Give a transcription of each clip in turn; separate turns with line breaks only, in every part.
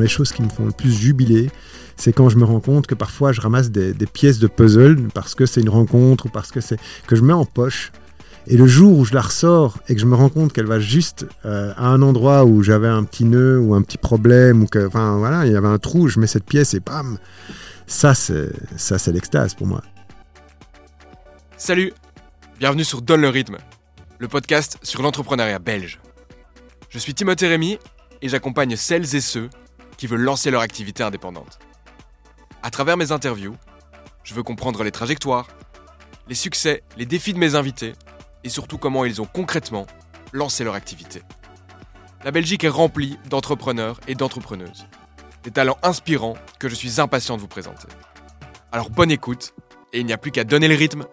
les choses qui me font le plus jubiler, c'est quand je me rends compte que parfois je ramasse des, pièces de puzzle parce que c'est une rencontre ou parce que c'est que je mets en poche. Et le jour où je la ressors et que je me rends compte qu'elle va juste euh, à un endroit où j'avais un petit nœud ou un petit problème ou que, enfin voilà, il y avait un trou, je mets cette pièce et bam, ça c'est ça c'est l'extase pour moi.
Salut, bienvenue sur Donne le rythme, le podcast sur l'entrepreneuriat belge. Je suis Timothée Rémy et j'accompagne celles et ceux qui veulent lancer leur activité indépendante. À travers mes interviews, je veux comprendre les trajectoires, les succès, les défis de mes invités et surtout comment ils ont concrètement lancé leur activité. La Belgique est remplie d'entrepreneurs et d'entrepreneuses. Des talents inspirants que je suis impatient de vous présenter. Alors bonne écoute et il n'y a plus qu'à donner le rythme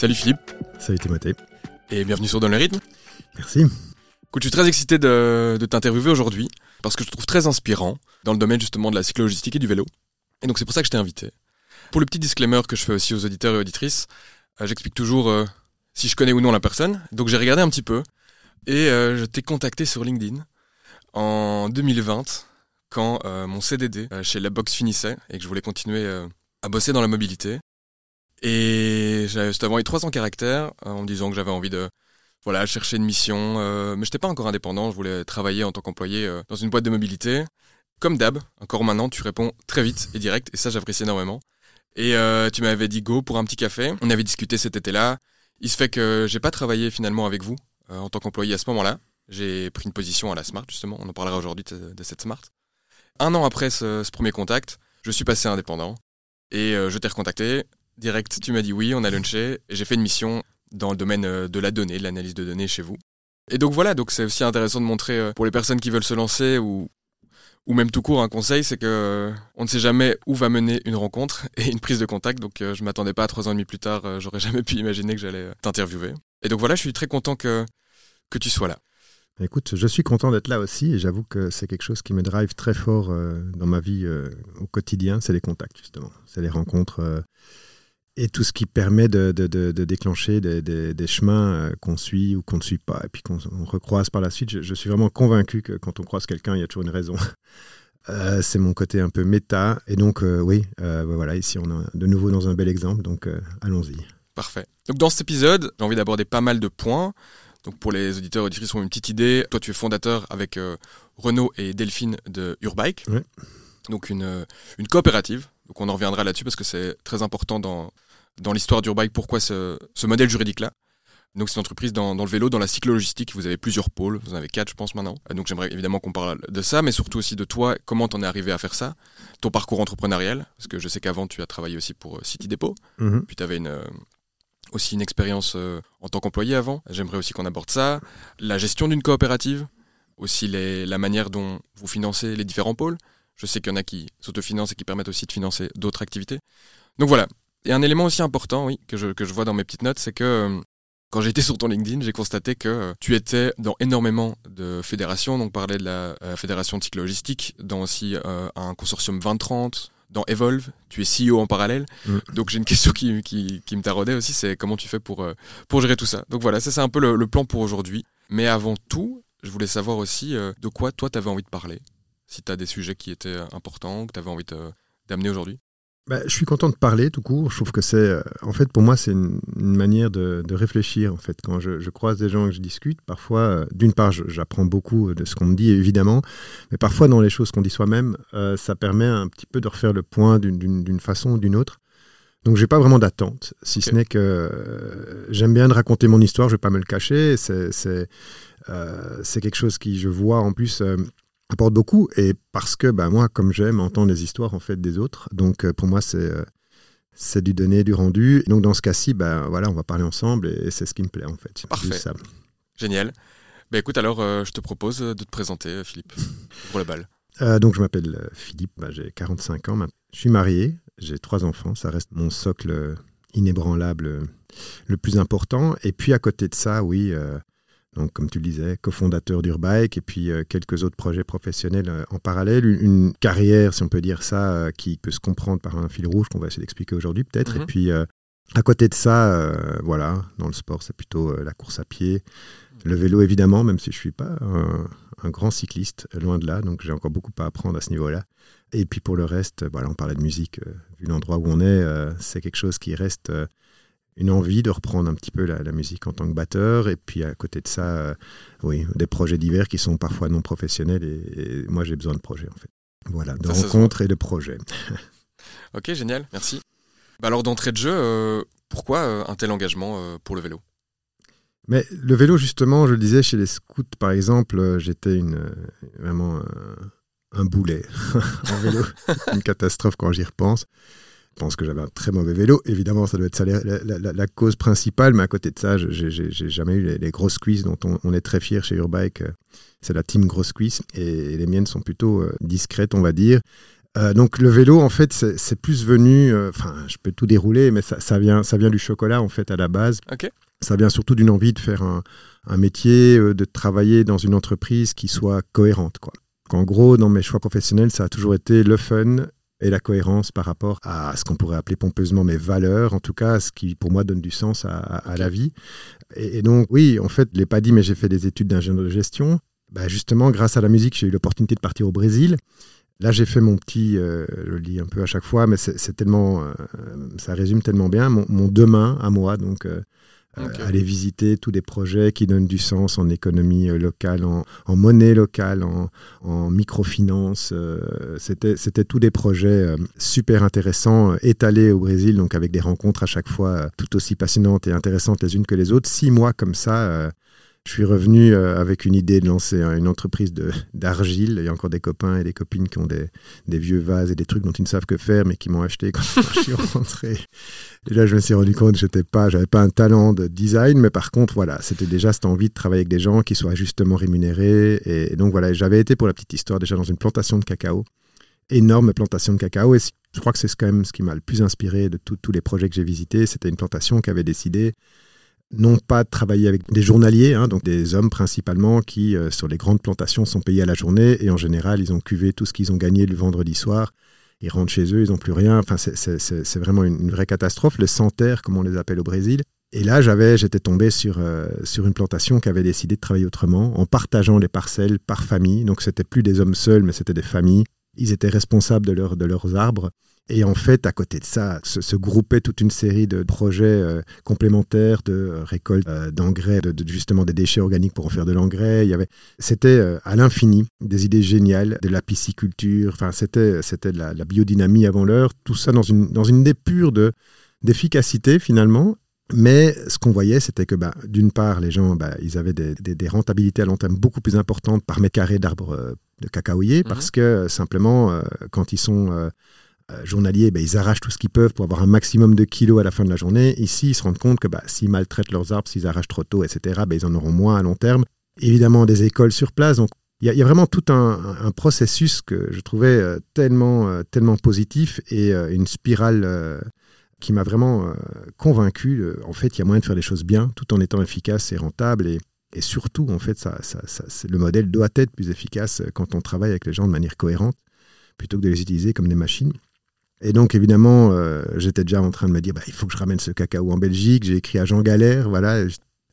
Salut Philippe.
Salut Timothée.
Et bienvenue sur Dans le rythme.
Merci.
Écoute, je suis très excité de, t'interviewer aujourd'hui parce que je te trouve très inspirant dans le domaine justement de la cyclogistique et du vélo. Et donc c'est pour ça que je t'ai invité. Pour le petit disclaimer que je fais aussi aux auditeurs et auditrices, euh, j'explique toujours euh, si je connais ou non la personne. Donc j'ai regardé un petit peu et euh, je t'ai contacté sur LinkedIn en 2020 quand mon CDD chez La Box finissait et que je voulais continuer à bosser dans la mobilité. Et j'avais envoyé 300 caractères euh, en me disant que j'avais envie de voilà, chercher une mission. Euh, mais je n'étais pas encore indépendant, je voulais travailler en tant qu'employé euh, dans une boîte de mobilité. Comme d'hab, encore maintenant, tu réponds très vite et direct, et ça j'apprécie énormément. Et tu m'avais dit go pour un petit café. On avait discuté cet été-là. Il se fait que j'ai pas travaillé finalement avec vous en tant qu'employé à ce moment-là. J'ai pris une position à la Smart justement. On en parlera aujourd'hui de, cette Smart. Un an après ce, ce, premier contact, je suis passé indépendant et je t'ai recontacté direct, tu m'as dit oui, on a lunché, j'ai fait une mission dans le domaine euh, de la donnée, de l'analyse de données chez vous. Et donc voilà, donc c'est aussi intéressant de montrer euh, pour les personnes qui veulent se lancer ou ou même tout court un conseil, c'est que euh, on ne sait jamais où va mener une rencontre et une prise de contact. Donc je m'attendais pas à trois ans et demi plus tard, j'aurais jamais pu imaginer que j'allais t'interviewer. Et donc voilà, je suis très content que que tu sois là.
Écoute, je suis content d'être là aussi et j'avoue que c'est quelque chose qui me drive très fort dans ma vie au quotidien, c'est les contacts justement, c'est les rencontres et tout ce qui permet de, déclencher des, chemins euh, qu'on suit ou qu'on ne suit pas, et puis qu'on recroise par la suite. Je, suis vraiment convaincu que quand on croise quelqu'un, il y a toujours une raison. Euh, c'est mon côté un peu méta. Et donc, euh, oui, bah voilà, ici, on est de nouveau dans un bel exemple, donc allons-y.
Parfait. Donc, dans cet épisode, j'ai envie d'aborder pas mal de points. Donc, pour les auditeurs et auditrices qui ont une petite idée, toi, tu es fondateur avec Renaud et Delphine de Urbike. Donc, une, une coopérative. Donc, on en reviendra là-dessus parce que c'est très important dans dans l'histoire d'Urbike pourquoi ce, modèle juridique-là. Donc c'est une entreprise dans, le vélo, dans la cyclo-logistique. Vous avez plusieurs pôles, vous en avez quatre je pense maintenant. Donc j'aimerais évidemment qu'on parle de ça, mais surtout aussi de toi, comment t'en es arrivé à faire ça, ton parcours entrepreneurial, parce que je sais qu'avant tu as travaillé aussi pour euh, City Depot, mhm. puis tu avais une, euh, aussi une expérience euh, en tant qu'employé avant. J'aimerais aussi qu'on aborde ça, la gestion d'une coopérative, aussi les, la manière dont vous financez les différents pôles. Je sais qu'il y en a qui s'autofinancent et qui permettent aussi de financer d'autres activités. Donc voilà, et un élément aussi important, oui, que je, que je vois dans mes petites notes, c'est que euh, quand j'étais sur ton LinkedIn, j'ai constaté que euh, tu étais dans énormément de fédérations, donc parler de la euh, fédération de cyclogistique, dans aussi un consortium 2030, dans Evolve, tu es CEO en parallèle. Mm. Donc j'ai une question qui, qui, qui me taraudait aussi, c'est comment tu fais pour, pour gérer tout ça. Donc voilà, ça c'est un peu le, le plan pour aujourd'hui. Mais avant tout, je voulais savoir aussi de quoi toi tu avais envie de parler. Si tu as des sujets qui étaient importants, que tu avais envie d'amener aujourd'hui?
Bah, je suis content de parler tout court. Je trouve que c'est, euh, en fait, pour moi, c'est une, manière de, réfléchir. En fait, quand je, croise des gens et que je discute, parfois, euh, d'une part, j'apprends beaucoup de ce qu'on me dit, évidemment, mais parfois, dans les choses qu'on dit soi-même, euh, ça permet un petit peu de refaire le point d'une façon ou d'une autre. Donc, j'ai pas vraiment d'attente, si ce n'est que j'aime bien de raconter mon histoire. Je vais pas me le cacher. C'est c'est quelque chose qui, je vois, en plus apporte beaucoup et parce que bah, moi, comme j'aime entendre les histoires en fait des autres, donc euh, pour moi c'est euh, c'est du donné, du rendu. Donc dans ce cas-ci, bah, voilà, on va parler ensemble et, c'est ce qui me plaît en fait.
Parfait. Ça. Génial. Bah, écoute, alors euh, je te propose de te présenter, Philippe, pour la balle.
donc je m'appelle Philippe, bah, j'ai 45 ans, je suis marié, j'ai trois enfants, ça reste mon socle inébranlable le plus important. Et puis à côté de ça, oui, donc comme tu le disais, cofondateur d'Urbike et puis quelques autres projets professionnels en parallèle, une, carrière, si on peut dire ça, qui peut se comprendre par un fil rouge qu'on va essayer d'expliquer aujourd'hui peut-être. Et mhm. puis à côté de ça, voilà, dans le sport, c'est plutôt la course à pied, le vélo évidemment, même si je suis pas un grand cycliste, loin de là, donc j'ai encore beaucoup à apprendre à ce niveau-là. Et puis pour le reste, voilà, on parlait de musique, euh, vu l'endroit où on est, euh, c'est quelque chose qui reste euh, une envie de reprendre un petit peu la, musique en tant que batteur. Et puis à côté de ça, oui, des projets divers qui sont parfois non professionnels. Et, moi, j'ai besoin de projets en fait. Voilà, de rencontres et de projets.
ok, génial, merci. Bah alors d'entrée de jeu, pourquoi un tel engagement pour le vélo?
Mais le vélo, justement, je le disais, chez les scouts, par exemple, j'étais une, vraiment un boulet en vélo. une catastrophe quand j'y repense. Je pense que j'avais un très mauvais vélo. Évidemment, ça doit être ça la, cause principale, mais à côté de ça, j'ai jamais eu les, grosses cuisses dont on, est très fier chez Urbike. C'est la team grosse cuisse et, les miennes sont plutôt euh, discrètes, on va dire. Euh, donc le vélo, en fait, c'est plus venu. Euh, enfin, je peux tout dérouler, mais ça, vient, ça vient du chocolat en fait à la base. Ça vient surtout d'une envie de faire un, un métier, de travailler dans une entreprise qui soit cohérente, quoi en gros, dans mes choix professionnels, ça a toujours été le fun et la cohérence par rapport à ce qu'on pourrait appeler pompeusement mes valeurs, en tout cas ce qui pour moi donne du sens à, la vie. Et, donc oui, en fait, je l'ai pas dit, mais j'ai fait des études d'ingénieur de gestion. Bah, justement, grâce à la musique, j'ai eu l'opportunité de partir au Brésil. Là, j'ai fait mon petit, euh, je le dis un peu à chaque fois, mais c'est tellement, euh, ça résume tellement bien mon, mon demain à moi. Donc, euh, euh, aller visiter tous des projets qui donnent du sens en économie euh, locale, en, monnaie locale, en, microfinance. Euh, c'était tous des projets super intéressants, étalés au Brésil, donc avec des rencontres à chaque fois tout aussi passionnantes et intéressantes les unes que les autres. Six mois comme ça je suis revenu euh, avec une idée de lancer une entreprise d'argile. Il y a encore des copains et des copines qui ont des, des, vieux vases et des trucs dont ils ne savent que faire, mais qui m'ont acheté quand je suis rentré. Et là, je me suis rendu compte que j'étais pas, j'avais pas un talent de design, mais par contre, voilà, c'était déjà cette envie de travailler avec des gens qui soient justement rémunérés. Et, donc voilà, j'avais été pour la petite histoire déjà dans une plantation de cacao, énorme plantation de cacao. Et je crois que c'est quand même ce qui m'a le plus inspiré de tous les projets que j'ai visités. C'était une plantation qui avait décidé non pas travailler avec des journaliers, hein, donc des hommes principalement qui, euh, sur les grandes plantations, sont payés à la journée et en général, ils ont cuvé tout ce qu'ils ont gagné le vendredi soir. Ils rentrent chez eux, ils n'ont plus rien. Enfin, c'est vraiment une, vraie catastrophe. Les sans-terre, comme on les appelle au Brésil. Et là, j'avais, j'étais tombé sur, euh, sur une plantation qui avait décidé de travailler autrement, en partageant les parcelles par famille. Donc, c'était plus des hommes seuls, mais c'était des familles. Ils étaient responsables de, de leurs arbres. Et en fait, à côté de ça, se, groupait toute une série de projets euh, complémentaires de euh, récolte euh, d'engrais, de, justement des déchets organiques pour en faire de l'engrais. Il y avait, c'était à l'infini des idées géniales, de la pisciculture. Enfin, c'était, c'était de la, biodynamie avant l'heure. Tout ça dans une, dans une idée pure de d'efficacité finalement. Mais ce qu'on voyait, c'était que bah, d'une part, les gens, bah, ils avaient des, des, rentabilités à long terme beaucoup plus importantes par mètre carré d'arbres de cacaoyer, mmh parce que simplement, quand ils sont journaliers, ben, ils arrachent tout ce qu'ils peuvent pour avoir un maximum de kilos à la fin de la journée. Ici, ils se rendent compte que bah, s'ils maltraitent leurs arbres, s'ils arrachent trop tôt, etc., ben, ils en auront moins à long terme. Évidemment, des écoles sur place. Donc, il y, a vraiment tout un, processus que je trouvais euh, tellement, euh, tellement positif et une spirale qui m'a vraiment convaincu. En fait, il y a moyen de faire les choses bien tout en étant efficace et rentable. Et, surtout, en fait, ça, ça, le modèle doit être plus efficace quand on travaille avec les gens de manière cohérente plutôt que de les utiliser comme des machines. Et donc, évidemment, euh, j'étais déjà en train de me dire, bah, il faut que je ramène ce cacao en Belgique. J'ai écrit à Jean Galère, voilà,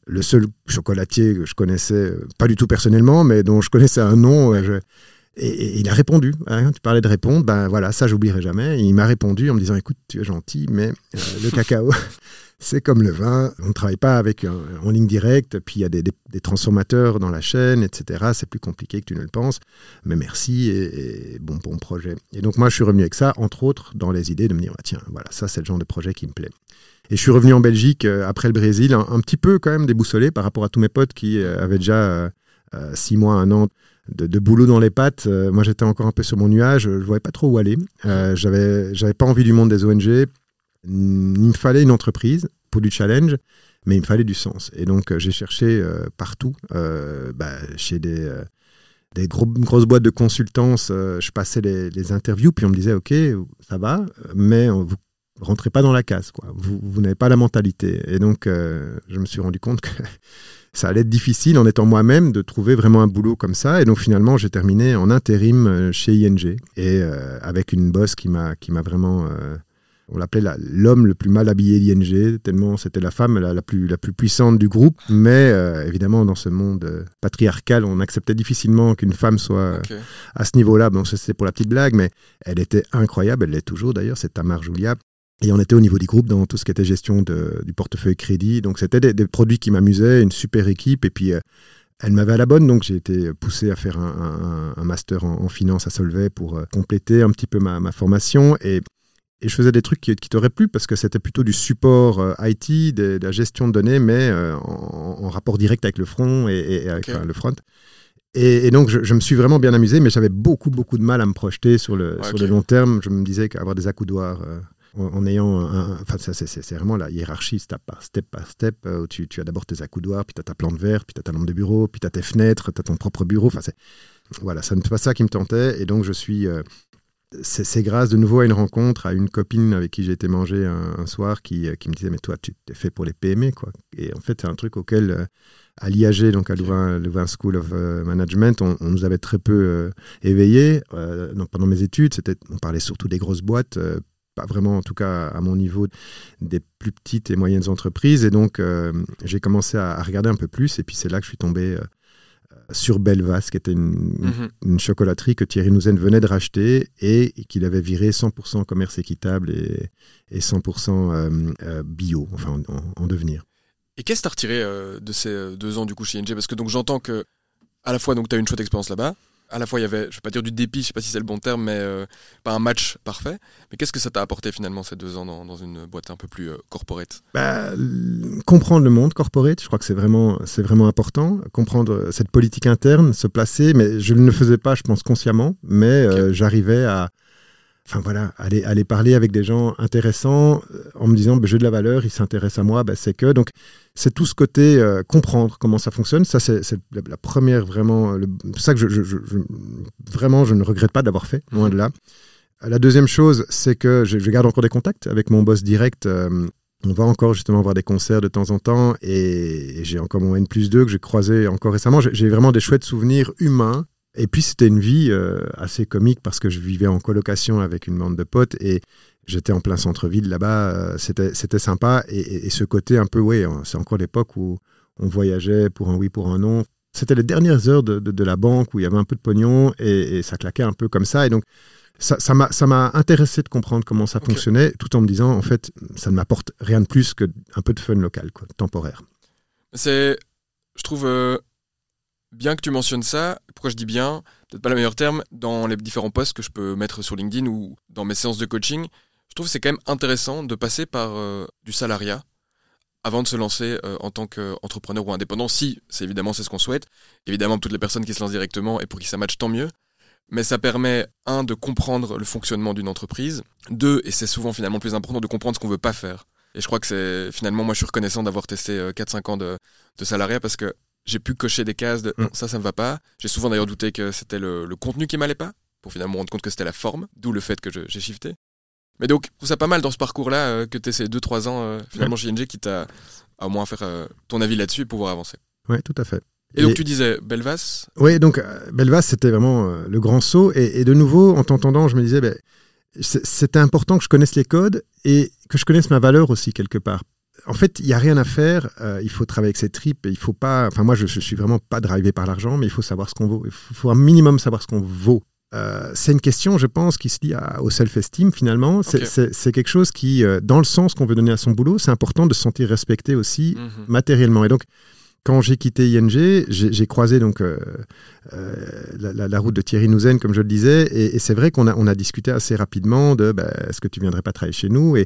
le seul chocolatier que je connaissais, pas du tout personnellement, mais dont je connaissais un nom. Euh, et, il a répondu. Hein, tu parlais de répondre, ben voilà, ça j'oublierai jamais. il m'a répondu en me disant, écoute, tu es gentil, mais euh, le cacao, c'est comme le vin, on ne travaille pas avec en ligne directe, puis il y a des, transformateurs dans la chaîne, etc. C'est plus compliqué que tu ne le penses, mais merci et, bon, bon projet. Et donc moi, je suis revenu avec ça, entre autres, dans les idées de me dire, ah, tiens, voilà, ça c'est le genre de projet qui me plaît. Et je suis revenu en Belgique euh, après le Brésil, un, petit peu quand même déboussolé par rapport à tous mes potes qui euh, avaient déjà euh, six mois, un an de, boulot dans les pattes. moi, j'étais encore un peu sur mon nuage, je ne voyais pas trop où aller. j'avais, j'avais pas envie du monde des ONG il me fallait une entreprise pour du challenge, mais il me fallait du sens. Et donc, euh, j'ai cherché euh, partout, euh, bah, chez des, grosses boîtes de consultance. je passais les, interviews, puis on me disait, OK, ça va, mais vous rentrez pas dans la case. Vous, n'avez pas la mentalité. Et donc, je me suis rendu compte que ça allait être difficile en étant moi-même de trouver vraiment un boulot comme ça. Et donc finalement, j'ai terminé en intérim chez ING et avec une boss qui m'a vraiment on l'appelait l'homme le plus mal habillé d'ING, tellement c'était la femme la, plus, la plus puissante du groupe. Mais évidemment, dans ce monde patriarcal, on acceptait difficilement qu'une femme soit à ce niveau-là. Bon, c'était pour la petite blague, mais elle était incroyable, elle l'est toujours d'ailleurs, c'est Tamar Julia. Et on était au niveau du groupe dans tout ce qui était gestion de, du portefeuille crédit. Donc c'était des, produits qui m'amusaient, une super équipe. Et puis euh, elle m'avait à la bonne, donc j'ai été poussé à faire un, un, master en, finance à Solvay pour euh, compléter un petit peu ma, ma formation. Et, et, je faisais des trucs qui, qui t'auraient plu parce que c'était plutôt du support euh, IT, de, la gestion de données, mais en, en, rapport direct avec le front et, et avec le front. Et, donc, je, je, me suis vraiment bien amusé, mais j'avais beaucoup, beaucoup de mal à me projeter sur le, sur le long terme. Je me disais qu'avoir des accoudoirs en, ayant enfin c'est vraiment la hiérarchie step par step par step euh, où tu, tu as d'abord tes accoudoirs puis tu as ta plante verte puis tu as ta lampe de bureau puis tu as tes fenêtres tu as ton propre bureau enfin voilà ça ne pas ça qui me tentait et donc je suis euh, c'est grâce de nouveau à une rencontre à une copine avec qui j'ai été manger un, soir qui, euh, qui, me disait mais toi tu t'es fait pour les PME quoi et en fait c'est un truc auquel à l'IAG, donc à Louvain, Louvain, School of Management, on, nous avait très peu éveillés. pendant mes études, on parlait surtout des grosses boîtes, pas vraiment en tout cas à mon niveau des plus petites et moyennes entreprises. Et donc euh, j'ai commencé à, regarder un peu plus et puis c'est là que je suis tombé euh, sur Belvas, qui était mhm. une, chocolaterie que Thierry Nouzen venait de racheter et, qu'il avait viré 100% commerce équitable et, 100% euh, bio, enfin en, devenir.
Et qu'est-ce que tu as retiré de ces deux ans du coup chez ING Parce que donc j'entends que à la fois donc tu as une chouette expérience là-bas, à la fois il y avait, je vais pas dire du dépit, je sais pas si c'est le bon terme, mais euh, pas un match parfait. Mais qu'est-ce que ça t'a apporté finalement ces deux ans dans, une boîte un peu plus euh, corporate?
Bah, Comprendre le monde corporate, je crois que c'est vraiment, c'est vraiment important. Comprendre cette politique interne, se placer, mais je ne le faisais pas, je pense, consciemment, mais euh, j'arrivais à, enfin voilà, aller, aller parler avec des gens intéressants euh, en me disant, bah, j'ai de la valeur, ils s'intéressent à moi, bah, c'est que. Donc, c'est tout ce côté euh, comprendre comment ça fonctionne. Ça, c'est la, première vraiment. Le, ça que je, vraiment, je ne regrette pas d'avoir fait, loin de là. La deuxième chose, c'est que je, garde encore des contacts avec mon boss direct. Euh, on va encore justement voir des concerts de temps en temps et, j'ai encore mon N plus 2 que j'ai croisé encore récemment. J'ai vraiment des chouettes souvenirs humains et puis c'était une vie euh, assez comique parce que je vivais en colocation avec une bande de potes et j'étais en plein centre-ville là-bas. Euh, c'était, c'était sympa. Et, ce côté un peu, oui, c'est encore l'époque où on voyageait pour un oui, pour un non. C'était les dernières heures de, de, la banque où il y avait un peu de pognon et, ça claquait un peu comme ça. Et donc, ça, ça, m'a, ça m'a intéressé de comprendre comment ça fonctionnait, tout en me disant, en fait, ça ne m'apporte rien de plus qu'un peu de fun local, quoi, temporaire.
C'est, je trouve, euh, bien que tu mentionnes ça, pourquoi je dis bien, peut-être pas le meilleur terme, dans les différents posts que je peux mettre sur LinkedIn ou dans mes séances de coaching, je trouve que c'est quand même intéressant de passer par euh, du salariat avant de se lancer euh, en tant qu'entrepreneur ou indépendant, si c'est évidemment c'est ce qu'on souhaite. Évidemment, toutes les personnes qui se lancent directement et pour qui ça matche, tant mieux. Mais ça permet, un, de comprendre le fonctionnement d'une entreprise. Deux, et c'est souvent finalement le plus important, de comprendre ce qu'on veut pas faire. Et je crois que c'est finalement, moi je suis reconnaissant d'avoir testé 4-5 euh, ans de salariat parce que j'ai pu cocher des cases de mm. ça, ça me va pas. J'ai souvent d'ailleurs douté que c'était le, contenu qui m'allait pas, pour finalement me rendre compte que c'était la forme, d'où le fait que j'ai shifté. Mais donc, je trouve ça pas mal dans ce parcours-là euh, que tu ces 2-3 ans euh, finalement chez ING qui t'a au moins faire euh, ton avis là-dessus et pouvoir avancer.
Oui, tout à fait.
Et, donc tu disais Belvas
Oui, donc Belvas, c'était vraiment le grand saut. Et, de nouveau, en t'entendant, je me disais, ben, c'était important que je connaisse les codes et que je connaisse ma valeur aussi quelque part en fait, il n'y a rien à faire. Euh, il faut travailler avec ses tripes. Et il faut pas. Enfin, moi, je, ne suis vraiment pas drivé par l'argent, mais il faut savoir ce qu'on vaut. Il faut, un minimum savoir ce qu'on vaut. Euh, c'est une question, je pense, qui se lie au self-esteem finalement. C'est quelque chose qui, euh, dans le sens qu'on veut donner à son boulot, c'est important de se sentir respecté aussi mhm. matériellement. Et donc, quand j'ai quitté ING, j'ai croisé donc la, route de Thierry Nouzen, comme je le disais, et, c'est vrai qu'on a, on a discuté assez rapidement de bah, est-ce que tu viendrais pas travailler chez nous et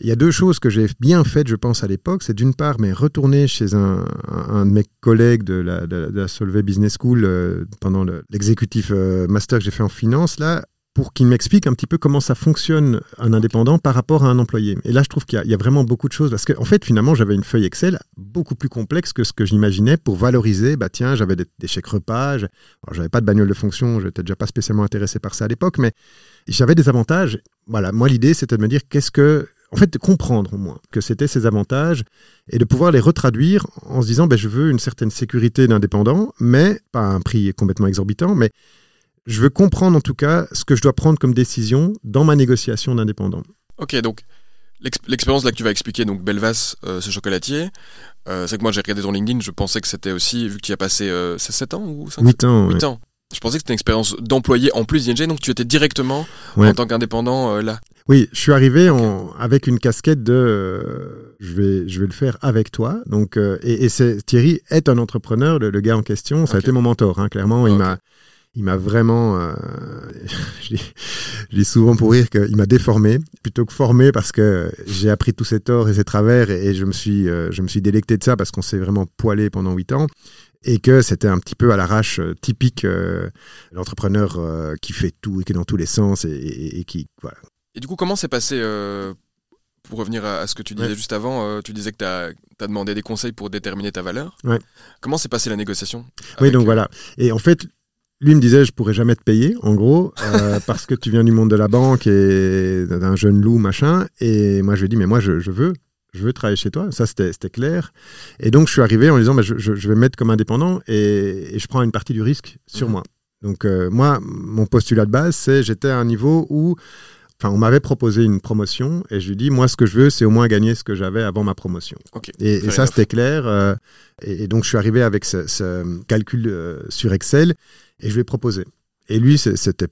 il y a deux choses que j'ai bien faites, je pense, à l'époque. C'est d'une part, mais retourner chez un, un, de mes collègues de la, de, la Solvay Business School euh, pendant l'exécutif euh, master que j'ai fait en finance, là, pour qu'il m'explique un petit peu comment ça fonctionne un indépendant par rapport à un employé. Et là, je trouve qu'il y, a vraiment beaucoup de choses. Parce qu'en en fait, finalement, j'avais une feuille Excel beaucoup plus complexe que ce que j'imaginais pour valoriser. Bah tiens, j'avais des, chèques repas. Je n'avais pas de bagnole de fonction. Je n'étais déjà pas spécialement intéressé par ça à l'époque. Mais j'avais des avantages. Voilà, moi, l'idée, c'était de me dire qu'est-ce que en fait, de comprendre au moins que c'était ces avantages et de pouvoir les retraduire en se disant, ben, je veux une certaine sécurité d'indépendant, mais pas à un prix complètement exorbitant, mais je veux comprendre en tout cas ce que je dois prendre comme décision dans ma négociation d'indépendant.
Ok, donc l'expérience là que tu vas expliquer, donc Belvas, euh, ce chocolatier, euh, c'est que moi j'ai regardé ton LinkedIn, je pensais que c'était aussi, vu que tu y as passé 7 ans ou 5
8 ans.
8 ans. Je pensais que c'était une expérience d'employé en plus d'ING, donc tu étais directement en tant qu'indépendant euh, là.
Oui, je suis arrivé en, avec une casquette de je vais je vais le faire avec toi. Donc et, et Thierry est un entrepreneur, le, gars en question, ça a été mon mentor. Hein, clairement, il m'a il m'a vraiment, euh, je, dis, souvent pour rire qu'il m'a déformé plutôt que formé parce que j'ai appris tous ses torts et ses travers et, je me suis, euh, je me suis délecté de ça parce qu'on s'est vraiment poilé pendant huit ans et que c'était un petit peu à l'arrache euh, typique euh, l'entrepreneur qui fait tout et qui est dans tous les sens et, qui voilà.
Et du coup, comment s'est passé pour revenir à, ce que tu disais juste avant, tu disais que tu as, as, demandé des conseils pour déterminer ta valeur.
Ouais.
Comment s'est passée la négociation
Oui, donc voilà. Et en fait, lui me disait je pourrais jamais te payer en gros euh, parce que tu viens du monde de la banque et d'un jeune loup machin et moi je lui ai dit mais moi je, veux je veux travailler chez toi ça c'était clair et donc je suis arrivé en lui disant bah, je, je, vais mettre comme indépendant et, je prends une partie du risque sur mhm. moi donc euh, moi mon postulat de base c'est j'étais à un niveau où Enfin, on m'avait proposé une promotion et je lui dis moi ce que je veux c'est au moins gagner ce que j'avais avant ma promotion. Et, ça c'était clair. Euh, et, donc je suis arrivé avec ce, ce calcul sur Excel et je lui ai proposé. Et lui, c'était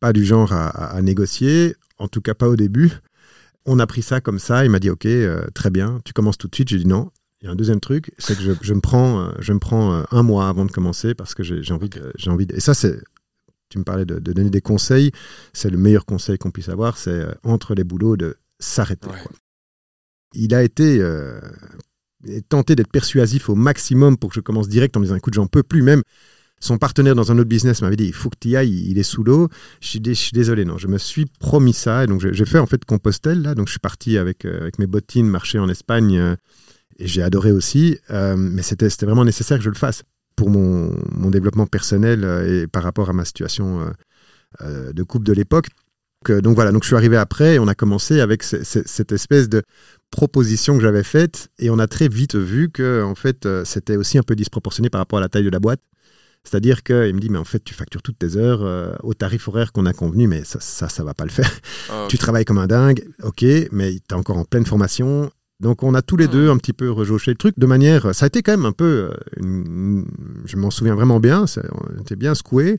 pas du genre à, négocier, en tout cas pas au début. On a pris ça comme ça. Il m'a dit Ok, euh, très bien, tu commences tout de suite. J'ai dit non. Il y a un deuxième truc, c'est que je, me prends, euh, je me prends euh, un mois avant de commencer parce que j'ai envie, de, envie. Et ça, c'est. Tu me parlais de, donner des conseils. C'est le meilleur conseil qu'on puisse avoir. C'est entre les boulots de s'arrêter. Il a été tenté d'être persuasif au maximum pour que je commence direct en me disant écoute, j'en peux plus même son partenaire dans un autre business m'avait dit il faut que tu y ailles, il est sous l'eau. Je suis, désolé, non, je me suis promis ça. Et donc j'ai fait en fait Compostelle, là. Donc je suis parti avec, euh, avec mes bottines marcher en Espagne euh, et j'ai adoré aussi. Euh, mais c'était vraiment nécessaire que je le fasse pour mon, mon développement personnel et par rapport à ma situation de couple de l'époque. Donc voilà, donc je suis arrivé après et on a commencé avec cette espèce de proposition que j'avais faite et on a très vite vu que en fait c'était aussi un peu disproportionné par rapport à la taille de la boîte. C'est-à-dire qu'il me dit, mais en fait, tu factures toutes tes heures euh, au tarif horaire qu'on a convenu, mais ça, ça, ça va pas le faire. Ah, tu travailles comme un dingue, ok, mais tu es encore en pleine formation. Donc, on a tous les ah. deux un petit peu rejauché le truc de manière. Ça a été quand même un peu. Euh, je m'en souviens vraiment bien, on était bien secoué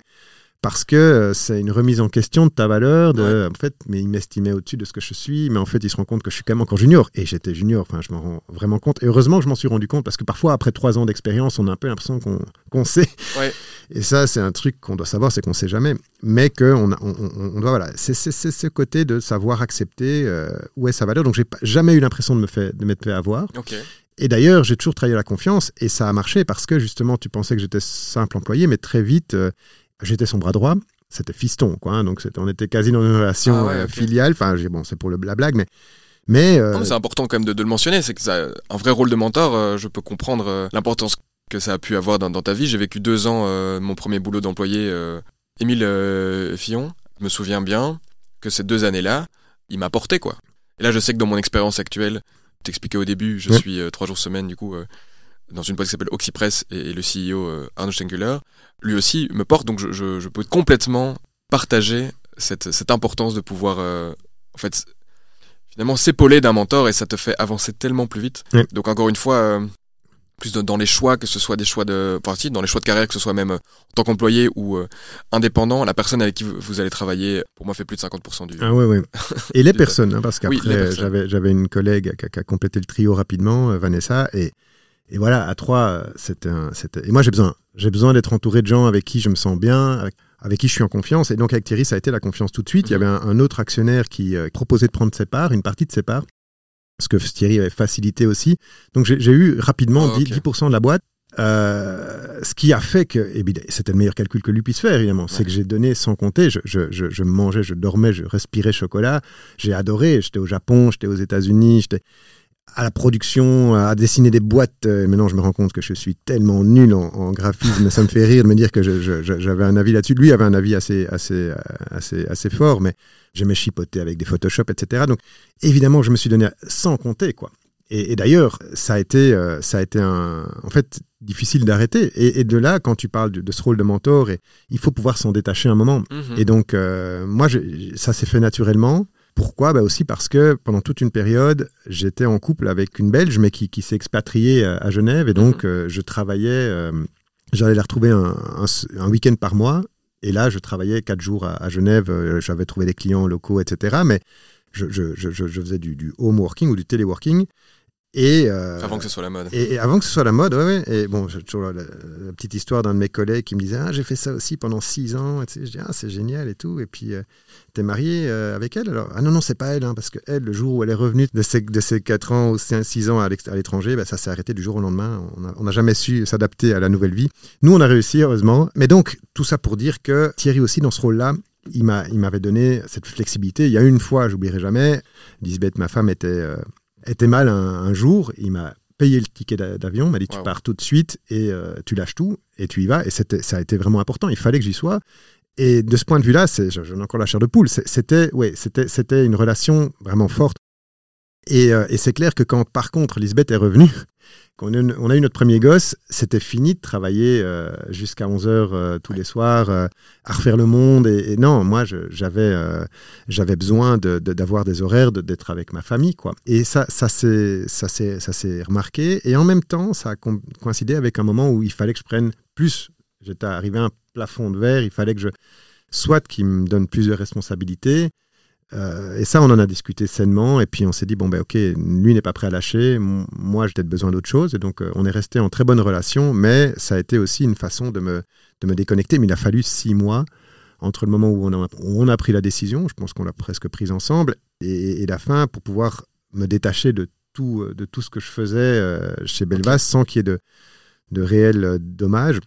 parce que euh, c'est une remise en question de ta valeur. De, En fait, mais il m'estimait au-dessus de ce que je suis, mais en fait, il se rend compte que je suis quand même encore junior. Et j'étais junior, enfin, je m'en rends vraiment compte. Et heureusement que je m'en suis rendu compte, parce que parfois, après trois ans d'expérience, on a un peu l'impression qu'on sait. Et ça, c'est un truc qu'on doit savoir, c'est qu'on sait jamais. Mais qu'on on, on, doit, voilà, c'est ce côté de savoir accepter euh, où est sa valeur. Donc, j'ai jamais eu l'impression de me faire, de m'être fait avoir. Et d'ailleurs, j'ai toujours travaillé la confiance et ça a marché parce que justement, tu pensais que j'étais simple employé, mais très vite, euh, J'étais son bras droit. C'était fiston, quoi. Hein, donc on était quasi dans une relation ah euh, filiale. Enfin, bon, c'est pour le, la blague, mais. Mais
euh, c'est important quand même de, le mentionner. C'est que ça, un vrai rôle de mentor. Euh, je peux comprendre l'importance que ça a pu avoir dans, ta vie. J'ai vécu deux ans mon premier boulot d'employé. Émile Fillon, je me souviens bien que ces deux années-là, il m'a porté quoi. Et là, je sais que dans mon expérience actuelle, t'expliquais au début, je suis trois jours semaine du coup dans une boîte qui s'appelle Oxypress et, le CEO euh, Arnaud Schenkeler, lui aussi me porte, donc je, peux complètement partager cette, importance de pouvoir, euh, en fait, finalement s'épauler d'un mentor et ça te fait avancer tellement plus vite. Donc encore une fois, euh, plus dans les choix, que ce soit des choix de, enfin si, dans les choix de carrière, que ce soit même en tant qu'employé ou indépendant, la personne avec qui vous, allez travailler, pour moi, fait plus de 50% du.
Ah ouais, ouais. Et les personnes, hein, parce qu'après, j'avais, j'avais une collègue qui a, complété le trio rapidement, Vanessa, et et voilà, à trois, c'était Et moi, j'ai besoin, j'ai besoin d'être entouré de gens avec qui je me sens bien, avec, qui je suis en confiance. Et donc, avec Thierry, ça a été la confiance tout de suite. Il y avait un, autre actionnaire qui euh, proposait de prendre ses parts, une partie de ses parts, ce que Thierry avait facilité aussi. Donc, j'ai eu rapidement 10%, ah, de la boîte. Euh, ce qui a fait que, et c'était le meilleur calcul que lui puisse faire, évidemment, c'est que j'ai donné sans compter. Je, je, je, je, mangeais, je dormais, je respirais chocolat. J'ai adoré. J'étais au Japon, j'étais aux États-Unis, j'étais à la production, à dessiner des boîtes. Euh, maintenant, je me rends compte que je suis tellement nul en, graphisme. ça me fait rire de me dire que j'avais un avis là-dessus. Lui avait un avis assez, assez, euh, assez, assez fort, mais j'aimais chipoter avec des Photoshop, etc. Donc, évidemment, je me suis donné sans compter, quoi. Et, d'ailleurs, ça a été, euh, ça a été un, en fait, difficile d'arrêter. Et, de là, quand tu parles de, ce rôle de mentor, et, il faut pouvoir s'en détacher un moment. Mhm. Et donc, moi, ça s'est fait naturellement. Pourquoi? Bah Aussi parce que pendant toute une période, j'étais en couple avec une Belge, mais qui, s'est expatriée à Genève. Et donc, mhm. euh, je travaillais, euh, j'allais la retrouver un, week-end par mois. Et là, je travaillais quatre jours à, Genève. Euh, j'avais trouvé des clients locaux, etc. Mais je, faisais du, du, home working ou du téléworking.
Et, avant que ce soit la mode.
Et, avant que ce soit la mode, ouais, ouais. Et bon, j'ai toujours la, petite histoire d'un de mes collègues qui me disait Ah, j'ai fait ça aussi pendant six ans. Et, je dis Ah, c'est génial et tout. Et puis, T'es marié euh, avec elle? Alors Ah non, non, c'est pas elle, hein, parce que elle, le jour où elle est revenue de ses, de ses 4 ans ou 6 ans à l'étranger, bah, ça s'est arrêté du jour au lendemain. On n'a jamais su s'adapter à la nouvelle vie. Nous, on a réussi, heureusement. Mais donc, tout ça pour dire que Thierry aussi, dans ce rôle-là, il m'avait donné cette flexibilité. Il y a une fois, j'oublierai jamais, Lisbeth, ma femme, était, euh, était mal un, jour. Il m'a payé le ticket d'avion, m'a dit tu pars tout de suite et euh, tu lâches tout et tu y vas. Et ça a été vraiment important. Il fallait que j'y sois. Et de ce point de vue-là, j'en ai encore la chair de poule. C'était ouais, c'était une relation vraiment forte. Et, euh, et c'est clair que quand, par contre, Lisbeth est revenue, quand on a eu notre premier gosse, c'était fini de travailler euh, jusqu'à 11 heures euh, tous les soirs à refaire le monde. Et, non, moi, j'avais j'avais besoin d'avoir des horaires, d'être avec ma famille. quoi. Et ça, ça s'est remarqué. Et en même temps, ça a coïncidé avec un moment où il fallait que je prenne plus J'étais arrivé à un plafond de verre, il fallait que je. Soit qu'il me donne plusieurs responsabilités. Euh, et ça, on en a discuté sainement. Et puis on s'est dit, bon, ben ok, lui n'est pas prêt à lâcher. Moi, j'ai peut-être besoin d'autre chose. Et donc, euh, on est resté en très bonne relation. Mais ça a été aussi une façon de me, de me déconnecter. Mais il a fallu six mois entre le moment où on a, on a pris la décision, je pense qu'on l'a presque prise ensemble, et, la fin pour pouvoir me détacher de tout, de tout ce que je faisais euh, chez Belvas sans qu'il y ait de, de réels dommages.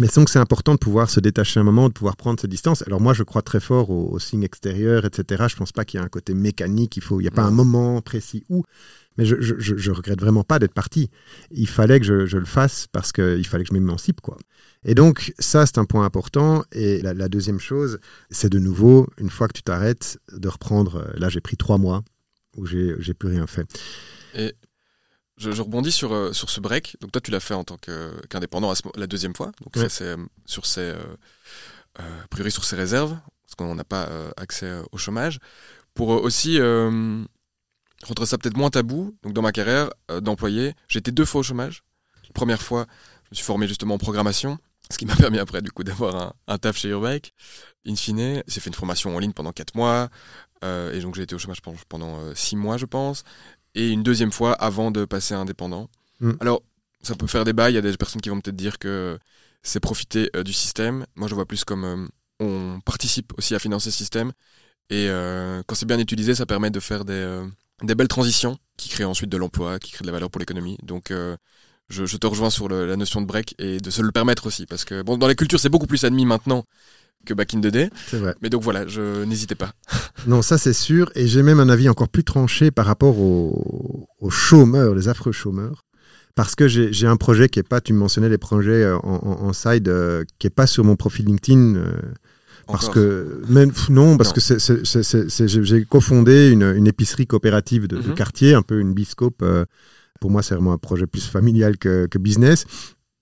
Mais donc c'est important de pouvoir se détacher un moment, de pouvoir prendre ses distances. Alors moi, je crois très fort aux, signes extérieurs, etc. Je pense pas qu'il y a un côté mécanique, il faut, il n'y a pas un moment précis où. Mais je, je, regrette vraiment pas d'être parti. Il fallait que je, le fasse parce qu'il fallait que je m'émancipe, quoi. Et donc ça, c'est un point important. Et la, deuxième chose, c'est de nouveau, une fois que tu t'arrêtes, de reprendre. Là, j'ai pris trois mois où j'ai plus rien fait.
Je, rebondis sur, euh, sur ce break. Donc toi, tu l'as fait en tant qu'indépendant la deuxième fois. Donc ça, c'est euh, sur ses, euh, a priori sur ses réserves, parce qu'on n'a pas accès au chômage. Pour aussi rendre ça peut-être moins tabou. Donc dans ma carrière d'employé, j'ai été deux fois au chômage. La première fois, je me suis formé justement en programmation, ce qui m'a permis après du coup d'avoir un, un, taf chez Urbike. In fine, j'ai fait une formation en ligne pendant quatre mois. et donc j'ai été au chômage pendant, pendant six mois, je pense et une deuxième fois avant de passer indépendant. Mm. Alors, ça peut faire débat. Il y a des personnes qui vont peut-être dire que c'est profiter euh, du système. Moi, je vois plus comme euh, on participe aussi à financer ce système. Et euh, quand c'est bien utilisé, ça permet de faire des, des belles transitions qui créent ensuite de l'emploi, qui créent de la valeur pour l'économie. Donc, je, je, te rejoins sur la notion de break et de se le permettre aussi. Parce que, bon, dans la culture, c'est beaucoup plus admis maintenant que Back in the Day.
C'est vrai.
Mais donc voilà, je n'hésitez pas.
non, ça c'est sûr. Et j'ai même un avis encore plus tranché par rapport aux, chômeurs, les affreux chômeurs. Parce que j'ai un projet qui est pas, tu me mentionnais les projets euh, en, side, euh, qui est pas sur mon profil LinkedIn. Euh, parce que même non parce que j'ai cofondé une, une, épicerie coopérative de, mhm. quartier un peu une biscope pour moi c'est vraiment un projet plus familial que, que business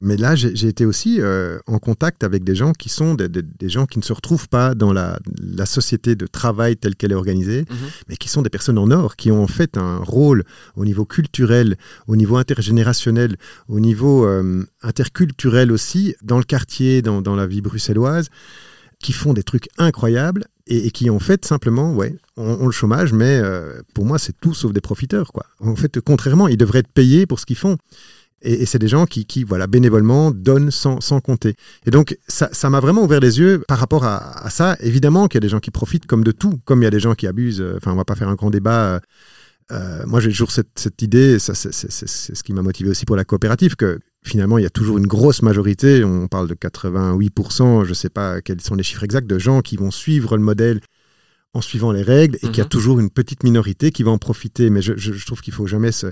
mais là, j'ai été aussi euh, en contact avec des gens qui sont des, gens qui ne se retrouvent pas dans la, société de travail telle qu'elle est organisée, mhm. mais qui sont des personnes en or, qui ont en fait un rôle au niveau culturel, au niveau intergénérationnel, au niveau euh, interculturel aussi, dans le quartier, dans, la vie bruxelloise, qui font des trucs incroyables et, qui en fait simplement, ouais, ont, le chômage, mais euh, pour moi, c'est tout sauf des profiteurs. Quoi. En fait, contrairement, ils devraient être payés pour ce qu'ils font. Et, c'est des gens qui, voilà, bénévolement donnent sans, sans compter. Et donc, ça m'a vraiment ouvert les yeux par rapport à, ça. Évidemment qu'il y a des gens qui profitent comme de tout, comme il y a des gens qui abusent. Enfin, on va pas faire un grand débat. Euh, euh, moi, j'ai toujours cette, cette idée, c'est, ce qui m'a motivé aussi pour la coopérative, que finalement, il y a toujours une grosse majorité, on parle de 88%, je ne sais pas quels sont les chiffres exacts, de gens qui vont suivre le modèle en suivant les règles et qu'il y a
Mhm.
toujours une petite minorité qui va en profiter. Mais je, je- je trouve qu'il faut jamais se,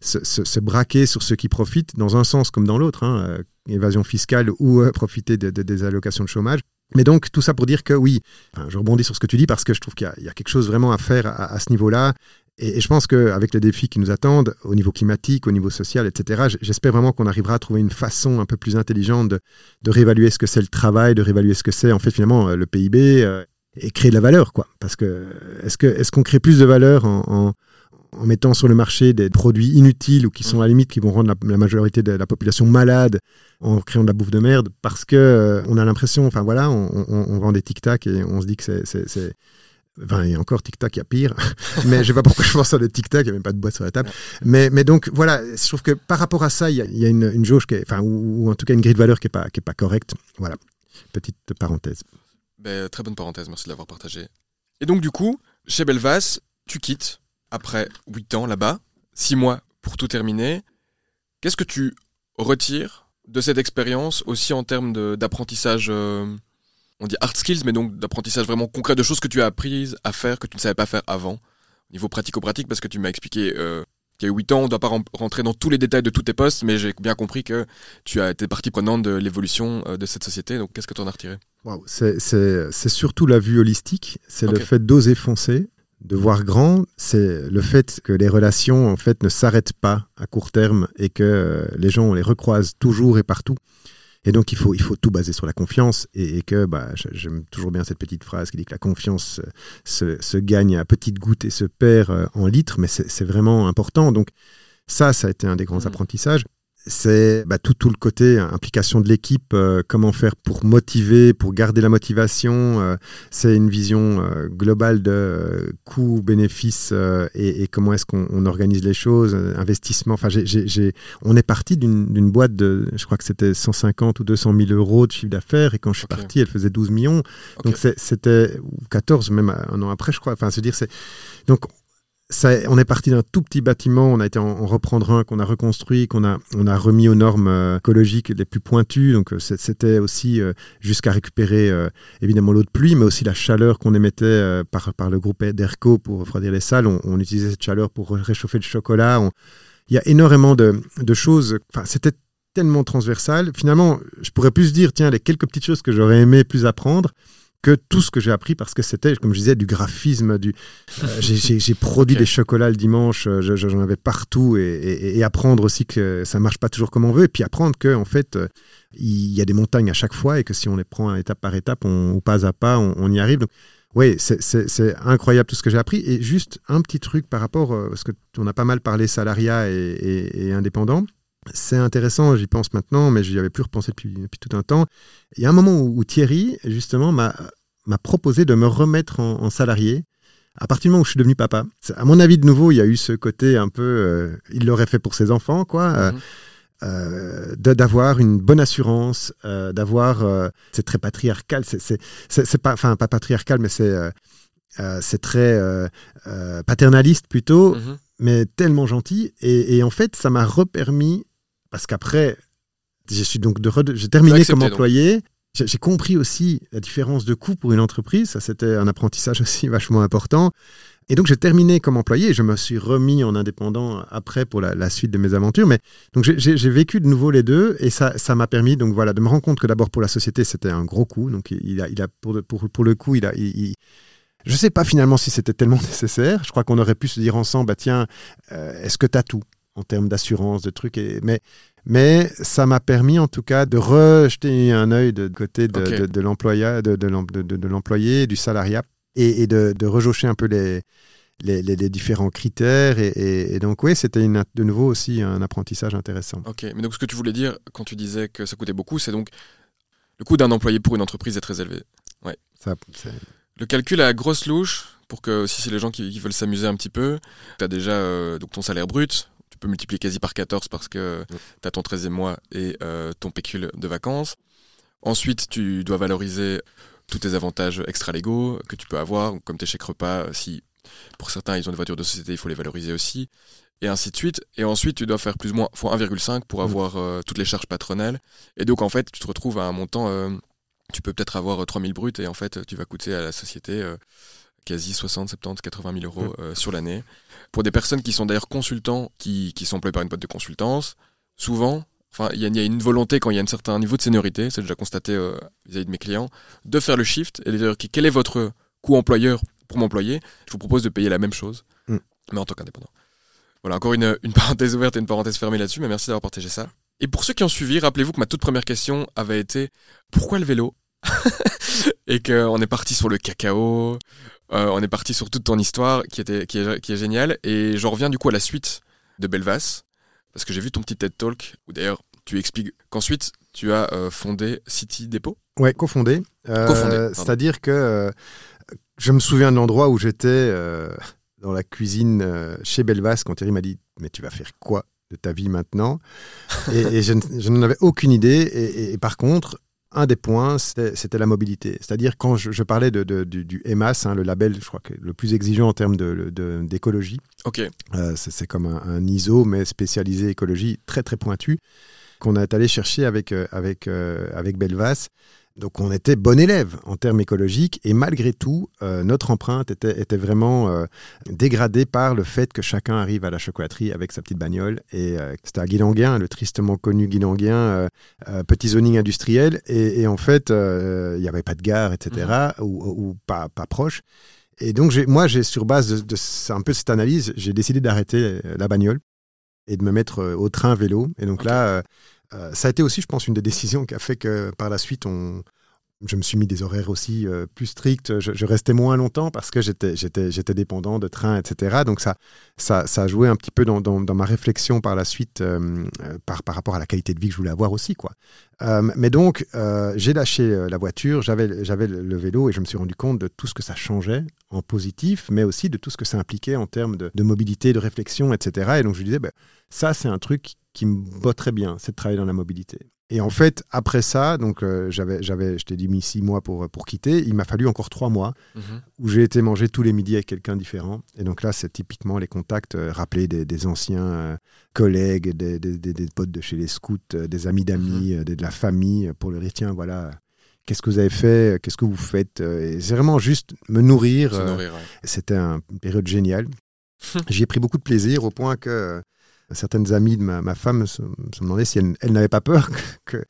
se, se- se braquer sur ceux qui profitent dans un sens comme dans l'autre, hein, euh, évasion fiscale ou euh, profiter de- de- des allocations de chômage. Mais donc tout ça pour dire que oui, enfin, je rebondis sur ce que tu dis parce que je trouve qu'il y a- il y, a quelque chose vraiment à faire à, à ce niveau-là. Et, et je pense qu'avec les défis qui nous attendent au niveau climatique, au niveau social, etc., j'espère vraiment qu'on arrivera à trouver une façon un peu plus intelligente de, de réévaluer ce que c'est le travail, de réévaluer ce que c'est en fait finalement euh, le PIB euh, et créer de la valeur. quoi. Parce que est-ce qu'on crée plus de valeur en, en- en mettant sur le marché des produits inutiles ou qui sont à la limite qui vont rendre la, la majorité de la population malade en créant de la bouffe de merde parce que euh, on a l'impression, enfin voilà, on, on- on vend des tic-tac et on se dit que c'est- c'est c'est- Enfin, et encore tic-tac, il y a pire. mais je sais pas pourquoi je pense à des tic-tac, il n'y a même pas de boîte sur la table. Mais, mais donc, voilà, je trouve que par rapport à ça, il y a, il y a une, une jauge, qui est, enfin, ou, ou en tout cas une grille de valeur qui n'est pas, qui est pas correcte. Voilà, petite parenthèse.
Ben, très bonne parenthèse, merci de l'avoir partagé. Et donc, du coup, chez Belvas, tu quittes après 8 ans là-bas, 6 mois pour tout terminer. Qu'est-ce que tu retires de cette expérience aussi en termes d'apprentissage, euh, on dit hard skills, mais donc d'apprentissage vraiment concret, de choses que tu as apprises à faire que tu ne savais pas faire avant, au niveau pratico-pratique, parce que tu m'as expliqué euh, qu'il y a 8 ans, on ne doit pas ren- rentrer dans tous les détails de tous tes postes, mais j'ai bien compris que tu as été partie prenante de l'évolution euh, de cette société, donc qu'est-ce que tu en as retiré?
C'est- surtout la vue holistique, c'est le fait d'oser foncer, de voir grand, c'est le fait que les relations en fait ne s'arrêtent pas à court terme et que euh, les gens on les recroise toujours et partout. Et donc il faut, il faut tout baser sur la confiance et, et que bah, j'aime toujours bien cette petite phrase qui dit que la confiance euh, se, se gagne à petites gouttes et se perd euh, en litres, mais c'est vraiment important. Donc ça, ça a été un des grands
Mhm.
apprentissages c'est bah, tout, tout le côté euh, implication de l'équipe, euh, comment faire pour motiver, pour garder la motivation. euh, c'est une vision euh, globale de euh, coûts, bénéfices euh, et, et comment est-ce qu'on on organise les choses, investissement. Enfin, j'ai- j'ai- j'ai- on est parti d'une boîte de, je crois que c'était 150 ou 200 000 euros de chiffre d'affaires et quand je suis parti, elle faisait 12 millions.
Ok.
Donc c'était ou 14 même un an après, je crois. Enfin, se dire c'est donc on est parti d'un tout petit bâtiment, on a été en, en reprendre un qu'on a reconstruit, qu'on a, remis aux normes euh, écologiques les plus pointues. Donc euh, c'était aussi euh, jusqu'à récupérer évidemment l'eau de pluie, mais aussi la chaleur qu'on émettait par, le groupe d'ERCO pour refroidir les salles. On, utilisait cette chaleur pour réchauffer le chocolat. Il y a énormément de, de choses. Enfin, c'était tellement transversal. Finalement, je pourrais plus dire, tiens, les quelques petites choses que j'aurais aimé plus apprendre que tout ce que j'ai appris parce que c'était, comme je disais, du graphisme, du, euh, j'ai- produit des chocolats le dimanche, euh, je- je- j'en avais partout et, et- et apprendre aussi que ça marche pas toujours comme on veut et puis apprendre que en fait euh, il y a des montagnes à chaque fois et que si on les prend étape par étape, on, ou pas à pas, on, on y arrive. Donc, oui, c'est- incroyable tout ce que j'ai appris. Et juste un petit truc par rapport, parce que on a pas mal parlé salariat et, et- et indépendant. C'est intéressant, j'y pense maintenant, mais j'y avais plus repensé depuis, depuis tout un temps. Il y a un moment où, où Thierry, justement, m'a proposé de me remettre en, en salarié à partir du moment où je suis devenu papa. À mon avis, de nouveau, il y a eu ce côté un peu, euh, il l'aurait fait pour ses enfants, quoi. euh,
Mhm.
euh, d'avoir une bonne assurance, euh, d'avoir, euh, c'est très patriarcal, c'est- pas, enfin pas patriarcal, mais c'est c'est très paternaliste plutôt,
Mhm.
mais tellement gentil. Et, et en fait, ça m'a repermis, parce qu'après, je suis donc de j'ai terminé comme employé. J'ai j'ai compris aussi la différence de coût pour une entreprise. Ça, c'était un apprentissage aussi vachement important. Et donc, j'ai terminé comme employé je me suis remis en indépendant après pour la, la suite de mes aventures. Mais donc, j'ai- vécu de nouveau les deux et ça ça m'a permis donc voilà de me rendre compte que d'abord pour la société, c'était un gros coup. Donc, il a, il a pour, pour, pour le coup, il a, il, il- je sais pas finalement si c'était tellement nécessaire. Je crois qu'on aurait pu se dire ensemble, bah tiens, euh, est-ce que tu as tout? En termes d'assurance, de trucs et, mais, mais ça m'a permis en tout cas de rejeter un œil de côté de,
Ok.
de, de l'employé, du salariat et, et de, rejaucher un peu les, les, les- les différents critères. Et, donc, oui, c'était de nouveau aussi un apprentissage intéressant.
Ok, mais donc ce que tu voulais dire quand tu disais que ça coûtait beaucoup, c'est donc le coût d'un employé pour une entreprise est très élevé.
Ça, c'est-
Le calcul à grosse louche, pour que si c'est les gens qui, qui veulent s'amuser un petit peu, tu as déjà euh, donc ton salaire brut, peux multiplier quasi par 14 parce que tu as ton 13e mois et euh, ton pécule de vacances. Ensuite, tu dois valoriser tous tes avantages extra-légaux que tu peux avoir, comme tes chèques repas, si pour certains ils ont des voitures de société, il faut les valoriser aussi, et ainsi de suite. Et ensuite, tu dois faire plus ou moins fois 1,5 pour avoir euh, toutes les charges patronales. Et donc, en fait, tu te retrouves à un montant, euh, tu peux peut-être avoir euh, 3000 bruts et en fait, tu vas coûter à la société euh, quasi 60, 70, 80 000 euros euh, sur l'année. Pour des personnes qui sont d'ailleurs consultants, qui, qui sont employés par une boîte de consultance, souvent, enfin, il y, a une volonté quand il y a un certain niveau de seniorité, c'est déjà constaté euh, vis-à-vis de mes clients, de faire le shift et de dire quel est votre coût employeur pour m'employer? Je vous propose de payer la même chose,
Mm.
mais en tant qu'indépendant. Voilà, encore une, une parenthèse ouverte et une parenthèse fermée là-dessus, mais merci d'avoir partagé ça. Et pour ceux qui ont suivi, rappelez-vous que ma toute première question avait été pourquoi le vélo? Et qu'on est parti sur le cacao, euh, on est parti sur toute ton histoire qui, était, qui, est, qui est géniale. Et j'en reviens du coup à la suite de Belvas, parce que j'ai vu ton petit TED Talk, où d'ailleurs tu expliques qu'ensuite tu as euh, fondé City Depot.
Ouais, cofondé. Euh. C'est-à-dire que je me souviens de l'endroit où j'étais dans la cuisine chez Belvas quand Thierry m'a dit Mais tu vas faire quoi de ta vie maintenant? Et, et je, n'en avais aucune idée. Et, et- et par contre, un des points, c'était la mobilité. C'est-à-dire quand je, je parlais de, de- du, du EMAS, hein, le label, je crois que le plus exigeant en termes de- d'écologie,
Ok,
euh, c'est comme un, un ISO, mais spécialisé écologie, très très pointu, qu'on est allé chercher avec, euh, avec, euh, avec Belvas. Donc on était bon élève en termes écologiques et malgré tout, euh, notre empreinte était, était vraiment euh, dégradée par le fait que chacun arrive à la chocolaterie avec sa petite bagnole. Et euh, c'était à Guilanguin, le tristement connu Guilanguin, petit zoning industriel. Et, et en fait, il n'y avait pas de gare, etc., ou, ou pas, pas proche. Et donc, moi, j'ai sur base de, un peu cette analyse, j'ai décidé d'arrêter la bagnole et de me mettre au train vélo. Et donc là, ça a été aussi, je pense, une des décisions qui a fait que par la suite, on, je me suis mis des horaires aussi euh, plus stricts. Je, restais moins longtemps parce que j'étais, dépendant de train, etc. Donc ça, ça, a joué un petit peu dans, ma réflexion par la suite euh, euh, par, rapport à la qualité de vie que je voulais avoir aussi. Quoi. Mais donc, j'ai lâché la voiture, j'avais, le, vélo et je me suis rendu compte de tout ce que ça changeait en positif, mais aussi de tout ce que ça impliquait en termes de, de mobilité, de réflexion, etc. Et donc, je me disais, ben, ça, c'est un truc qui me botterait bien, c'est de travailler dans la mobilité. Et en fait, après ça, donc euh, j'avais, j'avais, je t'ai dit mis six mois pour, pour quitter. Il m'a fallu encore trois mois
Mhm.
où j'ai été manger tous les midis avec quelqu'un différent. Et donc là, c'est typiquement les contacts, euh, rappeler des, des anciens euh, collègues, des, des- potes de chez les scouts, euh, des amis d'amis, euh, des- de la famille, euh, pour leur dire, tiens, voilà, qu'est-ce que vous avez fait, qu'est-ce que vous faites. euh, Et c'est vraiment juste me nourrir.
se
euh,
nourrir, ouais.
c'était un- une période géniale. J'y ai pris beaucoup de plaisir au point que euh, certaines amies de ma, ma femme se, se demandaient si elle, elle n'avait pas peur que, que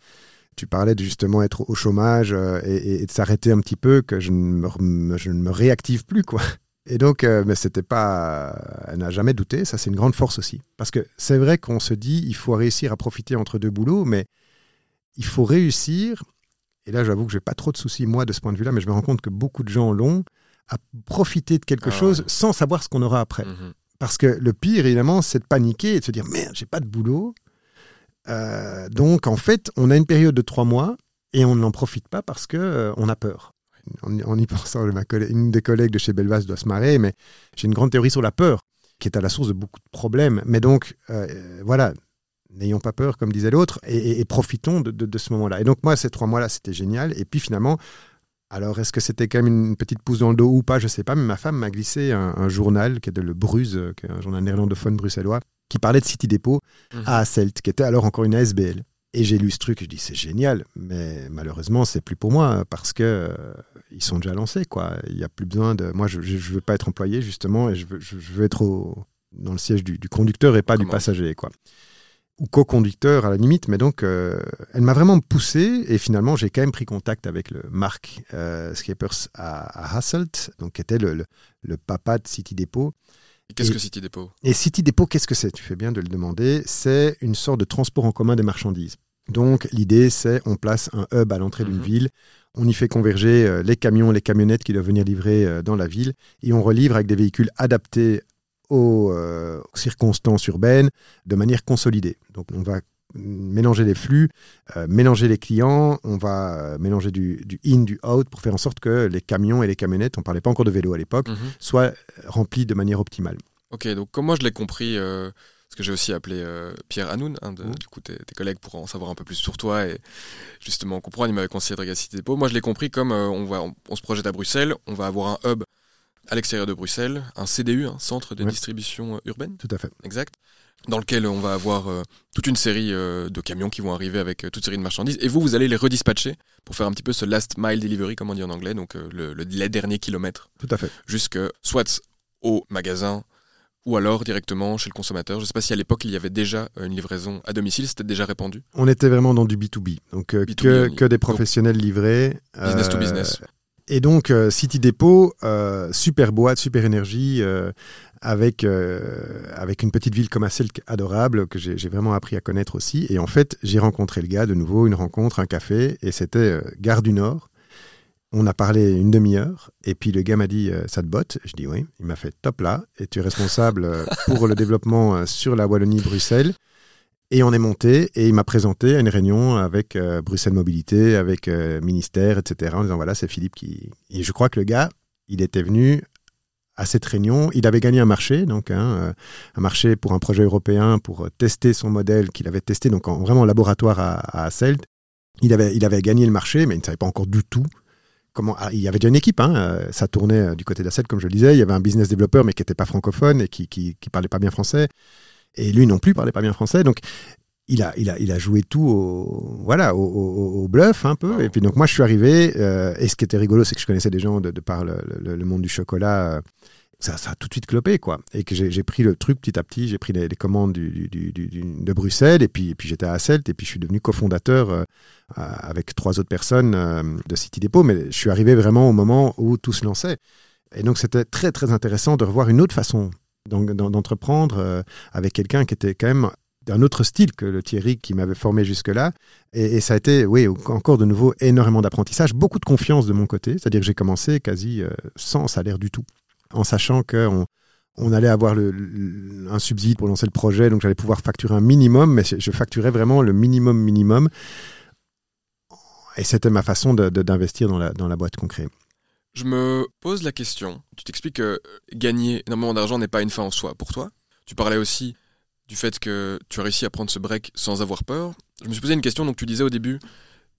tu parlais de justement être au chômage euh, et, de s'arrêter un petit peu, que je ne me, rem- je ne me réactive plus. quoi. Et donc, euh, mais c'était pas. Elle n'a jamais douté, ça c'est une grande force aussi. Parce que c'est vrai qu'on se dit, il faut réussir à profiter entre deux boulots, mais il faut réussir, et là j'avoue que j'ai pas trop de soucis moi de ce point de vue-là, mais je me rends compte que beaucoup de gens l'ont, à profiter de quelque
Ah
chose
ouais.
sans savoir ce qu'on aura après.
Mhm.
Parce que le pire, évidemment, c'est de paniquer et de se dire merde, j'ai pas de boulot. Euh, donc, en fait, on a une période de trois mois et on n'en profite pas parce que euh, on a peur. En, y pensant, une des collègues de chez Belvas doit se marrer, mais j'ai une grande théorie sur la peur qui est à la source de beaucoup de problèmes. Mais donc, euh, voilà, n'ayons pas peur, comme disait l'autre, et, profitons de ce moment-là. Et donc, moi, ces trois mois-là, c'était génial. Et puis, finalement, alors, est-ce que c'était quand même une petite pouce dans le dos ou pas? Je sais pas, mais ma femme m'a glissé un, un journal qui est de Le Bruz, euh, qui est un journal néerlandophone bruxellois, qui parlait de City Depot
Mhm.
à Asselt, qui était alors encore une ASBL. Et j'ai lu ce truc je dis c'est génial, mais malheureusement c'est plus pour moi parce que euh, ils sont déjà lancés quoi. Il y a plus besoin de moi je, je veux pas être employé justement et je veux, je, je veux être au- dans le siège du, du conducteur et pas du passager quoi. Ou co-conducteur à la limite, mais donc euh, elle m'a vraiment poussé et finalement j'ai quand même pris contact avec le Marc euh, Schippers à, à Hasselt, donc qui était le, le, le papa de City Depot.
Et Qu'est-ce que City Depot?
Et City Depot, qu'est-ce que c'est? Tu fais bien de le demander. C'est une sorte de transport en commun des marchandises. Donc l'idée, c'est on place un hub à l'entrée d'une
Mhm.
ville, on y fait converger euh, les camions, les camionnettes qui doivent venir livrer euh, dans la ville, et on relivre avec des véhicules adaptés aux, euh, circonstances urbaines de manière consolidée. Donc on va mélanger les flux, euh, mélanger les clients, on va euh, mélanger du, du in, du out pour faire en sorte que les camions et les camionnettes, on parlait pas encore de vélo à l'époque,
Mhm.
soient remplis de manière optimale.
Ok, donc comme moi je l'ai compris, euh, parce que j'ai aussi appelé euh, Pierre Hanoun, un de,
Mhm.
du coup tes, tes collègues pour en savoir un peu plus sur toi et justement comprendre, il m'avait conseillé de Depot. Moi je l'ai compris comme on, va, on, on se projette à Bruxelles, on va avoir un hub à l'extérieur de Bruxelles, un CDU, un centre de
Ouais.
distribution euh, urbaine,
Tout à fait.
exact, dans lequel on va avoir euh, toute une série euh, de camions qui vont arriver avec euh, toute série de marchandises, et vous, vous allez les redispatcher pour faire un petit peu ce last mile delivery, comme on dit en anglais, donc le, le- les derniers kilomètres,
Tout à fait.
jusque soit au magasin, ou alors directement chez le consommateur. Je ne sais pas si à l'époque il y avait déjà une livraison à domicile, c'était déjà répandu.
On était vraiment dans du B2B. Donc,
B2B
que, des professionnels livrés.
Business to business.
Et donc, euh, City Depot, euh, super boîte, super énergie, euh, avec, avec une petite ville comme Asselt adorable, que j'ai vraiment appris à connaître aussi. Et en fait, j'ai rencontré le gars de nouveau, une rencontre, un café, et c'était Gare du Nord. On a parlé une demi-heure, et puis le gars m'a dit Ça te botte? Je dis Oui. Il m'a fait Top là, et tu es responsable pour le développement sur la Wallonie-Bruxelles? Et on est monté et il m'a présenté à une réunion avec euh, Bruxelles Mobilité, avec euh, ministère, etc. En disant voilà, c'est Philippe qui. Et je crois que le gars, il était venu à cette réunion. Il avait gagné un marché, donc hein, euh, un marché pour un projet européen pour euh, tester son modèle qu'il avait testé, donc en vraiment en laboratoire à, à. Il avait, il avait gagné le marché, mais il ne savait pas encore du tout comment. ah, il y avait déjà une équipe, hein, ça tournait du côté d'Asselt, comme je le disais. Il y avait un business développeur, mais qui n'était pas francophone et qui, qui, qui parlait pas bien français. Et lui non plus parlait pas bien français, donc il a, il a, il a joué tout au, voilà, au, bluff un peu. Et puis donc moi je suis arrivé, euh, et ce qui était rigolo, c'est que je connaissais des gens de, par le, monde du chocolat. euh, ça, a tout de suite clopé, quoi. Et que j'ai pris le truc petit à petit, j'ai pris les, commandes de Bruxelles, et puis, puis j'étais à Asselt, et puis je suis devenu cofondateur euh, avec trois autres personnes de City Depot. Mais je suis arrivé vraiment au moment où tout se lançait. Et donc c'était très très intéressant de revoir une autre façon d'entreprendre euh, avec quelqu'un qui était quand même d'un autre style que le Thierry qui m'avait formé jusque-là. Et, ça a été, oui, encore de nouveau, énormément d'apprentissage, beaucoup de confiance de mon côté. C'est-à-dire que j'ai commencé quasi euh, sans salaire du tout, en sachant qu'on on allait avoir un subside pour lancer le projet, donc j'allais pouvoir facturer un minimum, mais je facturais vraiment le minimum minimum. Et c'était ma façon d'investir dans la, dans la boîte qu'on crée.
Je me pose la question. Tu t'expliques que euh, gagner énormément d'argent n'est pas une fin en soi pour toi. Tu parlais aussi du fait que tu as réussi à prendre ce break sans avoir peur. Je me suis posé une question. Donc, tu disais au début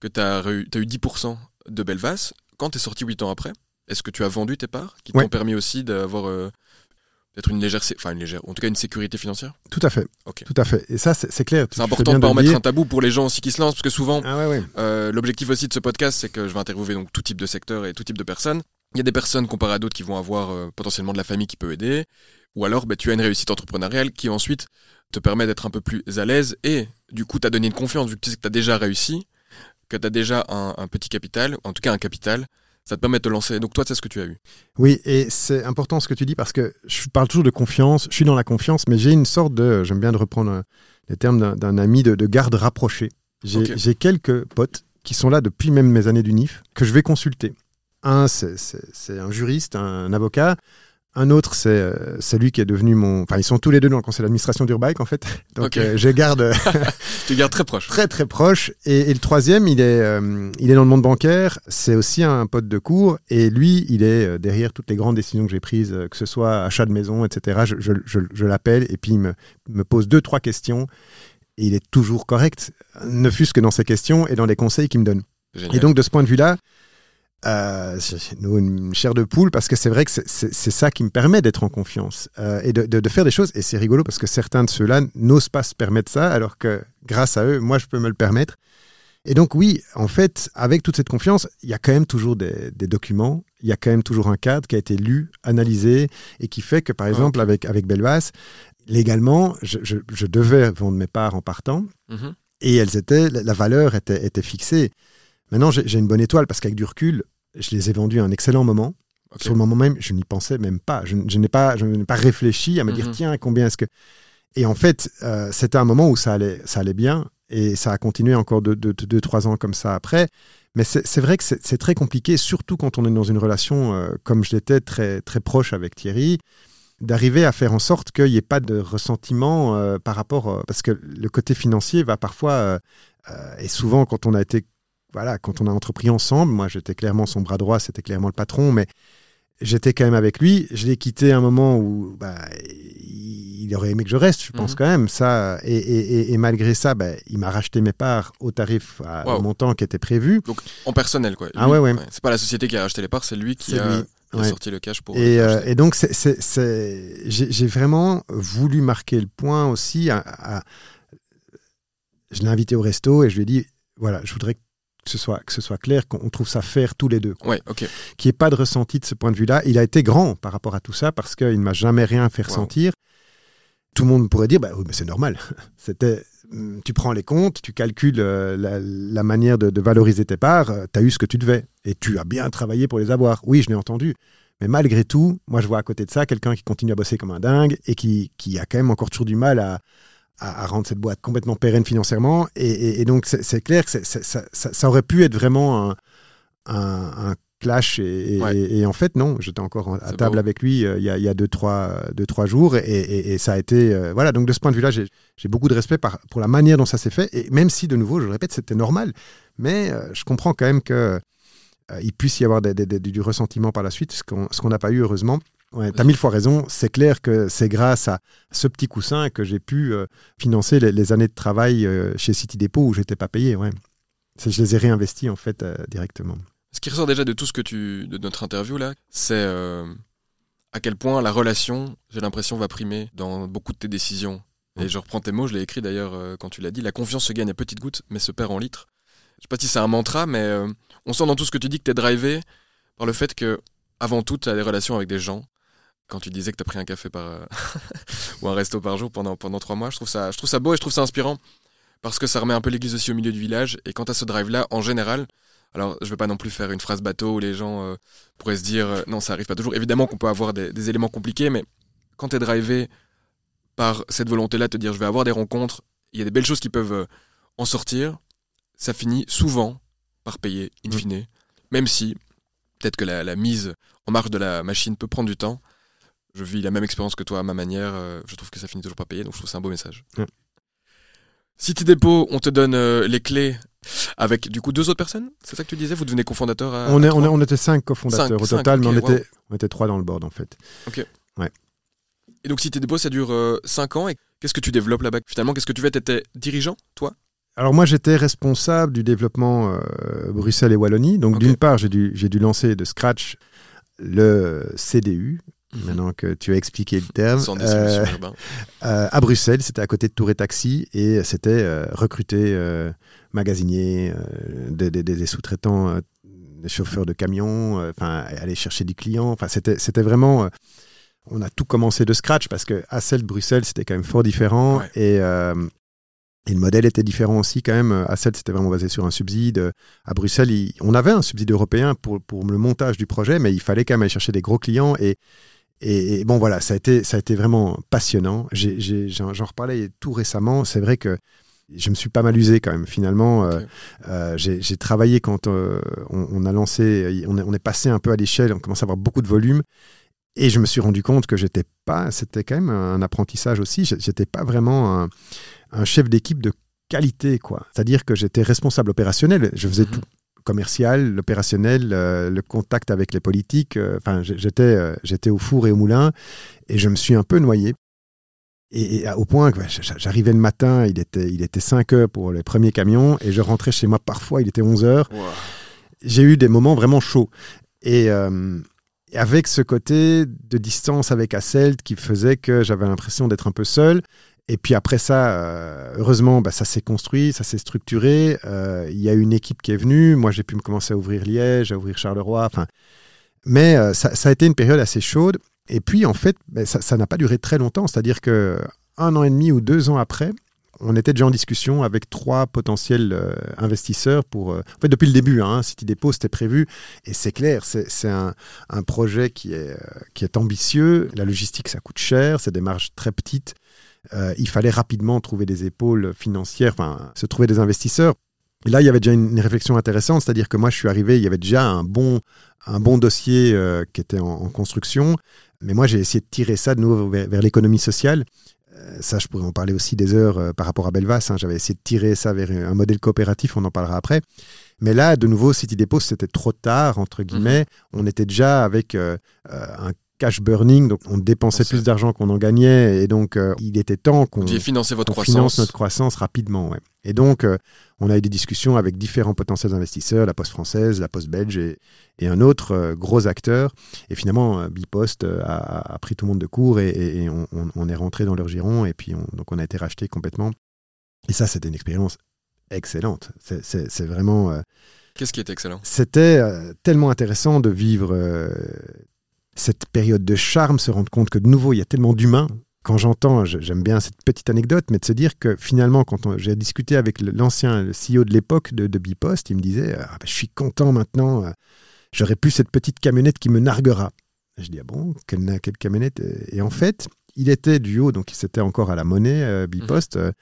que tu as, eu 10% de Belvas. Quand tu es sorti 8 ans après, est-ce que tu as vendu tes parts qui
Ouais.
t'ont permis aussi d'avoir euh, peut-être une légère, enfin une légère, en tout cas une sécurité financière?
Tout à fait.
Ok.
Tout à fait. Et ça, c'est clair.
C'est important de pas en mettre un tabou pour les gens aussi qui se lancent, parce que souvent,
Ah ouais, ouais.
euh, L'objectif aussi de ce podcast, c'est que je vais interviewer donc tout type de secteur et tout type de personnes. Il y a des personnes comparées à d'autres qui vont avoir euh, potentiellement de la famille qui peut aider, ou alors bah, tu as une réussite entrepreneuriale qui ensuite te permet d'être un peu plus à l'aise et du coup t'as donné une confiance vu que tu sais que t'as déjà réussi, que t'as déjà un, un petit capital, en tout cas un capital, ça te permet de te lancer. Donc toi, c'est ce que tu as eu.
Oui, et c'est important ce que tu dis parce que je parle toujours de confiance, je suis dans la confiance, mais j'ai une sorte de, j'aime bien de reprendre euh, les termes d'un- ami de, de garde rapproché. J'ai quelques potes qui sont là depuis même mes années d'UNIF que je vais consulter. Un, c'est un juriste, un avocat. Un autre, c'est euh, celui qui est devenu mon. Enfin, ils sont tous les deux dans le conseil d'administration d'Urbike, en fait. Donc, euh, je garde
Tu gardes très proche.
très très proche. Et, et le troisième, il est, euh, il est dans le monde bancaire. C'est aussi un pote de cours. Et lui, il est derrière toutes les grandes décisions que j'ai prises, que ce soit achat de maison, etc. Je, je- je- je l'appelle et puis il me, me pose deux, trois questions. Et il est toujours correct, ne fût-ce que dans ses questions et dans les conseils qu'il me donne.
Génial.
Et donc, de ce point de vue-là, euh, nous, une chair de poule parce que c'est vrai que c'est- ça qui me permet d'être en confiance euh, et de, de- de faire des choses. Et c'est rigolo parce que certains de ceux-là n'osent pas se permettre ça, alors que grâce à eux, moi, je peux me le permettre. Et donc, oui, en fait, avec toute cette confiance, il y a quand même toujours des, des documents, il y a quand même toujours un cadre qui a été lu, analysé et qui fait que, par exemple, avec, avec Belvas, légalement, je, je- je devais vendre mes parts en partant
Mhm.
et elles étaient, la valeur était, était fixée. Maintenant, j'ai une bonne étoile parce qu'avec du recul, je les ai vendus à un excellent moment. Sur le moment même, je n'y pensais même pas. Je, je n'ai pas, je n'ai pas réfléchi à me dire
Mhm.
tiens combien est-ce que. Et en fait, euh, c'était un moment où ça allait, ça allait bien et ça a continué encore deux, deux, deux, trois ans comme ça après. Mais c'est vrai que c'est très compliqué, surtout quand on est dans une relation euh, comme je l'étais très très proche avec Thierry, d'arriver à faire en sorte qu'il n'y ait pas de ressentiment euh, par rapport euh, parce que le côté financier va parfois euh, et souvent quand on a été voilà quand on a entrepris ensemble, moi j'étais clairement son bras droit, c'était clairement le patron, mais j'étais quand même avec lui. Je l'ai quitté à un moment où bah, il aurait aimé que je reste, je pense
Mhm.
quand même. Ça, et, et- et- et malgré ça, bah, il m'a racheté mes parts au tarif, à-
Wow.
au montant qui était prévu.
Donc en personnel, quoi.
Ah
Lui,
ouais, ouais.
C'est pas la société qui a racheté les parts, c'est lui qui a
lui.
sorti le cash pour.
Et, et donc, j'ai vraiment voulu marquer le point aussi. À, je l'ai invité au resto et je lui ai dit voilà, je voudrais que ce soit, que ce soit clair, qu'on trouve ça faire tous les deux.
Ouais, ok.
Qu'il n'y ait pas de ressenti de ce point de vue-là. Il a été grand par rapport à tout ça parce qu'il ne m'a jamais rien fait ressentir. Tout le monde pourrait dire, bah oui, mais c'est normal. C'était, mm, tu prends les comptes, tu calcules euh, la, manière de, valoriser tes parts, euh, tu as eu ce que tu devais et tu as bien travaillé pour les avoir. Oui, je l'ai entendu. Mais malgré tout, moi je vois à côté de ça quelqu'un qui continue à bosser comme un dingue et qui, qui a quand même encore toujours du mal à, à, rendre cette boîte complètement pérenne financièrement. Et, donc, c'est clair que ça, aurait pu être vraiment un, clash. Et, en fait, non, j'étais encore à table avec lui euh, il, y a, il y a deux, trois, deux, trois jours. Et, ça a été. Euh, voilà, donc de ce point de vue-là, j'ai beaucoup de respect pour la manière dont ça s'est fait. Et même si, de nouveau, je le répète, c'était normal. Mais euh, je comprends quand même qu'il il puisse y avoir du ressentiment par la suite, ce qu'on n'a pas eu, heureusement. Ouais, tu as mille fois raison. C'est clair que c'est grâce à ce petit coussin que j'ai pu euh, financer les, années de travail euh, chez City Depot où j'étais pas payé. Ouais. Je les ai réinvestis en fait euh, directement.
Ce qui ressort déjà de tout ce que tu de notre interview là, c'est à quel point la relation, j'ai l'impression, va primer dans beaucoup de tes décisions. Et je reprends tes mots, je l'ai écrit d'ailleurs quand tu l'as dit. La confiance se gagne à petites gouttes, mais se perd en litres. Je sais pas si c'est un mantra, mais on sent dans tout ce que tu dis que tu es drivé par le fait que, avant tout, tu as des relations avec des gens quand tu disais que tu as pris un café par, euh, ou un resto par jour pendant, pendant trois mois, je trouve, ça, je trouve ça beau et je trouve ça inspirant parce que ça remet un peu l'église aussi au milieu du village. Et quand tu as ce drive-là, en général, alors je vais pas non plus faire une phrase bateau où les gens euh, pourraient se dire euh, non, ça arrive pas toujours. Évidemment qu'on peut avoir des, éléments compliqués, mais quand tu es drivé par cette volonté-là de te dire je vais avoir des rencontres, il y a des belles choses qui peuvent en sortir, ça finit souvent par payer in mmh. fine. Même si peut-être que la, la mise en marche de la machine peut prendre du temps je vis la même expérience que toi à ma manière. Euh, je trouve que ça finit toujours pas payé, donc je trouve que c'est un beau message. City Depot, on te donne euh, les clés avec du coup deux autres personnes C'est ça que tu disais? Vous devenez cofondateur à,
on, est, on, était cinq cofondateurs au total, mais on, était, on était trois dans le board en fait.
Ok.
Ouais.
Et donc City Depot, ça dure euh, cinq ans. Et qu'est-ce que tu développes là-bas? Finalement, qu'est-ce que tu fais? Tu étais dirigeant, toi?
Alors moi j'étais responsable du développement Bruxelles et Wallonie. Donc d'une part j'ai dû, dû lancer de scratch le CDU. Maintenant que tu as expliqué le terme.
Euh,
euh, à Bruxelles, c'était à côté de Tour et Taxi et c'était euh, recruter magasiniers, des, sous-traitants, des chauffeurs de camions, enfin aller chercher des clients. Enfin, c'était, vraiment. on a tout commencé de scratch parce que à celle de Bruxelles, c'était quand même fort différent et et le modèle était différent aussi quand même. À c'était vraiment basé sur un subside. À Bruxelles, on avait un subside européen pour, pour le montage du projet, mais il fallait quand même aller chercher des gros clients. Et, et, bon, voilà, ça a été, ça a été vraiment passionnant. J'en reparlais tout récemment. C'est vrai que je me suis pas mal usé quand même. Finalement, euh, euh, j'ai travaillé quand euh, on, a lancé, on est, on est, passé un peu à l'échelle, on commence à avoir beaucoup de volume. Et je me suis rendu compte que j'étais pas, c'était quand même un apprentissage aussi. J'étais pas vraiment un, chef d'équipe de qualité, quoi. C'est-à-dire que j'étais responsable opérationnel. Je faisais mhm. tout commercial, l'opérationnel, euh, le contact avec les politiques. Euh, enfin, j'étais, euh, j'étais au four et au moulin et je me suis un peu noyé. Et, au point que j'arrivais le matin, il était, il était 5 heures pour les premiers camions et je rentrais chez moi parfois, il était 11 heures. J'ai eu des moments vraiment chauds. Et, avec ce côté de distance avec Asselt qui faisait que j'avais l'impression d'être un peu seul. Et puis après ça, euh, heureusement, bah, ça s'est construit, ça s'est structuré. Euh, il y a une équipe qui est venue. Moi, j'ai pu me commencer à ouvrir Liège, à ouvrir Charleroi. Enfin, mais euh, ça, a été une période assez chaude. Et puis, en fait, bah, ça n'a pas duré très longtemps. C'est-à-dire que un an et demi ou deux ans après, on était déjà en discussion avec trois potentiels investisseurs pour. en fait, depuis le début, hein, City Depot, c'était prévu. Et c'est clair, c'est un, projet qui est, qui est ambitieux. La logistique, ça coûte cher, c'est des marges très petites. Euh, il fallait rapidement trouver des épaules financières, enfin, se trouver des investisseurs. Et là, il y avait déjà une, réflexion intéressante, c'est-à-dire que moi, je suis arrivé, il y avait déjà un bon, un bon dossier euh, qui était en, construction, mais moi, j'ai essayé de tirer ça de nouveau vers, l'économie sociale. Euh, ça, je pourrais en parler aussi des heures par rapport à Belvas. Hein. J'avais essayé de tirer ça vers un modèle coopératif, on en parlera après. Mais là, de nouveau, City Depot, c'était trop tard, entre guillemets. Mhm. On était déjà avec un cash burning, donc on dépensait plus d'argent qu'on en gagnait, et donc euh, il était temps qu'on
finance votre croissance.
finance notre croissance rapidement. Ouais. Et donc, euh, on a eu des discussions avec différents potentiels investisseurs, la Poste française, la Poste belge et, et un autre euh, gros acteur. Et finalement, Bipost a, a, pris tout le monde de court et, et on, on, est rentré dans leur giron, et puis on, donc on a été racheté complètement. Et ça, c'était une expérience excellente. C'est vraiment...
Qu'est-ce qui est excellent?
C'était tellement intéressant de vivre cette période de charme, se rendre compte que de nouveau, il y a tellement d'humains. Quand j'entends, j'aime bien cette petite anecdote, mais de se dire que finalement, quand j'ai discuté avec l'ancien CEO de l'époque de, de Bipost, il me disait ah, ben, Je suis content maintenant, euh, j'aurai plus cette petite camionnette qui me narguera. Je dis Ah bon, quelle, quelle camionnette? Et en fait, il était du haut, donc c'était encore à la monnaie, euh, Bipost. Mhm. Euh,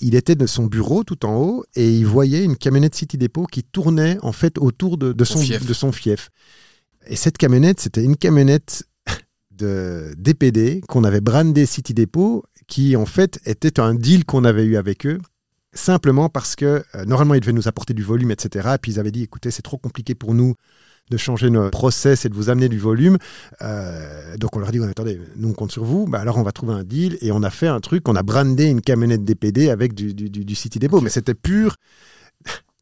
il était de son bureau tout en haut et il voyait une camionnette City Depot qui tournait en fait autour de, son, de son fief. Et cette camionnette, c'était une camionnette de DPD qu'on avait brandé City Depot, qui en fait était un deal qu'on avait eu avec eux, simplement parce que euh, normalement ils devaient nous apporter du volume, etc. Et puis ils avaient dit, écoutez, c'est trop compliqué pour nous de changer nos process et de vous amener du volume. Euh, donc on leur a dit, attendez, nous on compte sur vous, bah, alors on va trouver un deal et on a fait un truc, on a brandé une camionnette DPD avec du, du, du City Depot, mais c'était pur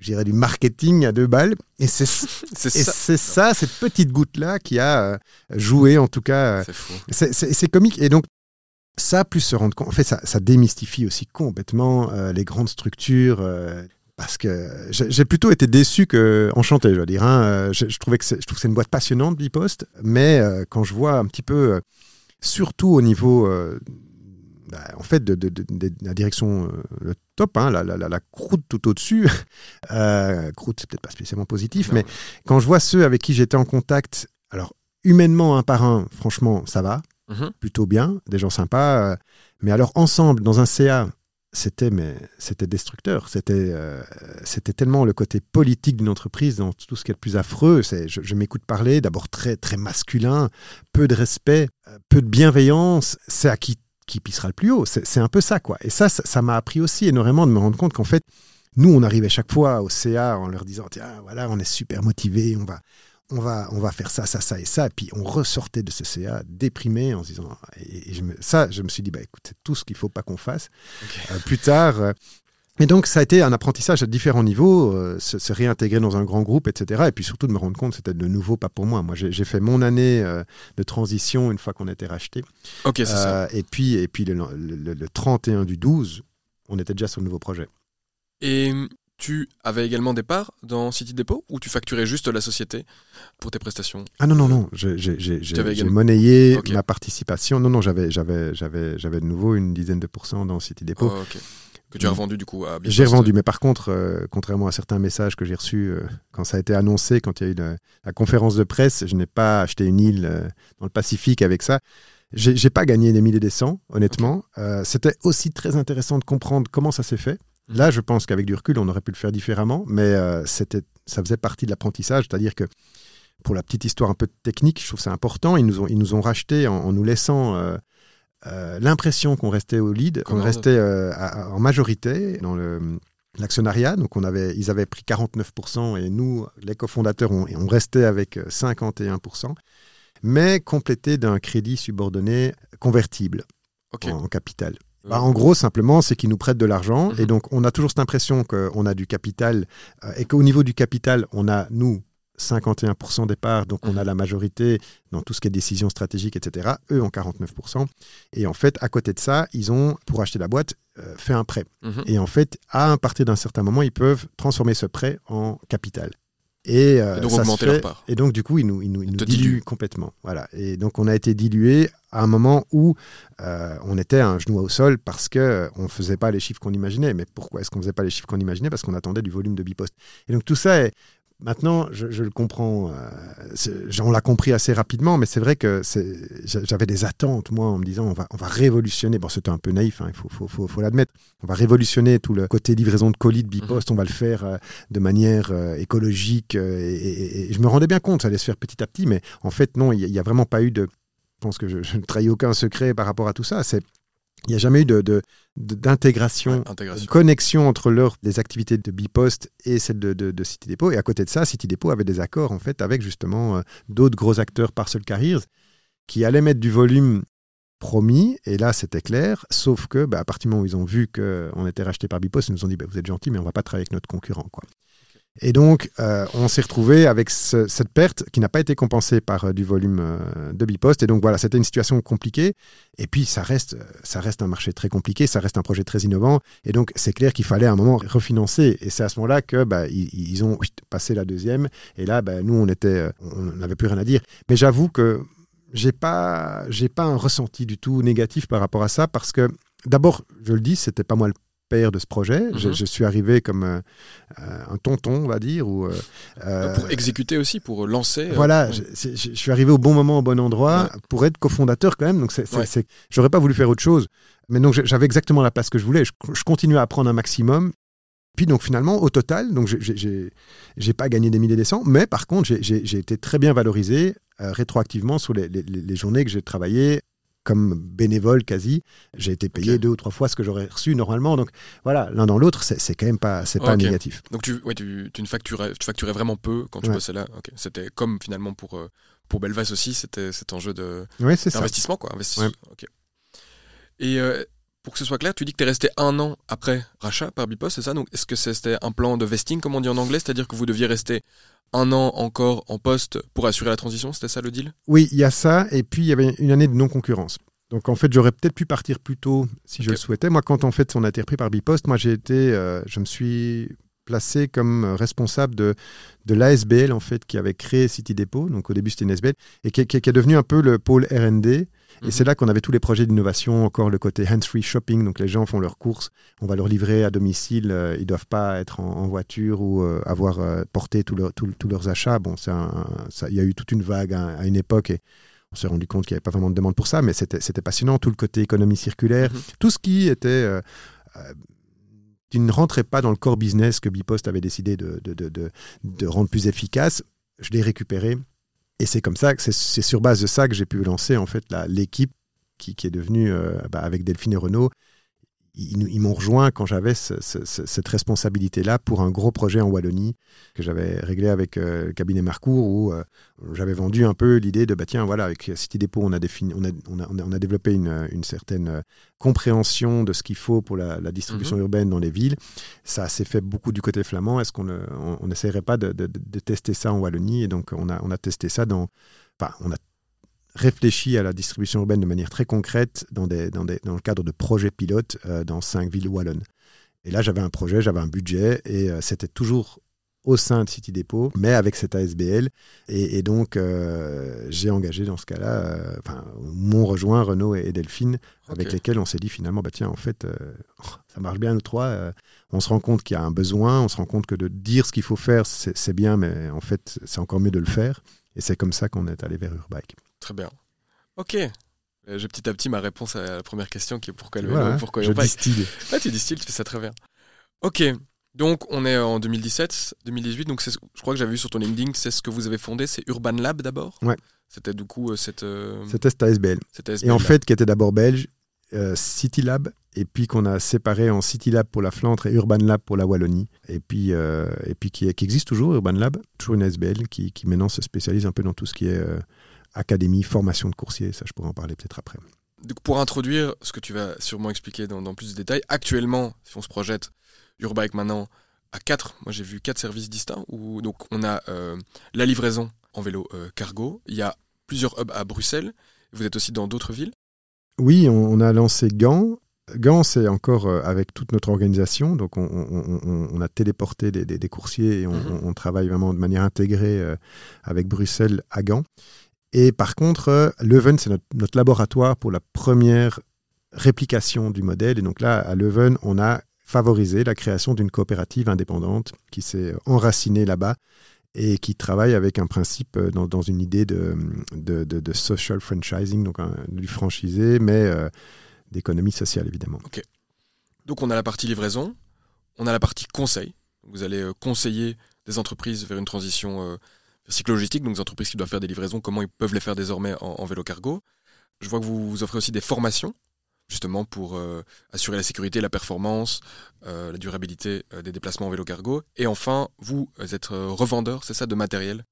j'irais du marketing à deux balles. Et c'est ça. ça, cette petite goutte-là qui a euh, joué, en tout cas. C'est comique. Et donc, ça, plus se rendre compte, en fait, ça, ça démystifie aussi complètement euh, les grandes structures. Euh, parce que j'ai plutôt été déçu que enchanté, je veux dire. Hein. Je, trouvais que je trouve que c'est une boîte passionnante, Bipost, mais quand je vois un petit peu, surtout au niveau bah, en fait, de, la direction, euh, le top, hein, la, croûte tout au-dessus, euh, croûte, c'est peut-être pas spécialement positif, mais quand je vois ceux avec qui j'étais en contact, alors humainement, un par un, franchement, ça va, mhm. plutôt bien, des gens sympas, euh, mais alors ensemble, dans un CA, c'était mais c'était destructeur. C'était c'était tellement le côté politique d'une entreprise dans tout ce qui est le plus affreux. C'est je, je m'écoute parler d'abord très très masculin, peu de respect, peu de bienveillance. C'est à qui qui pissera le plus haut. C'est un peu ça, quoi. Et ça, ça m'a appris aussi énormément de me rendre compte qu'en fait, nous, on arrivait chaque fois au CA en leur disant, tiens, voilà, on est super motivés, on va, on va, on va faire ça, ça, ça et ça. Et puis on ressortait de ce CA déprimé en se disant, et, je me, ça, je me suis dit, bah écoute, c'est tout ce qu'il faut pas qu'on fasse. Euh, plus tard, euh, et donc, ça a été un apprentissage à différents niveaux, euh, se, réintégrer dans un grand groupe, etc. Et puis surtout de me rendre compte, c'était de nouveau pas pour moi. Moi, j'ai fait mon année euh, de transition une fois qu'on était racheté.
Ok, c'est ça.
Euh, et puis, et puis le, le, 31 du 12, on était déjà sur le nouveau projet.
Et tu avais également des parts dans City Depot ou tu facturais juste la société pour tes prestations?
Ah non, non, non. J'ai monnayé ma participation. Non, non, j'avais de nouveau une dizaine de pourcents dans City Depot.
Oh, que tu as revendu du coup à
J'ai revendu, mais par contre, euh, contrairement à certains messages que j'ai reçus euh, quand ça a été annoncé, quand il y a eu la, conférence de presse, je n'ai pas acheté une île euh, dans le Pacifique avec ça. J'ai pas gagné des milliers des cents, honnêtement. C'était aussi très intéressant de comprendre comment ça s'est fait. Mhm. Là, je pense qu'avec du recul, on aurait pu le faire différemment, mais c'était, ça faisait partie de l'apprentissage, c'est-à-dire que pour la petite histoire un peu technique, je trouve ça important. Ils nous ont, ils nous ont racheté en, en nous laissant euh, l'impression qu'on restait au lead, qu'on restait euh, en majorité dans l'actionnariat. Donc on avait, ils avaient pris 49% et nous, les cofondateurs, on, on restait avec 51%, euh, mais complété d'un crédit subordonné convertible en, capital. Bah, en gros, simplement, c'est qu'ils nous prêtent de l'argent mhm. et donc on a toujours cette impression qu'on a du capital et qu'au niveau du capital, on a, nous, 51% des parts, donc on a mhm. la majorité dans tout ce qui est décision stratégique, etc. Eux ont 49%. Et en fait, à côté de ça, ils ont, pour acheter la boîte, euh, fait un prêt. Mhm. Et en fait, à partir d'un certain moment, ils peuvent transformer ce prêt en capital.
Et, euh, donc augmenter leur part.
Et donc, du coup, ils nous, ils nous, diluent complètement. Voilà. Et donc, on a été dilué à un moment où euh, on était un genou au sol parce qu'on ne faisait pas les chiffres qu'on imaginait. Mais pourquoi est-ce qu'on ne faisait pas les chiffres qu'on imaginait? Parce qu'on attendait du volume de bipost. Et donc, tout ça est, Maintenant, je, le comprends, euh, on l'a compris assez rapidement, mais c'est vrai que j'avais des attentes, moi, en me disant on va, on va révolutionner. Bon, c'était un peu naïf, hein, il faut, faut, faut, l'admettre. On va révolutionner tout le côté livraison de colis de Bipost, mhm. on va le faire euh, de manière euh, écologique. Et, je me rendais bien compte, ça allait se faire petit à petit, mais en fait, non, il n'y a, vraiment pas eu de. Je pense que je, je ne trahis aucun secret par rapport à tout ça. C'est il n'y a jamais eu de, d'intégration, de, connexion entre leur, les activités de Bipost et celles de, de, City Depot. Et à côté de ça, City Depot avait des accords en fait avec justement euh, d'autres gros acteurs Parcel Carriers qui allaient mettre du volume promis, et là c'était clair, sauf que bah, à partir du moment où ils ont vu qu'on était racheté par Bipos, ils nous ont dit bah, vous êtes gentil, mais on va pas travailler avec notre concurrent. Quoi. Et donc, euh, on s'est retrouvé avec cette perte qui n'a pas été compensée par euh, du volume euh, de Bipost. Et donc, voilà, c'était une situation compliquée. Et puis, ça reste, ça reste un marché très compliqué, ça reste un projet très innovant. Et donc, c'est clair qu'il fallait à un moment refinancer. Et c'est à ce moment-là que bah, ils, ont passé la deuxième. Et là, bah, nous, on on n'avait plus rien à dire. Mais j'avoue que j'ai pas, j'ai pas un ressenti du tout négatif par rapport à ça parce que d'abord, je le dis, c'était pas moi le de ce projet. je, mhm. suis arrivé comme euh, un tonton, on va dire. Ou,
euh, pour exécuter aussi, pour lancer.
Euh, voilà, je, suis arrivé au bon moment, au bon endroit, pour être cofondateur quand même. Donc, c'est, j'aurais pas voulu faire autre chose. Mais donc, j'avais exactement la place que je voulais. Je, continuais à apprendre un maximum. Puis donc finalement, au total, donc j'ai pas gagné des milliers des cents, mais par contre, j'ai été très bien valorisé rétroactivement sur les, les, journées que j'ai travaillé comme bénévole quasi. J'ai été payé deux ou trois fois ce que j'aurais reçu normalement. Donc voilà, l'un dans l'autre, c'est quand même pas, c'est pas négatif.
Donc tu, ouais, tu, tu, ne facturais, tu facturais vraiment peu quand tu bossais là? C'était comme finalement pour, euh, pour Belvas aussi, c'était cet enjeu d'investissement. quoi. Investissement. Et euh, pour que ce soit clair, tu dis que tu es resté un an après rachat par Bipost, c'est ça? Donc est-ce que c'était un plan de vesting, comme on dit en anglais? C'est-à-dire que vous deviez rester un an encore en poste pour assurer la transition C'était ça le deal?
Oui, il y a ça. Et puis, il y avait une année de non-concurrence. Donc, en fait, j'aurais peut-être pu partir plus tôt si je le souhaitais. Moi, quand en fait, on a été repris par Bipost, moi, j'ai été, euh, je me suis placé comme responsable de, de l'ASBL, en fait, qui avait créé City Depot. Donc, au début, c'était une ASBL, et qui, qui, est devenu un peu le pôle R&D et c'est mhm. là qu'on avait tous les projets d'innovation, encore le côté hands-free shopping. Donc les gens font leurs courses, on va leur livrer à domicile. Euh, ils ne doivent pas être en, voiture ou euh, avoir euh, porté tous leurs achats. Bon, il y a eu toute une vague à, une époque et on s'est rendu compte qu'il n'y avait pas vraiment de demande pour ça, mais c'était passionnant. Tout le côté économie circulaire, mhm. tout ce qui était qui ne rentrait pas dans le core business que Bipost avait décidé de, de, de rendre plus efficace, je l'ai récupéré et c'est comme ça c'est sur base de ça que j'ai pu lancer en fait l'équipe qui, est devenue euh, bah, avec Delphine et Renault ils, m'ont rejoint quand j'avais cette responsabilité-là pour un gros projet en Wallonie que j'avais réglé avec euh, le cabinet Marcourt où euh, j'avais vendu un peu l'idée de bah tiens voilà avec City Depot on a, défini, on a, on a, on a développé une, une, certaine compréhension de ce qu'il faut pour la, distribution mhm. urbaine dans les villes. Ça s'est fait beaucoup du côté flamand. Est-ce qu'on n'essayerait pas de, de, de, tester ça en Wallonie? Et donc on a, on a testé ça dans Enfin, on a réfléchi à la distribution urbaine de manière très concrète dans, des, dans, des, dans le cadre de projets pilotes euh, dans cinq villes wallonnes. Et là, j'avais un projet, j'avais un budget, et euh, c'était toujours au sein de City Depot, mais avec cette ASBL. Et, donc, euh, j'ai engagé dans ce cas-là, enfin, m'ont rejoint Renaud et, Delphine, avec lesquels on s'est dit finalement, bah, tiens, en fait, ça marche bien, nous trois. on se rend compte qu'il y a un besoin, on se rend compte que de dire ce qu'il faut faire, c'est bien, mais en fait, c'est encore mieux de le faire. Et c'est comme ça qu'on est allé vers Urbike.
Très bien. Ok. Euh, j'ai petit à petit ma réponse à la première question qui est pourquoi le vélo, pourquoi
je distille.
Ah, tu distilles, tu fais ça très bien. Ok. Donc on est en 2017, 2018. Donc je crois que j'avais vu sur ton LinkedIn, c'est ce que vous avez fondé, c'est Urban Lab d'abord?
Ouais.
C'était du coup euh, cette. Euh,
C'était cette ASBL. Et en fait, qui était d'abord belge, City Lab, et puis qu'on a séparé en City Lab pour la Flandre et Urban Lab pour la Wallonie. Et puis, et puis qui, qui, existe toujours, Urban Lab, toujours une ASBL qui, qui, maintenant se spécialise un peu dans tout ce qui est académie, formation de coursier, ça je pourrais en parler peut-être après.
Donc pour introduire ce que tu vas sûrement expliquer dans, plus de détails, actuellement, si on se projette, Urbike maintenant à quatre, moi j'ai vu quatre services distincts, où donc on a euh, la livraison en vélo euh, cargo, il y a plusieurs hubs à Bruxelles, vous êtes aussi dans d'autres villes?
Oui, on, a lancé Gand, Gand, c'est encore euh, avec toute notre organisation. Donc, on, a téléporté des, coursiers et mhm. on, travaille vraiment de manière intégrée avec Bruxelles à Gand. Et par contre, euh, Leuven, c'est notre, laboratoire pour la première réplication du modèle. Et donc là, à Leuven, on a favorisé la création d'une coopérative indépendante qui s'est enracinée là-bas et qui travaille avec un principe euh, dans, une idée de, social franchising, donc du franchisé, mais euh, d'économie sociale évidemment.
Ok. Donc on a la partie livraison, on a la partie conseil. Vous allez conseiller des entreprises vers une transition cyclo-logistique, donc des entreprises qui doivent faire des livraisons, comment ils peuvent les faire désormais en, vélo cargo. Je vois que vous, offrez aussi des formations, justement pour euh, assurer la sécurité, la performance, euh, la durabilité euh, des déplacements en vélo cargo. Et enfin, vous êtes revendeur, c'est ça, de matériel?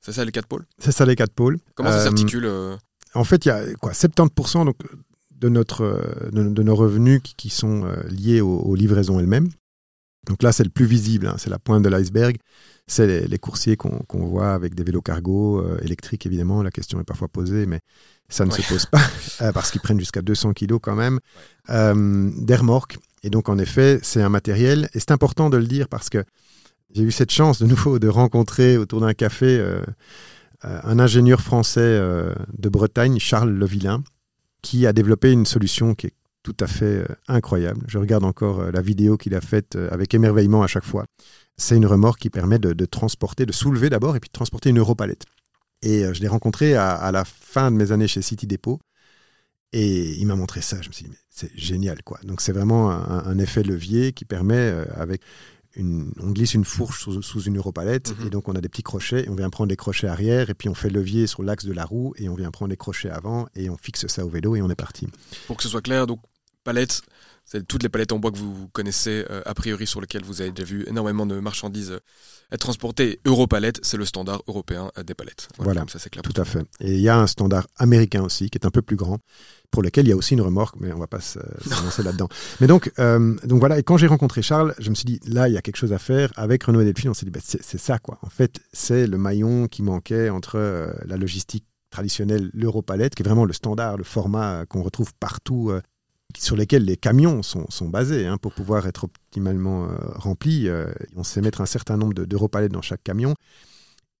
C'est ça les quatre pôles?
C'est ça les quatre pôles.
Comment ça s'articule
En fait, il y a quoi 70% donc, de, notre, de, nos revenus qui, sont liés aux, livraisons elles-mêmes. Donc là, c'est le plus visible, hein, c'est la pointe de l'iceberg. C'est les, coursiers qu'on voit avec des vélos cargo électriques, évidemment. La question est parfois posée, mais ça ne se pose pas, parce qu'ils prennent jusqu'à 200 kilos quand même, des remorques. Et donc, en effet, c'est un matériel. Et c'est important de le dire parce que j'ai eu cette chance de nouveau de rencontrer autour d'un café euh, euh, un ingénieur français euh, de Bretagne, Charles Levillain, qui a développé une solution qui est tout à fait incroyable. Je regarde encore la vidéo qu'il a faite avec émerveillement à chaque fois. C'est une remorque qui permet de, transporter, de soulever d'abord et puis de transporter une europalette. Et je l'ai rencontré à, la fin de mes années chez City Depot. Et il m'a montré ça. Je me suis dit, c'est génial, quoi. Donc c'est vraiment un, effet levier qui permet, avec on glisse une fourche sous, une europalette mhm. et donc on a des petits crochets et on vient prendre les crochets arrière et puis on fait levier sur l'axe de la roue et on vient prendre les crochets avant et on fixe ça au vélo et on est parti.
Pour que ce soit clair, donc palette, c'est toutes les palettes en bois que vous connaissez euh, a priori sur lesquelles vous avez déjà vu énormément de marchandises euh, être transportées. Europalette, c'est le standard européen euh, des palettes.
Voilà, ça c'est clair. Tout à fait. Et il y a un standard américain aussi qui est un peu plus grand pour lequel il y a aussi une remorque, mais on va pas se, lancer là-dedans. Mais donc, euh, donc voilà, et quand j'ai rencontré Charles, je me suis dit, là, il y a quelque chose à faire. Avec Renault et Delphine, on s'est dit, bah, c'est ça, quoi. En fait, c'est le maillon qui manquait entre euh, la logistique traditionnelle, l'Europalette, qui est vraiment le standard, le format qu'on retrouve partout, sur lesquels les camions sont, basés, hein, pour pouvoir être optimalement remplis. on sait mettre un certain nombre d'Europalettes dans chaque camion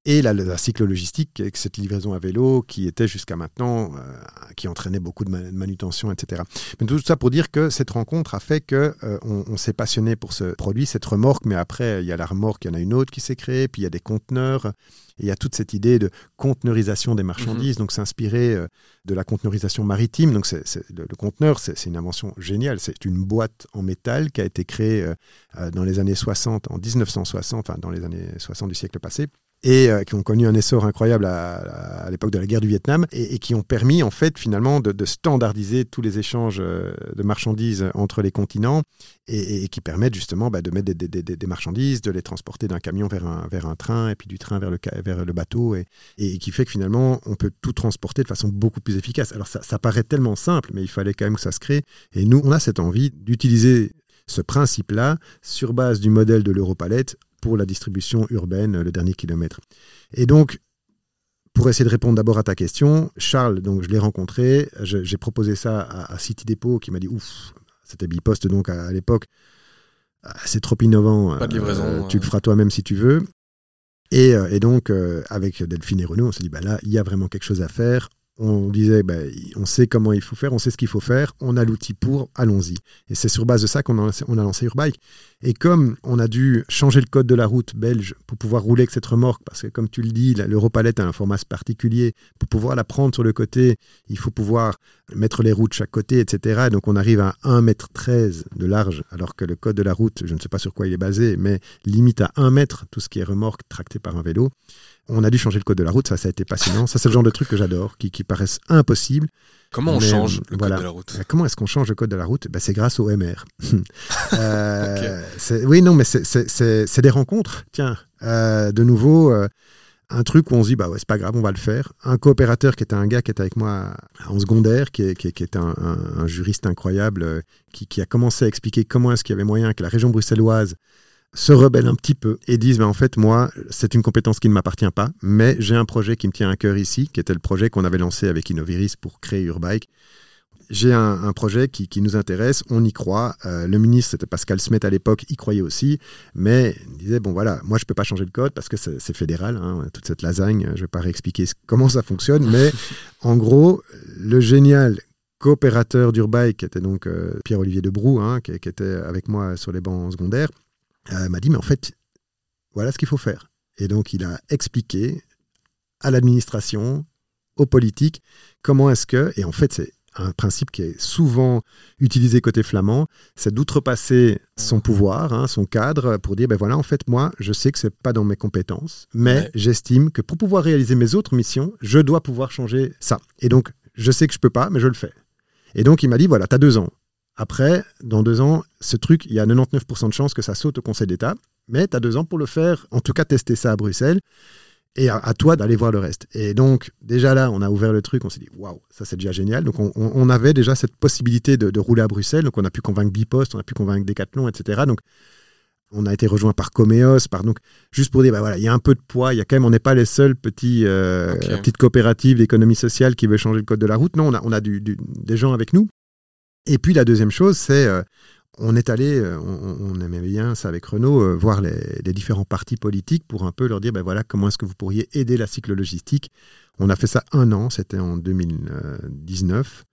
et la, la, cycle logistique, avec cette livraison à vélo qui était jusqu'à maintenant, euh, qui entraînait beaucoup de, manutention, etc. Mais tout ça pour dire que cette rencontre a fait que euh, on, s'est passionné pour ce produit, cette remorque, mais après, il y a la remorque, il y en a une autre qui s'est créée, puis il y a des conteneurs, il y a toute cette idée de conteneurisation des marchandises, mhm. donc s'inspirer euh, de la conteneurisation maritime. Donc c'est, le, conteneur, c'est, une invention géniale. C'est une boîte en métal qui a été créée dans les années 60, en 1960, enfin dans les années 60 du siècle passé, et euh, qui ont connu un essor incroyable à, l'époque de la guerre du Vietnam et, qui ont permis en fait finalement de, standardiser tous les échanges euh, de marchandises entre les continents et, qui permettent justement bah, de mettre des, marchandises, de les transporter d'un camion vers un, train et puis du train vers le, bateau et, et qui fait que finalement on peut tout transporter de façon beaucoup plus efficace. Alors ça, ça paraît tellement simple mais il fallait quand même que ça se crée et nous on a cette envie d'utiliser ce principe-là sur base du modèle de l'Europalette pour la distribution urbaine, le dernier kilomètre. Et donc, pour essayer de répondre d'abord à ta question, Charles, donc je l'ai rencontré, j'ai proposé ça à, City Depot qui m'a dit ouf, c'était Bipost donc à, l'époque, ah, c'est trop innovant,
Pas de livraison, euh,
tu le feras toi-même si tu veux. Et, euh, donc, euh, avec Delphine et Renaud, on s'est dit, bah là, il y a vraiment quelque chose à faire on disait, ben, on sait comment il faut faire, on sait ce qu'il faut faire, on a l'outil pour, allons-y. Et c'est sur base de ça qu'on a, lancé Urbike. Et comme on a dû changer le code de la route belge pour pouvoir rouler avec cette remorque, parce que comme tu le dis, l'Europalette a un format particulier, pour pouvoir la prendre sur le côté, il faut pouvoir mettre les roues de chaque côté, etc. donc on arrive à 1,13 m de large, alors que le code de la route, je ne sais pas sur quoi il est basé, mais limite à 1 mètre tout ce qui est remorque tracté par un vélo. On a dû changer le code de la route, ça, ça a été passionnant. Ça, c'est le genre de truc que j'adore, qui, qui paraissent impossibles.
Comment on change le code de la route
euh, Comment est-ce qu'on change le code de la route? Bah, C'est grâce au MR. euh, Oui, non, mais c'est des rencontres. Tiens, euh, de nouveau, euh, un truc où on se dit, bah ouais, c'est pas grave, on va le faire. Un coopérateur qui était un gars qui était avec moi en secondaire, qui, est, qui, était un, un, juriste incroyable, qui, qui, a commencé à expliquer comment est-ce qu'il y avait moyen que la région bruxelloise se rebellent un petit peu et disent, ben, en fait, moi, c'est une compétence qui ne m'appartient pas, mais j'ai un projet qui me tient à cœur ici, qui était le projet qu'on avait lancé avec Innoviris pour créer Urbike. J'ai un, projet qui, nous intéresse, on y croit. Euh, le ministre, c'était Pascal Smet à l'époque, y croyait aussi, mais il disait, bon voilà, moi je ne peux pas changer le code parce que c'est fédéral, hein, toute cette lasagne, je ne vais pas réexpliquer comment ça fonctionne, mais en gros, le génial coopérateur d'Urbike, qui était donc euh, Pierre-Olivier Debrou, hein, qui, qui, était avec moi sur les bancs secondaires, euh, m'a dit, mais en fait, voilà ce qu'il faut faire. Et donc, il a expliqué à l'administration, aux politiques, comment est-ce que, et en fait, c'est un principe qui est souvent utilisé côté flamand, c'est d'outrepasser son pouvoir, hein, son cadre, pour dire, ben voilà, en fait, moi, je sais que c'est pas dans mes compétences, mais j'estime que pour pouvoir réaliser mes autres missions, je dois pouvoir changer ça. Et donc, je sais que je peux pas, mais je le fais. Et donc, il m'a dit, voilà, tu as deux ans. Après, dans deux ans, ce truc, il y a 99% de chances que ça saute au Conseil d'État, mais tu as deux ans pour le faire, en tout cas tester ça à Bruxelles. Et à, toi d'aller voir le reste. Et donc, déjà là, on a ouvert le truc, on s'est dit, waouh, ça c'est déjà génial. Donc, on, avait déjà cette possibilité de, rouler à Bruxelles. Donc, on a pu convaincre Bipost, on a pu convaincre Decathlon, etc. Donc, on a été rejoint par Comeos, par donc juste pour dire, bah voilà, il y a un peu de poids. Il y a quand même, on n'est pas les seuls petits euh, petites coopératives d'économie sociale qui veulent changer le code de la route. Non, on a, on a du, des gens avec nous. Et puis la deuxième chose, c'est euh, on est allé, euh, on, aimait bien ça avec Renault, euh, voir les, différents partis politiques pour un peu leur dire, ben voilà, comment est-ce que vous pourriez aider la cyclo-logistique. On a fait ça un an, c'était en 2019.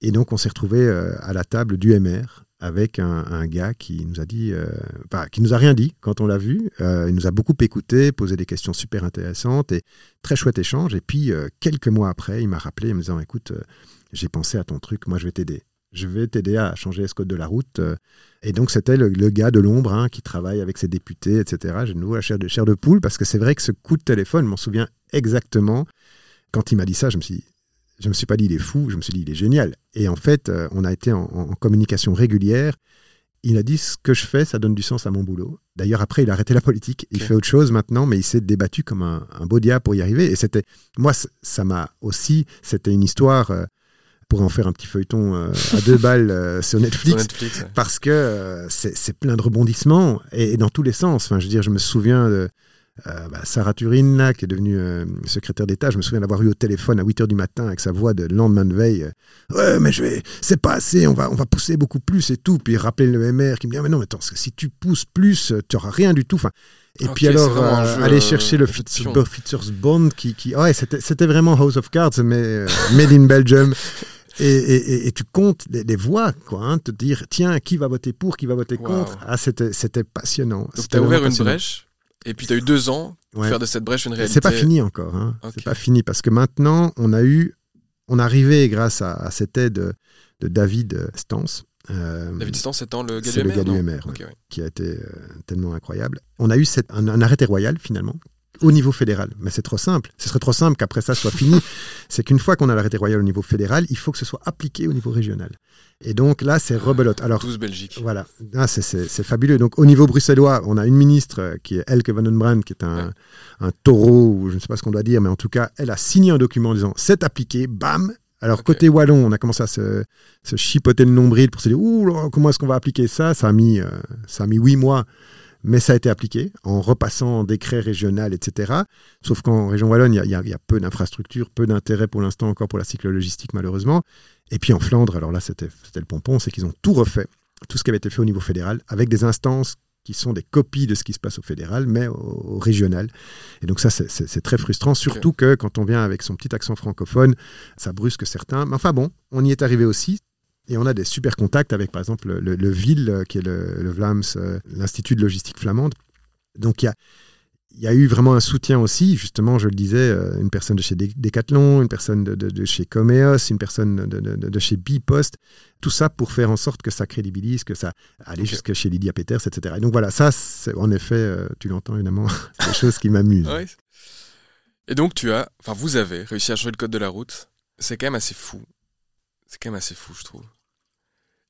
Et donc, on s'est retrouvé euh, à la table du MR avec un, gars qui nous a dit, qui nous a rien dit quand on l'a vu. il nous a beaucoup écouté, posé des questions super intéressantes et très chouette échange. Et puis, quelques mois après, il m'a rappelé en me disant, écoute, j'ai pensé à ton truc, moi je vais t'aider je vais t'aider à changer ce code de la route. Et donc, c'était le, gars de l'ombre hein, qui travaille avec ses députés, etc. J'ai de nouveau la chair de, chair de poule parce que c'est vrai que ce coup de téléphone, je m'en souviens exactement. Quand il m'a dit ça, je me suis je me suis pas dit il est fou, je me suis dit il est génial. Et en fait, euh, on a été en, communication régulière. Il a dit ce que je fais, ça donne du sens à mon boulot. D'ailleurs, après, il a arrêté la politique. Il fait autre chose maintenant, mais il s'est débattu comme un, un beau diable pour y arriver. Et c'était, moi, ça m'a aussi, c'était une histoire. Euh, pourrait en faire un petit feuilleton euh, à deux balles euh, sur Netflix, parce que euh, c'est plein de rebondissements et, dans tous les sens. Enfin, je veux dire, je me souviens de bah, Sarah Turin, là, qui est devenue secrétaire d'État. Je me souviens d'avoir eu au téléphone à 8 h du matin avec sa voix de lendemain de veille. ouais, mais je vais, c'est pas assez, on va, on va pousser beaucoup plus et tout. Puis rappeler le MR qui me dit, ah, mais non, mais attends, si tu pousses plus, tu n'auras rien du tout. Enfin, et puis alors, aller chercher le Features Bond qui, qui ouais, c'était vraiment House of Cards, mais made in Belgium. Et, tu comptes les, voix, quoi, hein, te dire, tiens, qui va voter pour, qui va voter contre. Ah, c'était passionnant.
Donc, tu as ouvert une brèche, et puis tu as eu deux ans pour faire de cette brèche une réalité.
C'est pas fini encore. Hein. C'est pas fini, parce que maintenant, on a eu, on est arrivé grâce à, cette aide de David Stans.
Euh, David Stans étant le gars
du MR, le gars du qui a été euh, tellement incroyable. On a eu cette, un arrêté royal, finalement, au niveau fédéral. Mais c'est trop simple. Ce serait trop simple qu'après ça soit fini. c'est qu'une fois qu'on a l'arrêté royal au niveau fédéral, il faut que ce soit appliqué au niveau régional. Et donc là, c'est rebelote. Alors,
Tous Belgique.
Voilà, ah, c'est fabuleux. Donc au niveau bruxellois, on a une ministre euh, qui est Elke van den Brand, qui est un, un taureau, ou je ne sais pas ce qu'on doit dire, mais en tout cas, elle a signé un document en disant c'est appliqué, bam, alors, côté Wallon, on a commencé à se, chipoter le nombril pour se dire Ouh, comment est-ce qu'on va appliquer ça? Ça a mis, euh, ça a mis huit mois mais ça a été appliqué en repassant en décret régional, etc. Sauf qu'en région Wallonne, il y, a peu d'infrastructures, peu d'intérêt pour l'instant encore pour la cyclo-logistique, malheureusement. Et puis en Flandre, alors là, c'était le pompon, c'est qu'ils ont tout refait, tout ce qui avait été fait au niveau fédéral, avec des instances qui sont des copies de ce qui se passe au fédéral, mais au, régional. Et donc ça, c'est très frustrant, surtout que quand on vient avec son petit accent francophone, ça brusque certains. Mais enfin bon, on y est arrivé aussi. Et on a des super contacts avec, par exemple, le, le VIL, euh, qui est le, VLAMS, euh, l'Institut de logistique flamande. Donc, il y a, il y a eu vraiment un soutien aussi, justement, je le disais, euh, une personne de chez Decathlon, une personne de, chez Comeos, une personne de, chez Bipost, tout ça pour faire en sorte que ça crédibilise, que ça aille jusque chez Lydia Peters, etc. Et donc voilà, ça, en effet, tu l'entends évidemment, c'est des choses qui m'amusent.
Et donc tu as, enfin vous avez réussi à changer le code de la route. C'est quand même assez fou. C'est quand même assez fou, je trouve.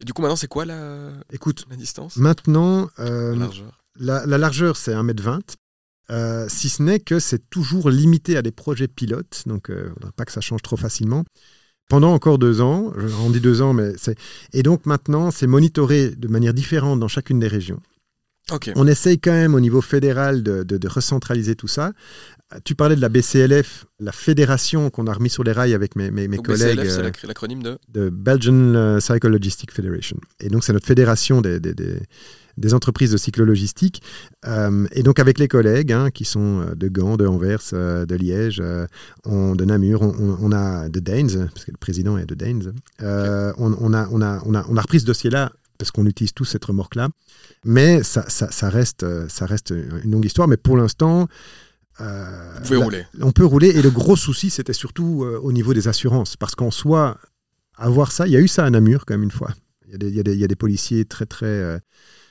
Et du coup, maintenant, c'est quoi la,
Écoute,
la distance?
Maintenant, euh, la largeur, c'est 1m20. Euh, si ce n'est que c'est toujours limité à des projets pilotes, donc euh, pas que ça change trop facilement. Pendant encore deux ans, on dit deux ans, mais c'est. Et donc maintenant, c'est monitoré de manière différente dans chacune des régions. On essaye quand même au niveau fédéral de, recentraliser tout ça. Tu parlais de la BCLF, la fédération qu'on a remis sur les rails avec mes, mes, collègues. BCLF,
c'est euh, l'acronyme de
De Belgian euh, Cycle Logistic Federation. Et donc, c'est notre fédération des, des, des, entreprises de cyclo-logistique. Euh, et donc, avec les collègues hein, qui sont de Gand, de Anvers, de Liège, on, de Namur, on, a de Daines, parce que le président est de Daines. On, on, a, on, a, on, a, on a repris ce dossier-là parce qu'on utilise tous cette remorque-là. Mais ça, ça, reste, ça reste une longue histoire. Mais pour l'instant,
euh, Vous pouvez rouler.
On peut rouler. Et le gros souci, c'était surtout euh, au niveau des assurances. Parce qu'en soi, avoir ça, il y a eu ça à Namur quand même une fois. Il y, y, a des policiers très, très, euh,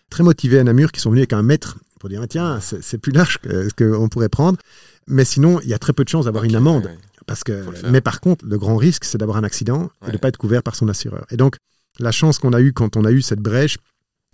très motivés à Namur qui sont venus avec un mètre pour dire tiens, c'est plus large que ce qu'on pourrait prendre. Mais sinon, il y a très peu de chances d'avoir une amende. Parce que, mais par contre, le grand risque, c'est d'avoir un accident et de ne pas être couvert par son assureur. Et donc, la chance qu'on a eue quand on a eu cette brèche,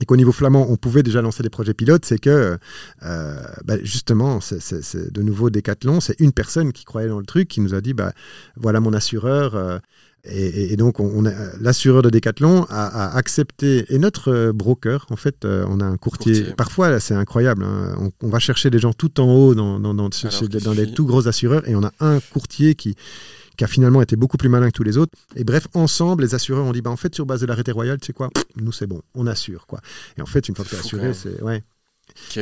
et qu'au niveau flamand, on pouvait déjà lancer des projets pilotes, c'est que euh, bah, justement, c'est de nouveau Decathlon, c'est une personne qui croyait dans le truc, qui nous a dit, bah, voilà mon assureur. Euh, et, donc, on, l'assureur de Decathlon a, accepté, et notre broker, en fait, on a un courtier. Parfois, c'est incroyable. Hein, on, va chercher des gens tout en haut dans, dans, dans, dans les tout gros assureurs, et on a un courtier qui, qui a finalement été beaucoup plus malin que tous les autres. Et bref, ensemble, les assureurs ont dit, bah, en fait, sur base de l'arrêté royal, tu sais quoi, nous c'est bon, on assure. quoi. Et en fait, une fois que tu assuré, c'est... Ouais.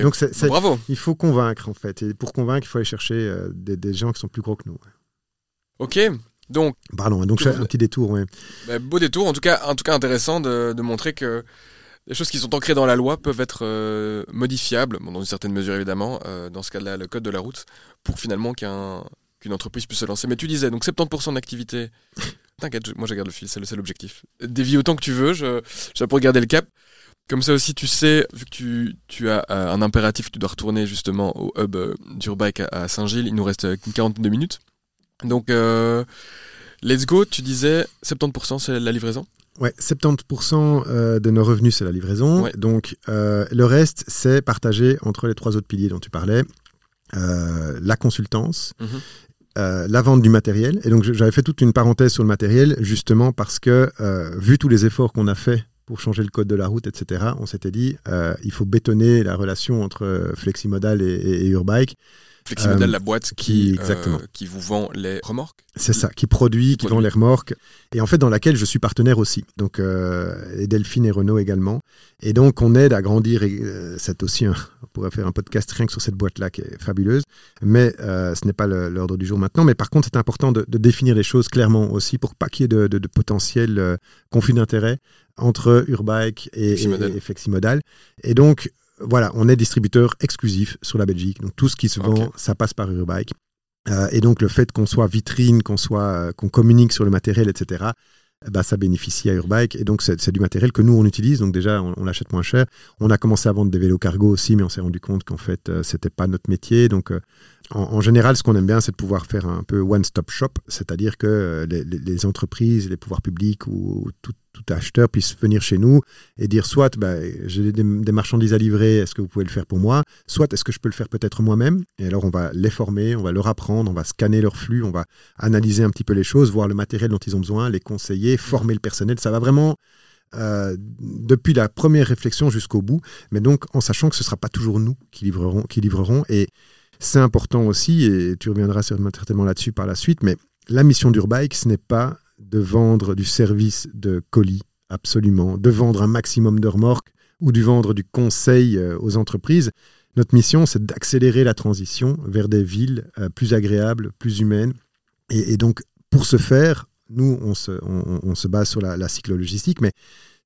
Donc bravo.
Il faut convaincre en fait. Et pour convaincre, il faut aller chercher euh, des, gens qui sont plus gros que nous.
Ok. Donc.
Pardon. Donc un petit détour. Ouais.
Bah, beau détour. En tout cas, en tout cas intéressant de, montrer que les choses qui sont ancrées dans la loi peuvent être euh, modifiables, dans une certaine mesure évidemment, euh, dans ce cas-là le code de la route, pour finalement qu'un qu'une entreprise puisse se lancer. Mais tu disais, donc 70% d'activité. T'inquiète, moi je garde le fil, c'est l'objectif. Dévie autant que tu veux, je, je pour garder le cap. Comme ça aussi, tu sais, vu que tu, tu as euh, un impératif, tu dois retourner justement au hub euh, d'Urbike à, Saint-Gilles. Il nous reste une quarantaine de minutes. Donc, euh, let's go. Tu disais 70% c'est la livraison?
Ouais, 70% de nos revenus, c'est la livraison. Donc, le reste, c'est partagé entre les trois autres piliers dont tu parlais. la consultance, mhm. Euh, la vente du matériel. Et donc j'avais fait toute une parenthèse sur le matériel, justement parce que, euh, vu tous les efforts qu'on a fait pour changer le code de la route, etc., on s'était dit, euh, il faut bétonner la relation entre Fleximodal et, et, et Urbike.
Fleximodal, la boîte qui, exactement. qui vous vend les remorques
C'est ça, qui produit, qui, vend les remorques, et en fait dans laquelle je suis partenaire aussi. Donc, et Delphine et Renault également. Et donc on aide à grandir, et c'est aussi un, pourrait faire un podcast rien que sur cette boîte-là qui est fabuleuse. Mais euh, ce n'est pas l'ordre du jour maintenant. Mais par contre, c'est important de, définir les choses clairement aussi pour pas qu'il y ait de, de, de potentiel euh, conflit d'intérêts entre Urbike et Fleximodal. Et, donc, voilà, on est distributeur exclusif sur la Belgique. Donc tout ce qui se vend, ça passe par Urbike. Euh, et donc le fait qu'on soit vitrine, qu'on soit, qu'on communique sur le matériel, etc bah, ça bénéficie à Urbike. Et donc, c'est du matériel que nous, on utilise. Donc, déjà, on, l'achète moins cher. On a commencé à vendre des vélos cargo aussi, mais on s'est rendu compte qu'en fait, euh, c'était pas notre métier. Donc, en, général, ce qu'on aime bien, c'est de pouvoir faire un peu one-stop shop, c'est-à-dire que euh, les, entreprises, les pouvoirs publics ou tout, acheteur puisse venir chez nous et dire soit bah, j'ai des, marchandises à livrer, est-ce que vous pouvez le faire pour moi? Soit est-ce que je peux le faire peut-être moi-même? Et alors on va les former, on va leur apprendre, on va scanner leur flux, on va analyser un petit peu les choses, voir le matériel dont ils ont besoin, les conseiller, former le personnel. Ça va vraiment euh, depuis la première réflexion jusqu'au bout, mais donc en sachant que ce ne sera pas toujours nous qui livrerons, qui livrerons et c'est important aussi, et tu reviendras certainement là-dessus par la suite, mais la mission d'Urbike, ce n'est pas de vendre du service de colis, absolument, de vendre un maximum de remorques ou de vendre du conseil euh, aux entreprises. Notre mission, c'est d'accélérer la transition vers des villes euh, plus agréables, plus humaines. Et, donc, pour ce faire, nous, on se, base sur la, la cyclo-logistique, mais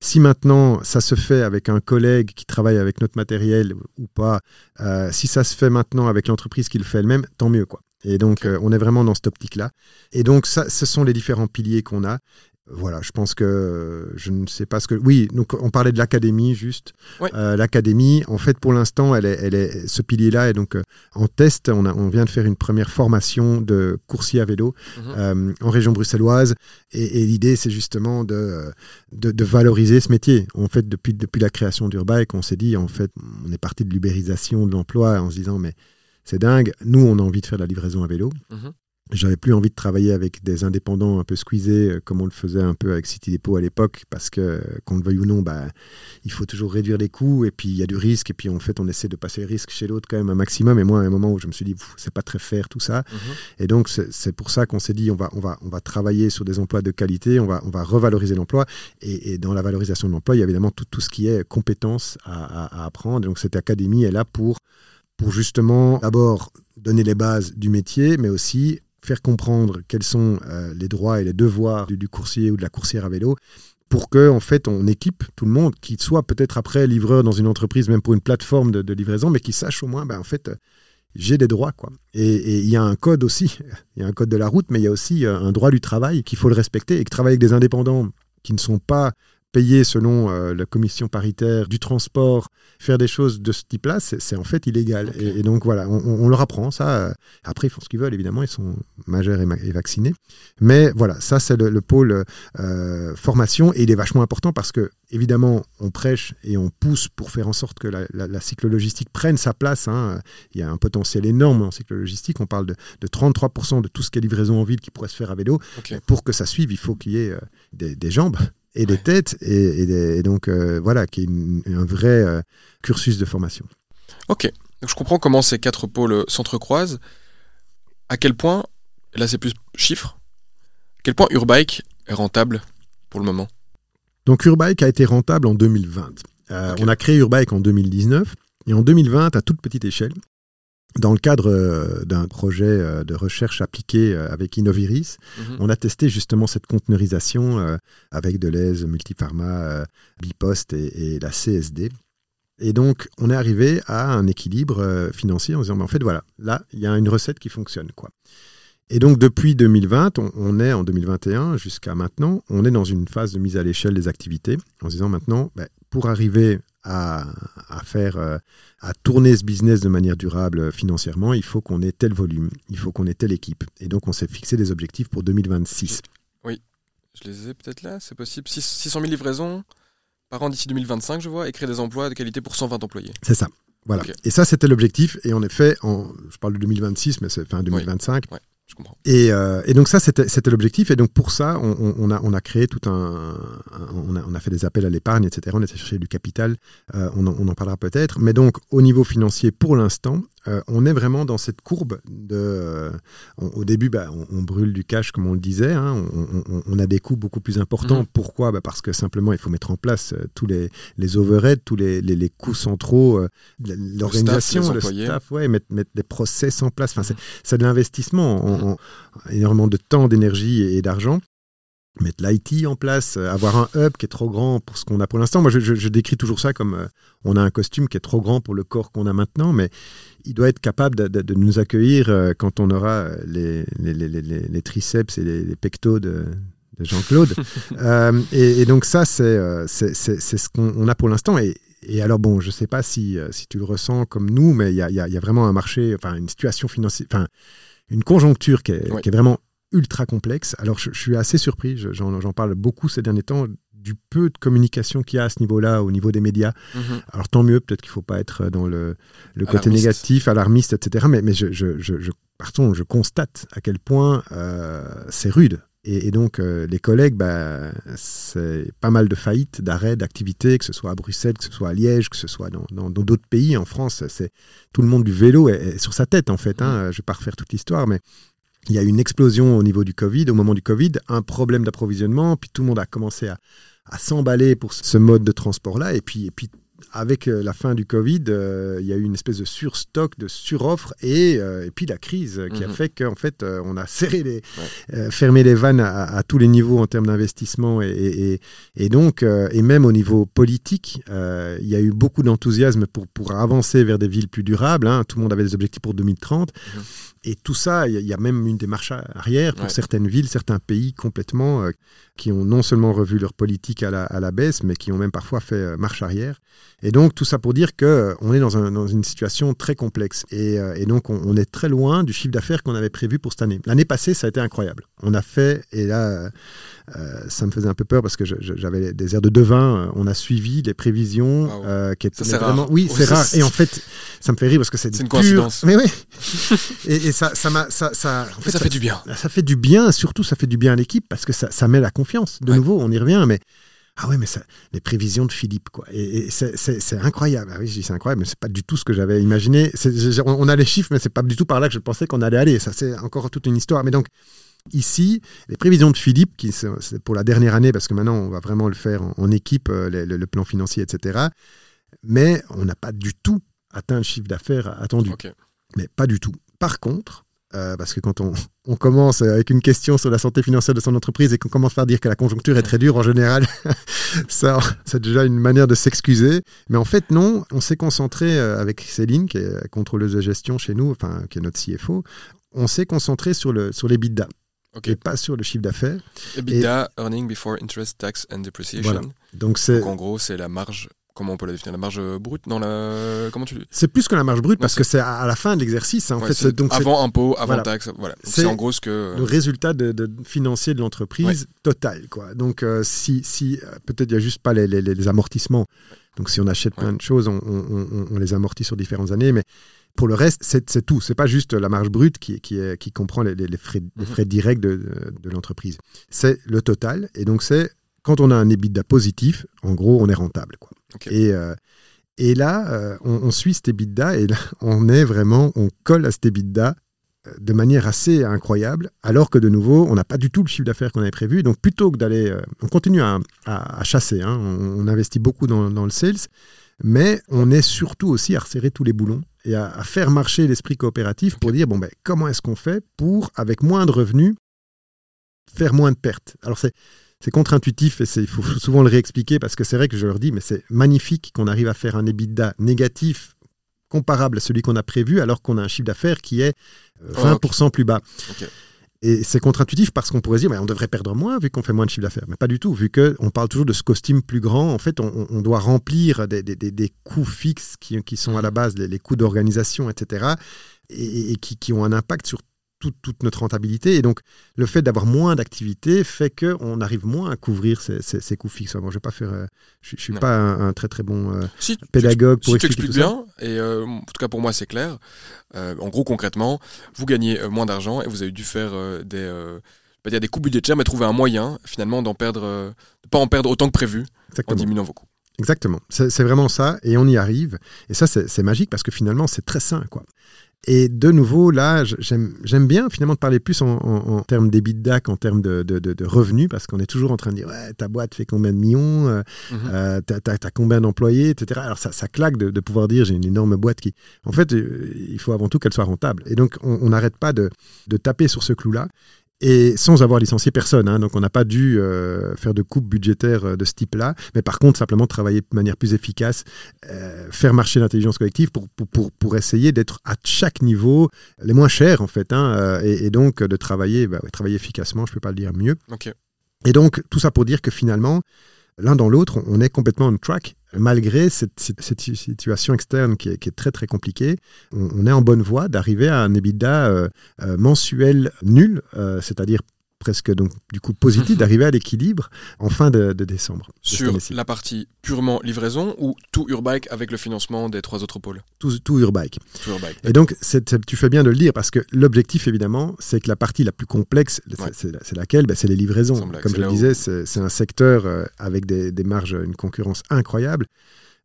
si maintenant ça se fait avec un collègue qui travaille avec notre matériel ou pas, euh, si ça se fait maintenant avec l'entreprise qui le fait elle-même, tant mieux quoi. Et donc euh, on est vraiment dans cette optique-là. Et donc ça, ce sont les différents piliers qu'on a voilà, je pense que je ne sais pas ce que. Oui, donc on parlait de l'académie juste. Euh, l'académie, en fait, pour l'instant, elle est, elle est, ce pilier-là est donc euh, en test. On, a, on vient de faire une première formation de coursier à vélo mhm. euh, en région bruxelloise, et, l'idée, c'est justement de, de, valoriser ce métier. En fait, depuis, depuis la création d'Urbike, on s'est dit, en fait, on est parti de l'ubérisation de l'emploi en se disant, mais c'est dingue. Nous, on a envie de faire de la livraison à vélo. Mhm. J'avais plus envie de travailler avec des indépendants un peu squeezés, euh, comme on le faisait un peu avec City Depot à l'époque, parce que, qu'on le veuille ou non, bah, il faut toujours réduire les coûts, et puis il y a du risque, et puis en fait, on essaie de passer le risque chez l'autre quand même un maximum. Et moi, à un moment où je me suis dit, c'est pas très fair tout ça. Mhm. Et donc, c'est, pour ça qu'on s'est dit, on va, on, va, on va travailler sur des emplois de qualité, on va, on va revaloriser l'emploi. Et, dans la valorisation de l'emploi, il y a évidemment tout, tout ce qui est compétences à, à apprendre. donc, cette académie est là pour pour justement d'abord donner les bases du métier, mais aussi faire comprendre quels sont euh, les droits et les devoirs du, coursier ou de la coursière à vélo pour que en fait on équipe tout le monde qui soit peut-être après livreur dans une entreprise même pour une plateforme de, livraison mais qui sache au moins ben, en fait j'ai des droits quoi. Et il y a un code aussi il y a un code de la route mais il y a aussi euh, un droit du travail qu'il faut le respecter et que travailler avec des indépendants qui ne sont pas payer selon euh, la commission paritaire du transport, faire des choses de ce type-là, c'est en fait illégal. Et, donc voilà, on, leur apprend ça. Après, ils font ce qu'ils veulent, évidemment, ils sont majeurs et, vaccinés. Mais voilà, ça c'est le, pôle euh, formation et il est vachement important parce que, évidemment, on prêche et on pousse pour faire en sorte que la, la, cyclo-logistique prenne sa place. Hein. Il y a un potentiel énorme en cyclo-logistique. On parle de, 33% de tout ce qui est livraison en ville qui pourrait se faire à vélo. Pour que ça suive, il faut qu'il y ait euh, des, jambes et des têtes, et, donc euh, voilà, qui est un vrai euh, cursus de formation.
Ok, donc je comprends comment ces quatre pôles s'entrecroisent. À quel point, là c'est plus chiffres, à quel point Urbike est rentable pour le moment?
Donc Urbike a été rentable en 2020. On a créé Urbike en 2019, et en 2020, à toute petite échelle, dans le cadre euh, d'un projet euh, de recherche appliqué euh, avec Innoviris, mhm. on a testé justement cette conteneurisation avec Deleuze, Multipharma, Bipost et, la CSD. Et donc, on est arrivé à un équilibre financier en disant, mais en fait, voilà, là, il y a une recette qui fonctionne. quoi. Et donc, depuis 2020, on, est en 2021 jusqu'à maintenant, on est dans une phase de mise à l'échelle des activités en se disant maintenant, ben, pour arriver à, faire, euh, à tourner ce business de manière durable financièrement, il faut qu'on ait tel volume, il faut qu'on ait telle équipe. Et donc, on s'est fixé des objectifs pour 2026.
Oui, je les ai peut-être là, c'est possible. 600 000 livraisons par an d'ici 2025, je vois, et créer des emplois de qualité pour 120 employés.
C'est ça. Voilà. Et ça, c'était l'objectif. Et en effet, en, je parle de 2026, mais c'est fin 2025. Euh, et, donc ça, c'était l'objectif. Et donc pour ça, on, a, créé tout un... on, a, fait des appels à l'épargne, etc. On a cherché du capital. Euh, on, en parlera peut-être. Mais donc au niveau financier, pour l'instant, euh, on est vraiment dans cette courbe de. Euh, au début, bah, on, brûle du cash, comme on le disait. Hein. on, a des coûts beaucoup plus importants. Mhm. Pourquoi? Bah, Parce que simplement, il faut mettre en place euh, tous les, les overheads, tous les, les, coûts centraux, l'organisation, le staff, ouais, mettre, mettre, des process en place. Enfin, c'est de l'investissement, mhm. énormément de temps, d'énergie et d'argent mettre l'IT en place, avoir un hub qui est trop grand pour ce qu'on a pour l'instant. Moi, je, décris toujours ça comme euh, on a un costume qui est trop grand pour le corps qu'on a maintenant, mais il doit être capable de, nous accueillir euh, quand on aura les, les, triceps et les, pectos de, Jean-Claude. et, donc ça, c'est ce qu'on a pour l'instant. Et, alors, bon, je ne sais pas si, si tu le ressens comme nous, mais il y a, y a, vraiment un marché, enfin une situation financière, enfin une conjoncture qui est, qui est vraiment ultra complexe. Alors je, suis assez surpris, j'en parle beaucoup ces derniers temps, du peu de communication qu'il y a à ce niveau-là, au niveau des médias. Mhm. Alors tant mieux, peut-être qu'il ne faut pas être dans le, côté négatif, alarmiste, etc. Mais, mais je, je, je, je constate à quel point euh, c'est rude. Et, donc, euh, les collègues, bah, c'est pas mal de faillites, d'arrêts, d'activités, que ce soit à Bruxelles, que ce soit à Liège, que ce soit dans d'autres pays. En France, c'est tout le monde du vélo est, sur sa tête, en fait. Hein. Mhm. Je ne vais pas refaire toute l'histoire, mais il y a eu une explosion au niveau du Covid, au moment du Covid, un problème d'approvisionnement, puis tout le monde a commencé à, s'emballer pour ce mode de transport-là, et puis, et puis avec euh, la fin du Covid, euh, il y a eu une espèce de surstock, de suroffre, et, euh, et puis la crise qui a mhm. fait qu'en fait, on a serré les, fermé les vannes à, tous les niveaux en termes d'investissement, et, et, donc, et même au niveau politique, il y a eu beaucoup d'enthousiasme pour, pour avancer vers des villes plus durables. Hein. Tout le monde avait des objectifs pour 2030. Et tout ça, il y, a même une démarche arrière pour certaines villes, certains pays complètement, euh, qui ont non seulement revu leur politique à la, baisse, mais qui ont même parfois fait euh, marche arrière. Et donc tout ça pour dire qu'on euh, est dans, une situation très complexe. Et, donc on, est très loin du chiffre d'affaires qu'on avait prévu pour cette année. L'année passée, ça a été incroyable. On a fait, et là, ça me faisait un peu peur parce que j'avais des airs de devin. On a suivi les prévisions
qui étaient vraiment...
Oui, c'est rare. Et en fait, ça me fait rire parce que c'est
une coïncidence.
Mais oui. et, ça, ça, ça, ça,
en fait, ça, fait du bien.
Ça fait du bien, surtout ça fait du bien à l'équipe parce que ça, ça met la confiance. De nouveau, on y revient, mais ah ouais, mais ça, les prévisions de Philippe, quoi. Et, c'est incroyable. Ah oui, je dis c'est incroyable, mais c'est pas du tout ce que j'avais imaginé. On a les chiffres, mais c'est pas du tout par là que je pensais qu'on allait aller. Ça, c'est encore toute une histoire. Mais donc, ici, les prévisions de Philippe, qui c'est pour la dernière année, parce que maintenant, on va vraiment le faire en, équipe, euh, le, plan financier, etc. Mais on n'a pas du tout atteint le chiffre d'affaires attendu. Mais pas du tout. Par contre, euh, parce que quand on, commence avec une question sur la santé financière de son entreprise et qu'on commence par dire que la conjoncture est très dure, en général, ça, c'est déjà une manière de s'excuser. Mais en fait, non, on s'est concentré euh, avec Céline, qui est contrôleuse de gestion chez nous, enfin, qui est notre CFO, on s'est concentré sur, le, sur les bidas. et pas sur le chiffre d'affaires.
EBITDA, earning before interest, tax and depreciation.
Voilà. Donc, c'est...
Donc en gros, c'est la marge comment on peut la définir La marge brute Non, la... comment tu
C'est plus que la marge brute parce que c'est à la fin de l'exercice. Hein, en fait,
donc avant impôt, avant taxe. Voilà. C'est en gros ce que.
Le résultat de, financier de l'entreprise total. Quoi. Donc, euh, si, si euh, peut-être il n'y a juste pas les, les, amortissements. Donc, si on achète plein de choses, on, on, on, les amortit sur différentes années. Mais pour le reste, c'est tout. C'est pas juste la marge brute qui, qui, qui comprend les, frais, les mhm. frais directs de, de l'entreprise. C'est le total. Et donc, c'est quand on a un EBITDA positif, en gros, on est rentable. Quoi. Et, euh, et là, euh, on, suit cet EBITDA et là, on est vraiment, on colle à cet EBITDA euh, de manière assez incroyable, alors que de nouveau, on n'a pas du tout le chiffre d'affaires qu'on avait prévu. Donc plutôt que d'aller, on continue à, à, chasser, hein. on, investit beaucoup dans, dans, le sales, mais on est surtout aussi à resserrer tous les boulons et à, à faire marcher l'esprit coopératif pour dire, bon, ben, comment est-ce qu'on fait pour, avec moins de revenus, faire moins de pertes? Alors c'est c'est contre-intuitif et il faut souvent le réexpliquer parce que c'est vrai que je leur dis, mais c'est magnifique qu'on arrive à faire un EBITDA négatif comparable à celui qu'on a prévu alors qu'on a un chiffre d'affaires qui est 20% euh, plus bas. Et c'est contre-intuitif parce qu'on pourrait dire, mais on devrait perdre moins vu qu'on fait moins de chiffre d'affaires. Mais pas du tout, vu qu'on parle toujours de ce costume plus grand. En fait, on, doit remplir des, des, coûts fixes qui, qui, sont à la base les, coûts d'organisation, etc. Et, et qui, qui, ont un impact sur toute, notre rentabilité. Et donc, le fait d'avoir moins d'activité fait qu'on arrive moins à couvrir ces, coûts fixes. Bon, je ne pas faire, euh, je, suis pas un, très très bon euh, pédagogue pour
expliquer tout bien, et euh, en tout cas pour moi c'est clair. en gros, concrètement, vous gagnez moins d'argent et vous avez dû faire des, dire des coûts budgétaires, mais trouver un moyen finalement d'en perdre, de pas en perdre autant que prévu en diminuant vos coûts.
Exactement, c'est vraiment ça, et on y arrive. Et ça, c'est magique parce que finalement, c'est très sain. Quoi. Et de nouveau, là, j'aime bien finalement de parler plus en, termes d'EBITDA qu'en termes de, de, revenus, parce qu'on est toujours en train de dire ouais, ta boîte fait combien de millions, euh, mhm. euh t'as as, combien d'employés, etc. Alors ça, ça claque de, pouvoir dire j'ai une énorme boîte qui. En fait, euh, il faut avant tout qu'elle soit rentable. Et donc, on n'arrête pas de, taper sur ce clou-là et sans avoir licencié personne. Hein. donc on n'a pas dû euh, faire de coupes budgétaires euh, de ce type-là, mais par contre simplement travailler de manière plus efficace, euh, faire marcher l'intelligence collective pour, pour, pour, essayer d'être à chaque niveau les moins chers en fait, hein, et, donc de travailler, bah, travailler efficacement, je ne peux pas le dire mieux. Et donc tout ça pour dire que finalement, l'un dans l'autre, on est complètement on track malgré cette, situation externe qui est, très très compliquée, on, est en bonne voie d'arriver à un EBITDA euh, euh, mensuel nul, euh, c'est-à-dire presque donc du coup positif d'arriver à l'équilibre en fin de, décembre.
Sur la partie purement livraison ou tout Urbike avec le financement des trois autres pôles?
Tout, tout Urbike. Et donc tu fais bien de le dire parce que l'objectif évidemment c'est que la partie la plus complexe c'est laquelle? Ben, C'est les livraisons. Comme je le disais, c'est un secteur euh, avec des, marges, une concurrence incroyable.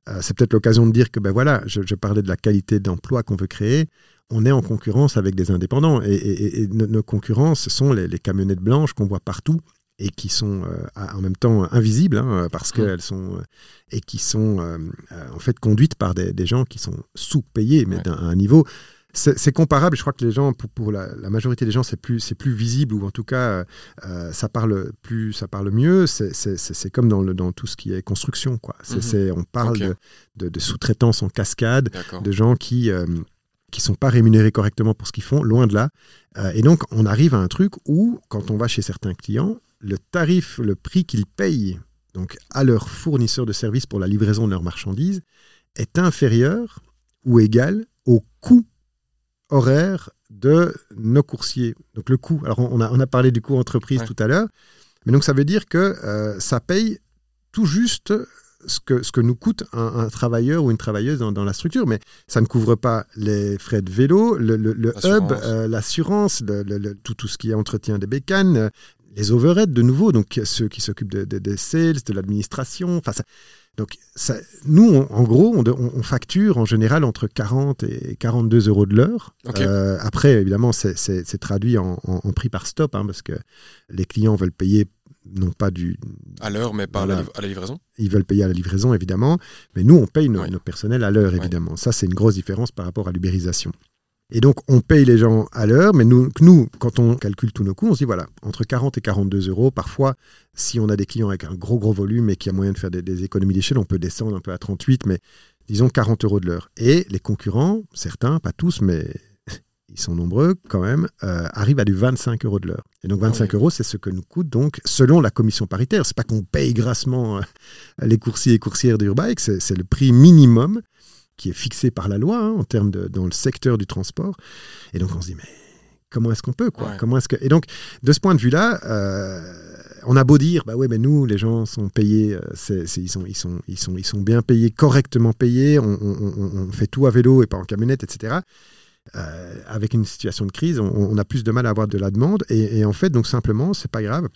Euh, c'est peut-être l'occasion de dire que ben voilà, je, je parlais de la qualité d'emploi qu'on veut créer on est en concurrence avec des indépendants. Et, nos, concurrences sont les, camionnettes blanches qu'on voit partout et qui sont euh, en même temps invisibles hein, parce mmh. qu'elles sont euh, et qui sont euh, en fait conduites par des, gens qui sont sous-payés mais d'un un niveau c'est comparable. Je crois que les gens, pour, la, majorité des gens, c'est plus, c'est plus visible ou en tout cas, ça parle plus, ça parle mieux. C'est comme dans, le, dans tout ce qui est construction, quoi. Mmh on parle de, sous-traitance en cascade, de gens qui qui sont pas rémunérés correctement pour ce qu'ils font, loin de là. Euh, et donc, on arrive à un truc où, quand on va chez certains clients, le tarif, le prix qu'ils payent donc à leur fournisseur de services pour la livraison de leurs marchandises est inférieur ou égal au coût horaire de nos coursiers. Donc le coût, alors on a, on a parlé du coût entreprise tout à l'heure, mais donc ça veut dire que euh, ça paye tout juste ce que, ce que nous coûte un, travailleur ou une travailleuse dans, la structure, mais ça ne couvre pas les frais de vélo, le, hub, euh, l'assurance, tout, tout ce qui est entretien des bécanes, euh, les overheads de nouveau, donc ceux qui s'occupent des sales, de l'administration. Enfin, donc ça, nous, en gros, on, facture en général entre 40 et 42 euros de l'heure. Euh, après, évidemment, c'est traduit en, prix par stop, hein, parce que les clients veulent payer non pas du...
À l'heure, mais pas à, la, livraison?
Ils veulent payer à la livraison, évidemment, mais nous, on paye nos, personnels à l'heure, évidemment. Ça, c'est une grosse différence par rapport à l'ubérisation. Et donc, on paye les gens à l'heure, mais nous, nous, quand on calcule tous nos coûts, on se dit, voilà, entre 40 et 42 euros, parfois, si on a des clients avec un gros, gros volume et qu'il y a moyen de faire des, économies d'échelle, on peut descendre un peu à 38, mais disons 40 euros de l'heure. Et les concurrents, certains, pas tous, mais ils sont nombreux quand même, euh, arrivent à du 25 euros de l'heure. Et donc 25 euros, c'est ce que nous coûte donc, selon la commission paritaire. C'est pas qu'on paye grassement euh, les coursiers et coursières d'Urbike, c'est le prix minimum qui est fixé par la loi hein, en termes de dans le secteur du transport. Et donc on se dit mais comment est-ce qu'on peut quoi? Comment est-ce que Et donc de ce point de vue-là. Euh, on a beau dire, bah ouais, mais nous, les gens sont payés, ils, sont, ils, sont, ils, sont, ils sont bien payés, correctement payés, on, fait tout à vélo et pas en camionnette, etc. Euh, avec une situation de crise, on, a plus de mal à avoir de la demande. Et, en fait, donc simplement, c'est pas grave.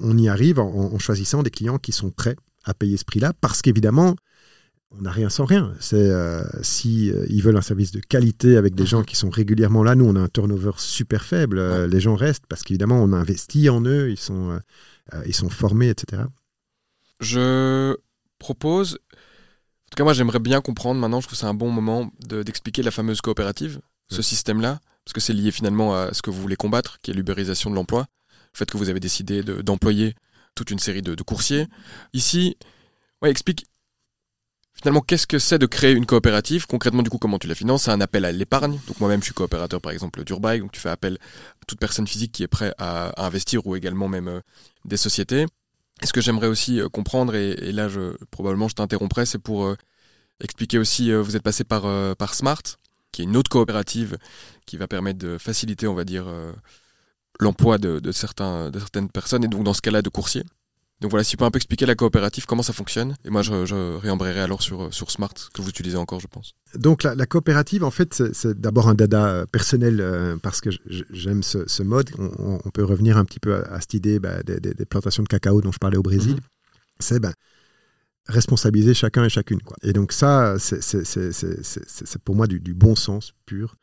On y arrive en, choisissant des clients qui sont prêts à payer ce prix-là, parce qu'évidemment, on n'a rien sans rien. C'est euh, si ils veulent un service de qualité avec des gens qui sont régulièrement là, nous on a un turnover super faible. les gens restent parce qu'évidemment on a investi en eux, ils sont euh, ils sont formés, etc.
Je propose, en tout cas moi j'aimerais bien comprendre maintenant, je trouve que c'est un bon moment d'expliquer la fameuse coopérative, ce système-là, parce que c'est lié finalement à ce que vous voulez combattre, qui est l'ubérisation de l'emploi, le fait que vous avez décidé d'employer toute une série de, coursiers. Ici, explique finalement qu'est-ce que c'est de créer une coopérative. Concrètement du coup comment tu la finances? C'est un appel à l'épargne. Donc moi-même je suis coopérateur par exemple d'Urbike donc tu fais appel à toute personne physique qui est prêt à, investir ou également même euh, des sociétés. Et ce que j'aimerais aussi euh, comprendre et, là probablement je t'interromprai c'est pour euh, expliquer aussi vous êtes passé par Smart qui est une autre coopérative qui va permettre de faciliter on va dire l'emploi de, de, certains, de certaines personnes et donc dans ce cas-là de coursiers donc voilà, si tu peux un peu expliquer la coopérative, comment ça fonctionne. Et moi, je, je réembrayerai alors sur, sur Smart, que vous utilisez encore, je pense.
Donc la, coopérative, en fait, c'est d'abord un dada euh, personnel euh, parce que j'aime ce, mode. On, peut revenir un petit peu à, cette idée bah, des, plantations de cacao dont je parlais au Brésil. Mhm. C'est bah, responsabiliser chacun et chacune. Quoi. Et donc ça, c'est pour moi du, bon sens pur.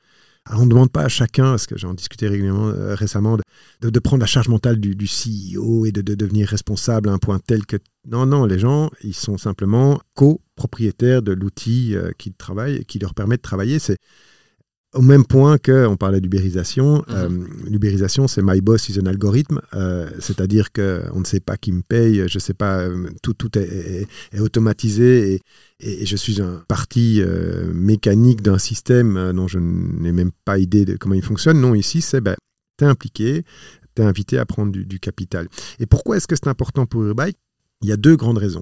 Alors on ne demande pas à chacun, parce que j'en discutais régulièrement euh, récemment, de, prendre la charge mentale du, CEO et de, devenir responsable à un point tel que... Non, non, les gens, ils sont simplement copropriétaires de l'outil euh, qui travaille, qui leur permet de travailler. C'est au même point qu'on parlait d'ubérisation, mhm. euh, l'ubérisation, c'est my boss is an algorithme, euh, c'est-à-dire qu'on ne sait pas qui me paye, je ne sais pas, euh, tout, tout est, automatisé et, et, je suis un parti mécanique d'un système dont je n'ai même pas idée de comment il fonctionne. Non, ici, c'est ben, tu es impliqué, tu es invité à prendre du, du capital. Et pourquoi est-ce que c'est important pour Urbike Il y a deux grandes raisons.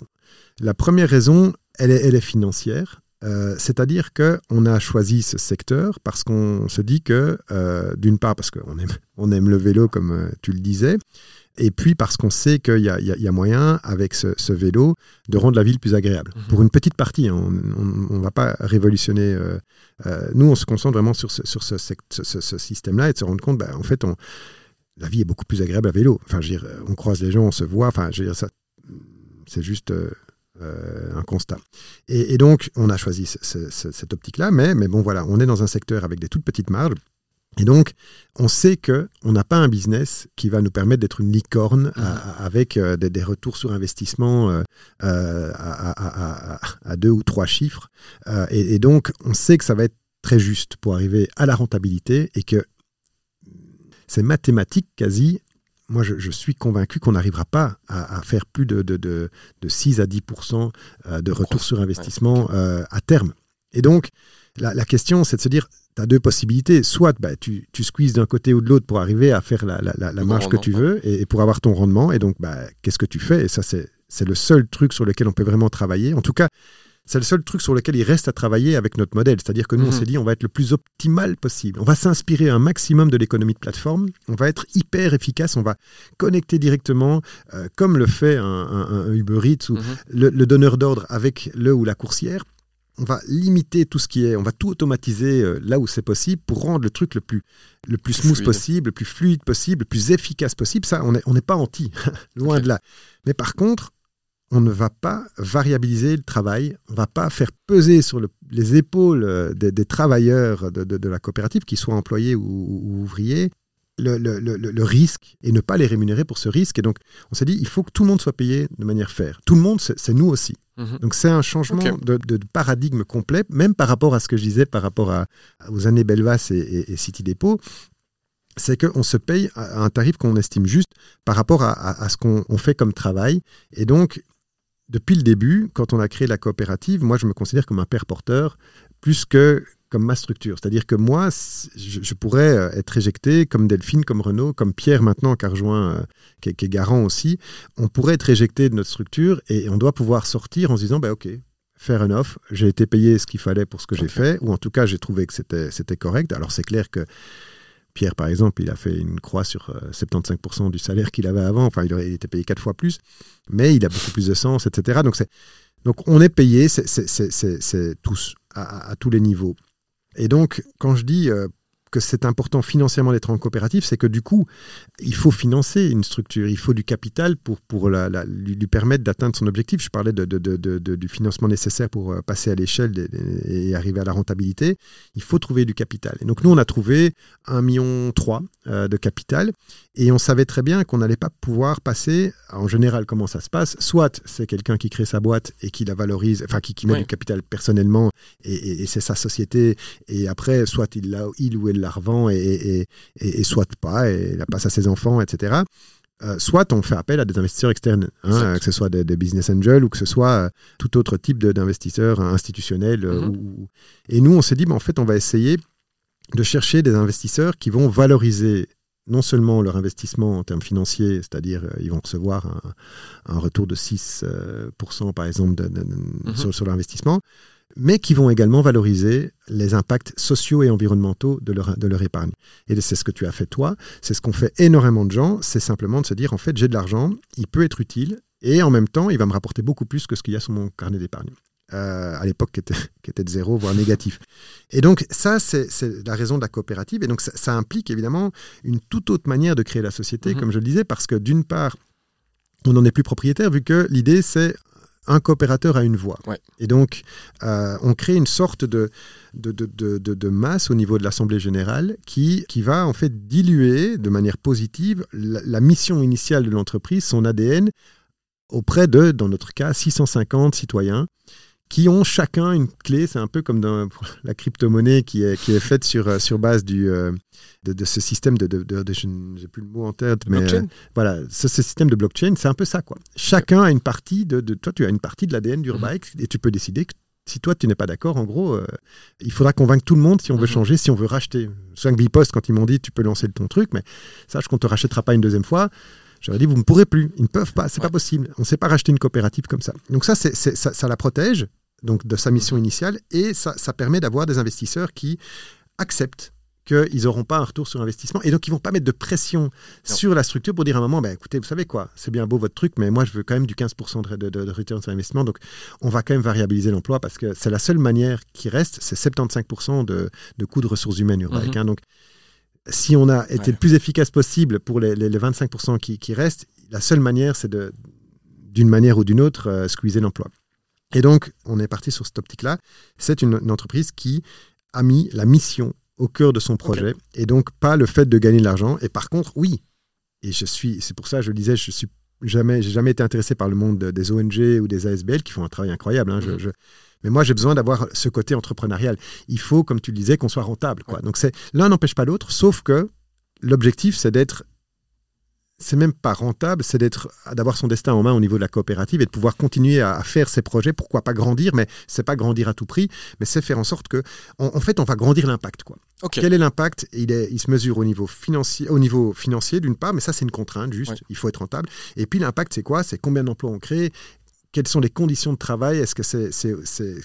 La première raison, elle est, elle est financière. Euh, c'est-à-dire qu'on a choisi ce secteur parce qu'on se dit que, euh, d'une part, parce qu'on aime, on aime le vélo, comme euh, tu le disais, et puis parce qu'on sait qu'il y, a moyen, avec ce, vélo, de rendre la ville plus agréable. Mhm. Pour une petite partie, hein, on ne va pas révolutionner. nous, on se concentre vraiment sur ce, sur ce, système-là et de se rendre compte, bah, en fait, on, la vie est beaucoup plus agréable à vélo. Enfin, je veux dire, on croise les gens, on se voit. Enfin, je veux dire, ça, c'est juste euh, un constat. Et, donc, on a choisi cette optique-là, mais, mais bon, voilà, on est dans un secteur avec des toutes petites marges. Et donc, on sait que on n'a pas un business qui va nous permettre d'être une licorne mmh. avec euh, des, retours sur investissement euh, à, deux ou trois chiffres. et, donc, on sait que ça va être très juste pour arriver à la rentabilité et que c'est mathématique quasi moi, je, suis convaincu qu'on n'arrivera pas à, faire plus de, de, de, 6 à 10% euh, de retour sur investissement euh, à terme. Et donc, la, question, c'est de se dire, tu as deux possibilités. Soit bah, tu, tu squeezes d'un côté ou de l'autre pour arriver à faire la, la, la marge que tu veux et, pour avoir ton rendement. Et donc, bah, qu'est-ce que tu fais? Et ça, c'est le seul truc sur lequel on peut vraiment travailler. En tout cas, c'est le seul truc sur lequel il reste à travailler avec notre modèle. C'est-à-dire que nous, on mhm. s'est dit, on va être le plus optimal possible. On va s'inspirer un maximum de l'économie de plateforme. On va être hyper efficace. On va connecter directement, euh, comme le fait un, Uber Eats ou mhm. le, donneur d'ordre avec le ou la coursière on va limiter tout ce qui est, on va tout automatiser euh, là où c'est possible pour rendre le truc le plus, le plus smooth possible, le plus fluide possible, le plus efficace possible. Ça, on n'est on pas anti, loin de là. Mais par contre, on ne va pas variabiliser le travail, on ne va pas faire peser sur les épaules euh, des, travailleurs de, la coopérative, qu'ils soient employés ou, ouvriers, le, risque et ne pas les rémunérer pour ce risque. Et donc, on s'est dit, il faut que tout le monde soit payé de manière faire. Tout le monde, c'est nous aussi. Mhm. Donc, c'est un changement de, paradigme complet, même par rapport à ce que je disais, par rapport à, aux années Belvas et, City Depot c'est qu'on se paye à un tarif qu'on estime juste par rapport à, à ce qu'on fait comme travail. Et donc, depuis le début, quand on a créé la coopérative, moi je me considère comme un père porteur plus que comme ma structure. C'est-à-dire que moi, je, pourrais euh, être éjecté comme Delphine, comme Renault, comme Pierre maintenant qui a rejoint, euh, qui, est garant aussi. On pourrait être éjecté de notre structure et on doit pouvoir sortir en se disant, bah, OK, faire un offre, j'ai été payé ce qu'il fallait pour ce que j'ai fait, ou en tout cas j'ai trouvé que c'était correct. Alors c'est clair que Pierre, par exemple, il a fait une croix sur 75% euh, du salaire qu'il avait avant, enfin il, aurait, été payé quatre fois plus, mais il a beaucoup plus de sens, etc. Donc, donc on est payé, c'est tous, à, tous les niveaux. Et donc, quand je dis euh, que c'est important financièrement d'être en coopérative, c'est que du coup, il faut financer une structure, il faut du capital pour, pour la, lui, permettre d'atteindre son objectif. Je parlais de, du financement nécessaire pour euh, passer à l'échelle et arriver à la rentabilité. Il faut trouver du capital. Et donc nous, on a trouvé 1,3 million euh, de capital et on savait très bien qu'on n'allait pas pouvoir passer, en général, comment ça se passe, soit c'est quelqu'un qui crée sa boîte et qui la valorise, enfin qui, met du capital personnellement et, c'est sa société, et après, soit il, il ou elle la revend et, et, soit pas, et la passe à ses enfants, etc. Euh, soit on fait appel à des investisseurs externes, hein, que ce soit des, business angels ou que ce soit euh, tout autre type d'investisseurs institutionnels. Euh, mm-hmm. Et nous, on s'est dit, en fait, on va essayer de chercher des investisseurs qui vont valoriser non seulement leur investissement en termes financiers, c'est-à-dire ils vont recevoir un, retour de 6% par exemple mm-hmm. sur, sur l'investissement, mais qui vont également valoriser les impacts sociaux et environnementaux de leur, de leur épargne. Et c'est ce que tu as fait toi, c'est ce qu'ont fait énormément de gens, c'est simplement de se dire, en fait, j'ai de l'argent, il peut être utile, et en même temps, il va me rapporter beaucoup plus que ce qu'il y a sur mon carnet d'épargne. Euh, à l'époque qui était, qui était de zéro, voire négatif. Et donc ça, c'est la raison de la coopérative. Et donc ça, implique évidemment une toute autre manière de créer la société, mm-hmm. comme je le disais, parce que d'une part, on n'en est plus propriétaire, vu que l'idée, c'est un coopérateur a une voix. Et donc, euh, on crée une sorte de, de, de, de, masse au niveau de l'Assemblée générale qui, qui va en fait diluer de manière positive la, mission initiale de l'entreprise, son ADN, auprès de, dans notre cas, 650 citoyens qui ont chacun une clé. C'est un peu comme dans la crypto-monnaie qui est, qui est faite sur, euh, sur base du, euh, de, ce système de, de, je n'ai plus le mot en tête, mais euh, voilà, ce, système de blockchain, c'est un peu ça quoi. Chacun a une partie de, toi, tu as une partie de l'ADN d'Urbike mhm. et tu peux décider que si toi tu n'es pas d'accord, en gros, il faudra convaincre tout le monde si on veut mhm. changer, si on veut racheter. Me Bipost quand ils m'ont dit tu peux lancer ton truc, mais sache qu'on te rachètera pas une deuxième fois. J'aurais dit, vous ne pourrez plus. Ils ne peuvent pas. C'est pas possible. On ne sait pas racheter une coopérative comme ça. Donc ça, c'est, ça, ça, la protège donc de sa mission initiale et ça, ça permet d'avoir des investisseurs qui acceptent qu'ils n'auront pas un retour sur investissement et donc ils vont pas mettre de pression sur la structure pour dire à un moment, bah, écoutez, vous savez quoi, c'est bien beau votre truc, mais moi je veux quand même du 15% de, de, de, return sur investissement, donc on va quand même variabiliser l'emploi parce que c'est la seule manière qui reste, c'est 75% de, de coûts de ressources humaines mm hein. donc si on a été le plus efficace possible pour les, les, 25% qui, qui, restent, la seule manière, c'est d'une manière ou d'une autre, euh, squeezer l'emploi. Et donc, on est parti sur cette optique-là. C'est une, entreprise qui a mis la mission au cœur de son projet et donc pas le fait de gagner de l'argent. Et par contre, oui, et je suis, c'est pour ça que je le disais, je suis jamais, j'ai jamais été intéressé par le monde des ONG ou des ASBL qui font un travail incroyable. Hein. Mhm. mais moi, j'ai besoin d'avoir ce côté entrepreneurial. Il faut, comme tu le disais, qu'on soit rentable. Quoi. Donc, c'est l'un n'empêche pas l'autre, sauf que l'objectif, c'est d'être c'est même pas rentable, c'est d'être, d'avoir son destin en main au niveau de la coopérative et de pouvoir continuer à, faire ses projets. Pourquoi pas grandir, mais c'est pas grandir à tout prix, mais c'est faire en sorte que, en, fait, on va grandir l'impact, quoi. Quel est l'impact? Il, il se mesure au niveau financier, au niveau financier d'une part, mais ça c'est une contrainte juste. Il faut être rentable. Et puis l'impact c'est quoi? C'est combien d'emplois on crée quelles sont les conditions de travail, est-ce que c'est,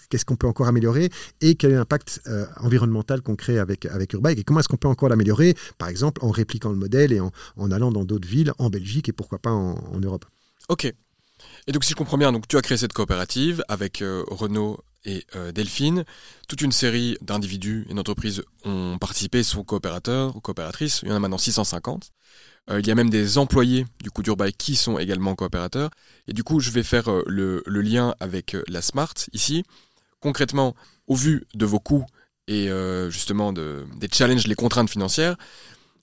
qu'est-ce qu'on peut encore améliorer et quel est l'impact euh, environnemental qu'on crée avec, avec Urbike et comment est-ce qu'on peut encore l'améliorer, par exemple en répliquant le modèle et en, allant dans d'autres villes, en Belgique et pourquoi pas en, Europe.
Ok. Et donc si je comprends bien, donc tu as créé cette coopérative avec euh, Renault et euh, Delphine. Toute une série d'individus et d'entreprises ont participé, sont coopérateurs ou coopératrices. Il y en a maintenant 650. Euh, il y a même des employés du coup d'Urbike qui sont également coopérateurs. Et du coup, je vais faire euh, le, lien avec la Smart ici. Concrètement, au vu de vos coûts et justement de, des challenges, les contraintes financières,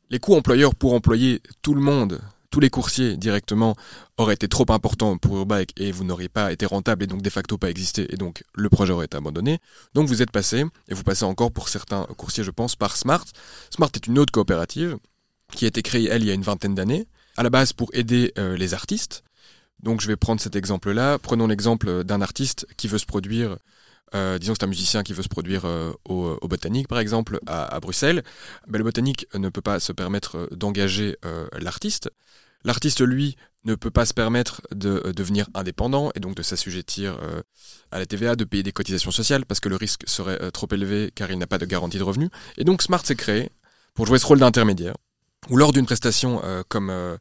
les coûts employeurs pour employer tout le monde tous les coursiers directement auraient été trop importants pour Urbike et vous n'auriez pas été rentable et donc de facto pas existé et donc le projet aurait été abandonné. Donc vous êtes passé, et vous passez encore pour certains coursiers je pense, par Smart. Smart est une autre coopérative qui a été créée elle il y a une vingtaine d'années, à la base pour aider euh, les artistes. Donc je vais prendre cet exemple-là. Prenons l'exemple d'un artiste qui veut se produire euh, disons que c'est un musicien qui veut se produire euh, au, Botanique, par exemple, à, à Bruxelles, ben, le Botanique ne peut pas se permettre euh, d'engager euh, l'artiste. L'artiste, lui, ne peut pas se permettre de euh, devenir indépendant et donc de s'assujettir euh, à la TVA, de payer des cotisations sociales parce que le risque serait euh, trop élevé car il n'a pas de garantie de revenus. Et donc Smart s'est créé pour jouer ce rôle d'intermédiaire, où lors d'une prestation euh, comme euh,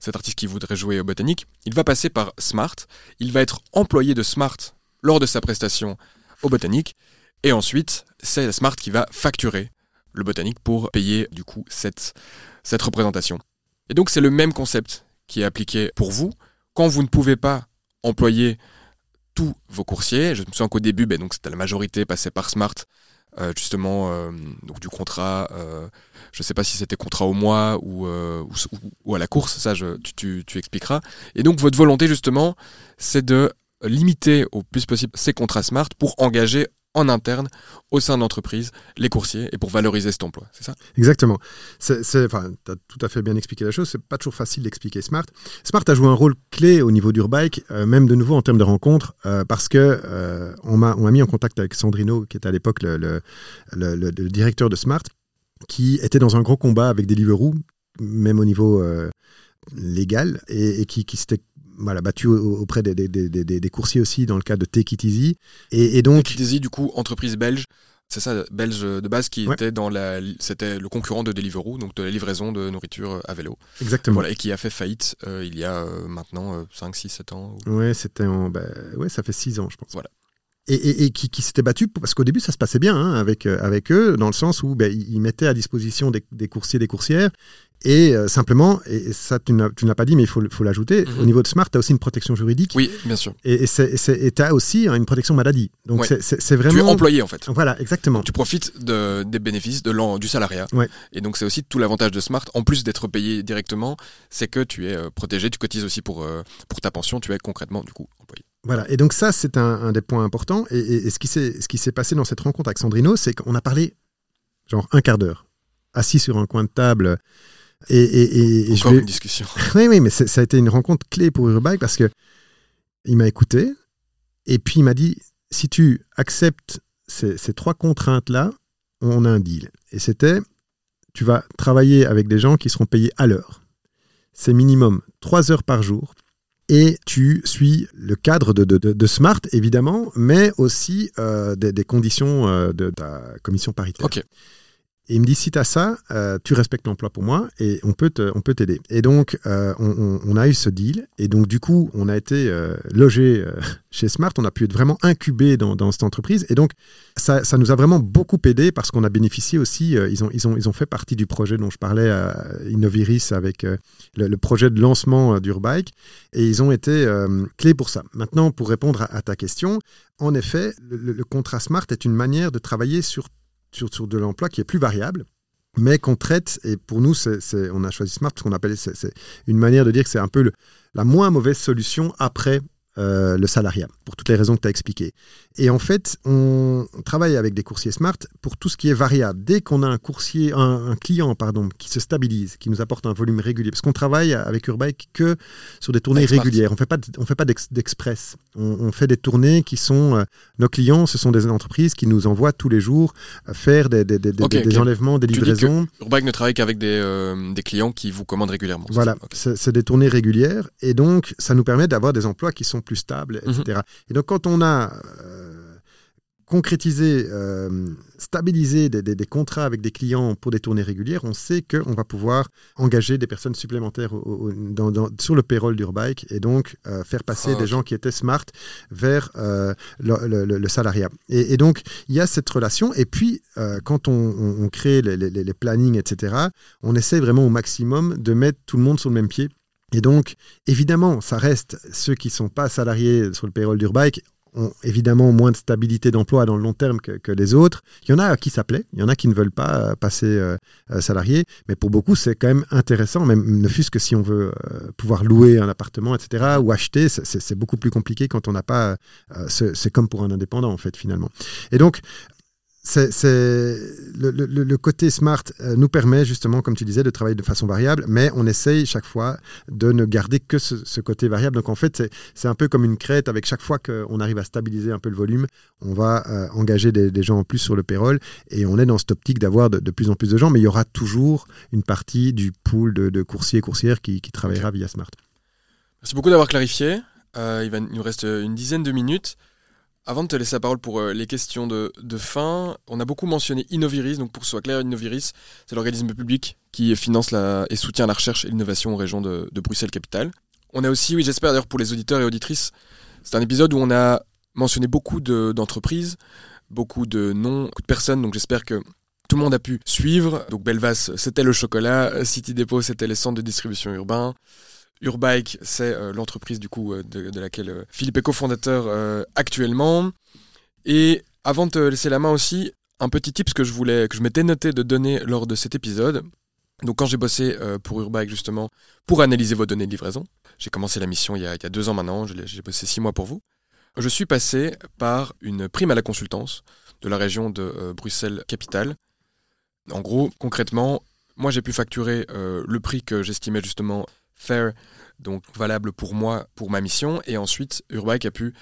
cet artiste qui voudrait jouer au Botanique, il va passer par Smart, il va être employé de Smart lors de sa prestation au Botanique, et ensuite c'est Smart qui va facturer le Botanique pour payer du coup cette, représentation. Et donc c'est le même concept qui est appliqué pour vous. Quand vous ne pouvez pas employer tous vos coursiers, je me souviens qu'au début, ben, donc c'était la majorité passait par Smart, euh, justement, euh, donc du contrat, euh, je ne sais pas si c'était contrat au mois ou, ou, à la course, ça je, tu, tu, tu expliqueras. Et donc votre volonté justement, c'est de limiter au plus possible ces contrats Smart pour engager en interne au sein de l'entreprise les coursiers et pour valoriser cet emploi, c'est ça?
Exactement. Tu as tout à fait bien expliqué la chose. C'est pas toujours facile d'expliquer Smart. Smart a joué un rôle clé au niveau d'Urbike, euh, même de nouveau en termes de rencontres, euh, parce que euh, on, m'a, mis en contact avec Sandrino, qui était à l'époque le, le, directeur de Smart, qui était dans un gros combat avec Deliveroo, même au niveau euh, légal, et, et qui, qui s'était voilà, battu auprès des, des, des, des, coursiers aussi dans le cas de Take It Easy. Et, et donc,
Take It Easy, du coup, entreprise belge. C'est ça, belge de base, qui ouais. était dans la, c'était le concurrent de Deliveroo, donc de la livraison de nourriture à vélo.
Exactement.
Voilà, et qui a fait faillite euh, il y a euh, maintenant euh, 5, 6, 7 ans.
Ou... Ouais, c'était en, bah, ouais, ça fait 6 ans, je pense.
Voilà.
Et, et, et, qui, qui s'était battu parce qu'au début ça se passait bien hein, avec, euh, avec eux dans le sens où ben, ils mettaient à disposition des, des coursiers des coursières et euh, simplement, et ça tu n'as pas dit, mais il faut, faut l'ajouter, mm -hmm. au niveau de Smart, tu as aussi une protection juridique.
Oui, bien sûr.
Et tu as aussi hein, une protection maladie. Donc
ouais.
c'est vraiment.
Tu es employé en fait.
Voilà, exactement.
Tu profites de, des bénéfices de du salariat.
Ouais.
Et donc c'est aussi tout l'avantage de Smart, en plus d'être payé directement, c'est que tu es euh, protégé, tu cotises aussi pour, euh, pour ta pension, tu es concrètement du coup employé.
Voilà, et donc ça, c'est un, un, des points importants. Et, et, et ce qui s'est passé dans cette rencontre avec Sandrino, c'est qu'on a parlé genre un quart d'heure, assis sur un coin de table. Et, et, et
Encore je vais... une discussion.
oui, oui, mais ça a été une rencontre clé pour Urbike parce que il m'a écouté et puis il m'a dit si tu acceptes ces, ces trois contraintes-là, on a un deal. Et c'était tu vas travailler avec des gens qui seront payés à l'heure. C'est minimum trois heures par jour et tu suis le cadre de, de, de, Smart, évidemment, mais aussi euh, des, des, conditions euh, de ta commission paritaire.
Okay.
Et il me dit, si tu as ça, euh, tu respectes l'emploi pour moi et on peut, te, on peut t'aider. Et donc, euh, on, a eu ce deal. Et donc, du coup, on a été euh, logé chez Smart. On a pu être vraiment incubé dans, cette entreprise. Et donc, ça, ça, nous a vraiment beaucoup aidé parce qu'on a bénéficié aussi. ils, ont, ils, ont, ils ont fait partie du projet dont je parlais à Innoviris avec le, projet de lancement d'Urbike. Et ils ont été clés pour ça. Maintenant, pour répondre à, ta question, en effet, le contrat Smart est une manière de travailler sur sur, sur de l'emploi qui est plus variable, mais qu'on traite, et pour nous, c est, c est, on a choisi Smart parce qu'on appelle, c'est une manière de dire que c'est un peu la moins mauvaise solution après euh, le salariat, pour toutes les raisons que tu as expliquées. Et en fait, on travaille avec des coursiers smart pour tout ce qui est variable. Dès qu'on a un coursier, un, un, client pardon, qui se stabilise, qui nous apporte un volume régulier, parce qu'on travaille avec Urbike que sur des tournées régulières, on fait pas, on fait pas d'express. On, on, fait des tournées qui sont euh, nos clients, ce sont des entreprises qui nous envoient tous les jours faire des, des, des, okay, des okay. enlèvements, des livraisons.
Urbike ne travaille qu'avec des, euh, des clients qui vous commandent régulièrement.
Voilà, okay. c'est des tournées régulières et donc ça nous permet d'avoir des emplois qui sont plus stable, etc. Mmh. Et donc quand on a euh, concrétisé, euh, stabilisé des, des, des, contrats avec des clients pour des tournées régulières, on sait qu'on va pouvoir engager des personnes supplémentaires au, au, dans, dans, sur le payroll d'Urbike et donc euh, faire passer oh, des gens qui étaient smart vers euh, le, le, le, salariat. Et, et, donc il y a cette relation. Et puis quand on, on, on crée les, les, les plannings, etc., on essaie vraiment au maximum de mettre tout le monde sur le même pied et donc, évidemment, ça reste ceux qui ne sont pas salariés sur le payroll d'Urbike ont évidemment moins de stabilité d'emploi dans le long terme que, les autres. Il y en a qui s'appelaient, il y en a qui ne veulent pas euh, passer euh, salarié, mais pour beaucoup, c'est quand même intéressant, même ne fût-ce que si on veut euh, pouvoir louer un appartement, etc., ou acheter, c'est beaucoup plus compliqué quand on n'a pas. c'est comme pour un indépendant, en fait, finalement. Et donc, c'est, le, côté smart euh, nous permet justement, comme tu disais, de travailler de façon variable, mais on essaye chaque fois de ne garder que ce, côté variable. Donc en fait, c'est, un peu comme une crête. Avec chaque fois qu'on arrive à stabiliser un peu le volume, on va euh, engager des, gens en plus sur le payroll et on est dans cette optique d'avoir de, plus en plus de gens, mais il y aura toujours une partie du pool de, coursiers et coursières qui, travaillera via Smart.
Merci beaucoup d'avoir clarifié. Euh, il, va, il nous reste une dizaine de minutes. Avant de te laisser la parole pour euh, les questions de, fin, on a beaucoup mentionné Innoviris. Donc pour que ce soit clair, Innoviris, c'est l'organisme public qui finance la, et soutient la recherche et l'innovation en région de, Bruxelles-Capitale. On a aussi, oui j'espère d'ailleurs pour les auditeurs et auditrices, c'est un épisode où on a mentionné beaucoup d'entreprises, beaucoup de noms, beaucoup de personnes. Donc j'espère que tout le monde a pu suivre. Donc Belvas, c'était le chocolat. City Depot, c'était les centres de distribution urbains. Urbike, c'est euh, l'entreprise du coup euh, de, laquelle euh, Philippe est cofondateur actuellement. Et avant de te laisser la main aussi, un petit tip que je voulais, que je m'étais noté de donner lors de cet épisode. Donc quand j'ai bossé pour Urbike justement pour analyser vos données de livraison, j'ai commencé la mission il y a, deux ans maintenant, j'ai bossé six mois pour vous. Je suis passé par une prime à la consultance de la région de Bruxelles-Capitale. En gros, concrètement, moi j'ai pu facturer le prix que j'estimais justement fair, donc valable pour moi, pour ma mission. Et ensuite, Urbike a pu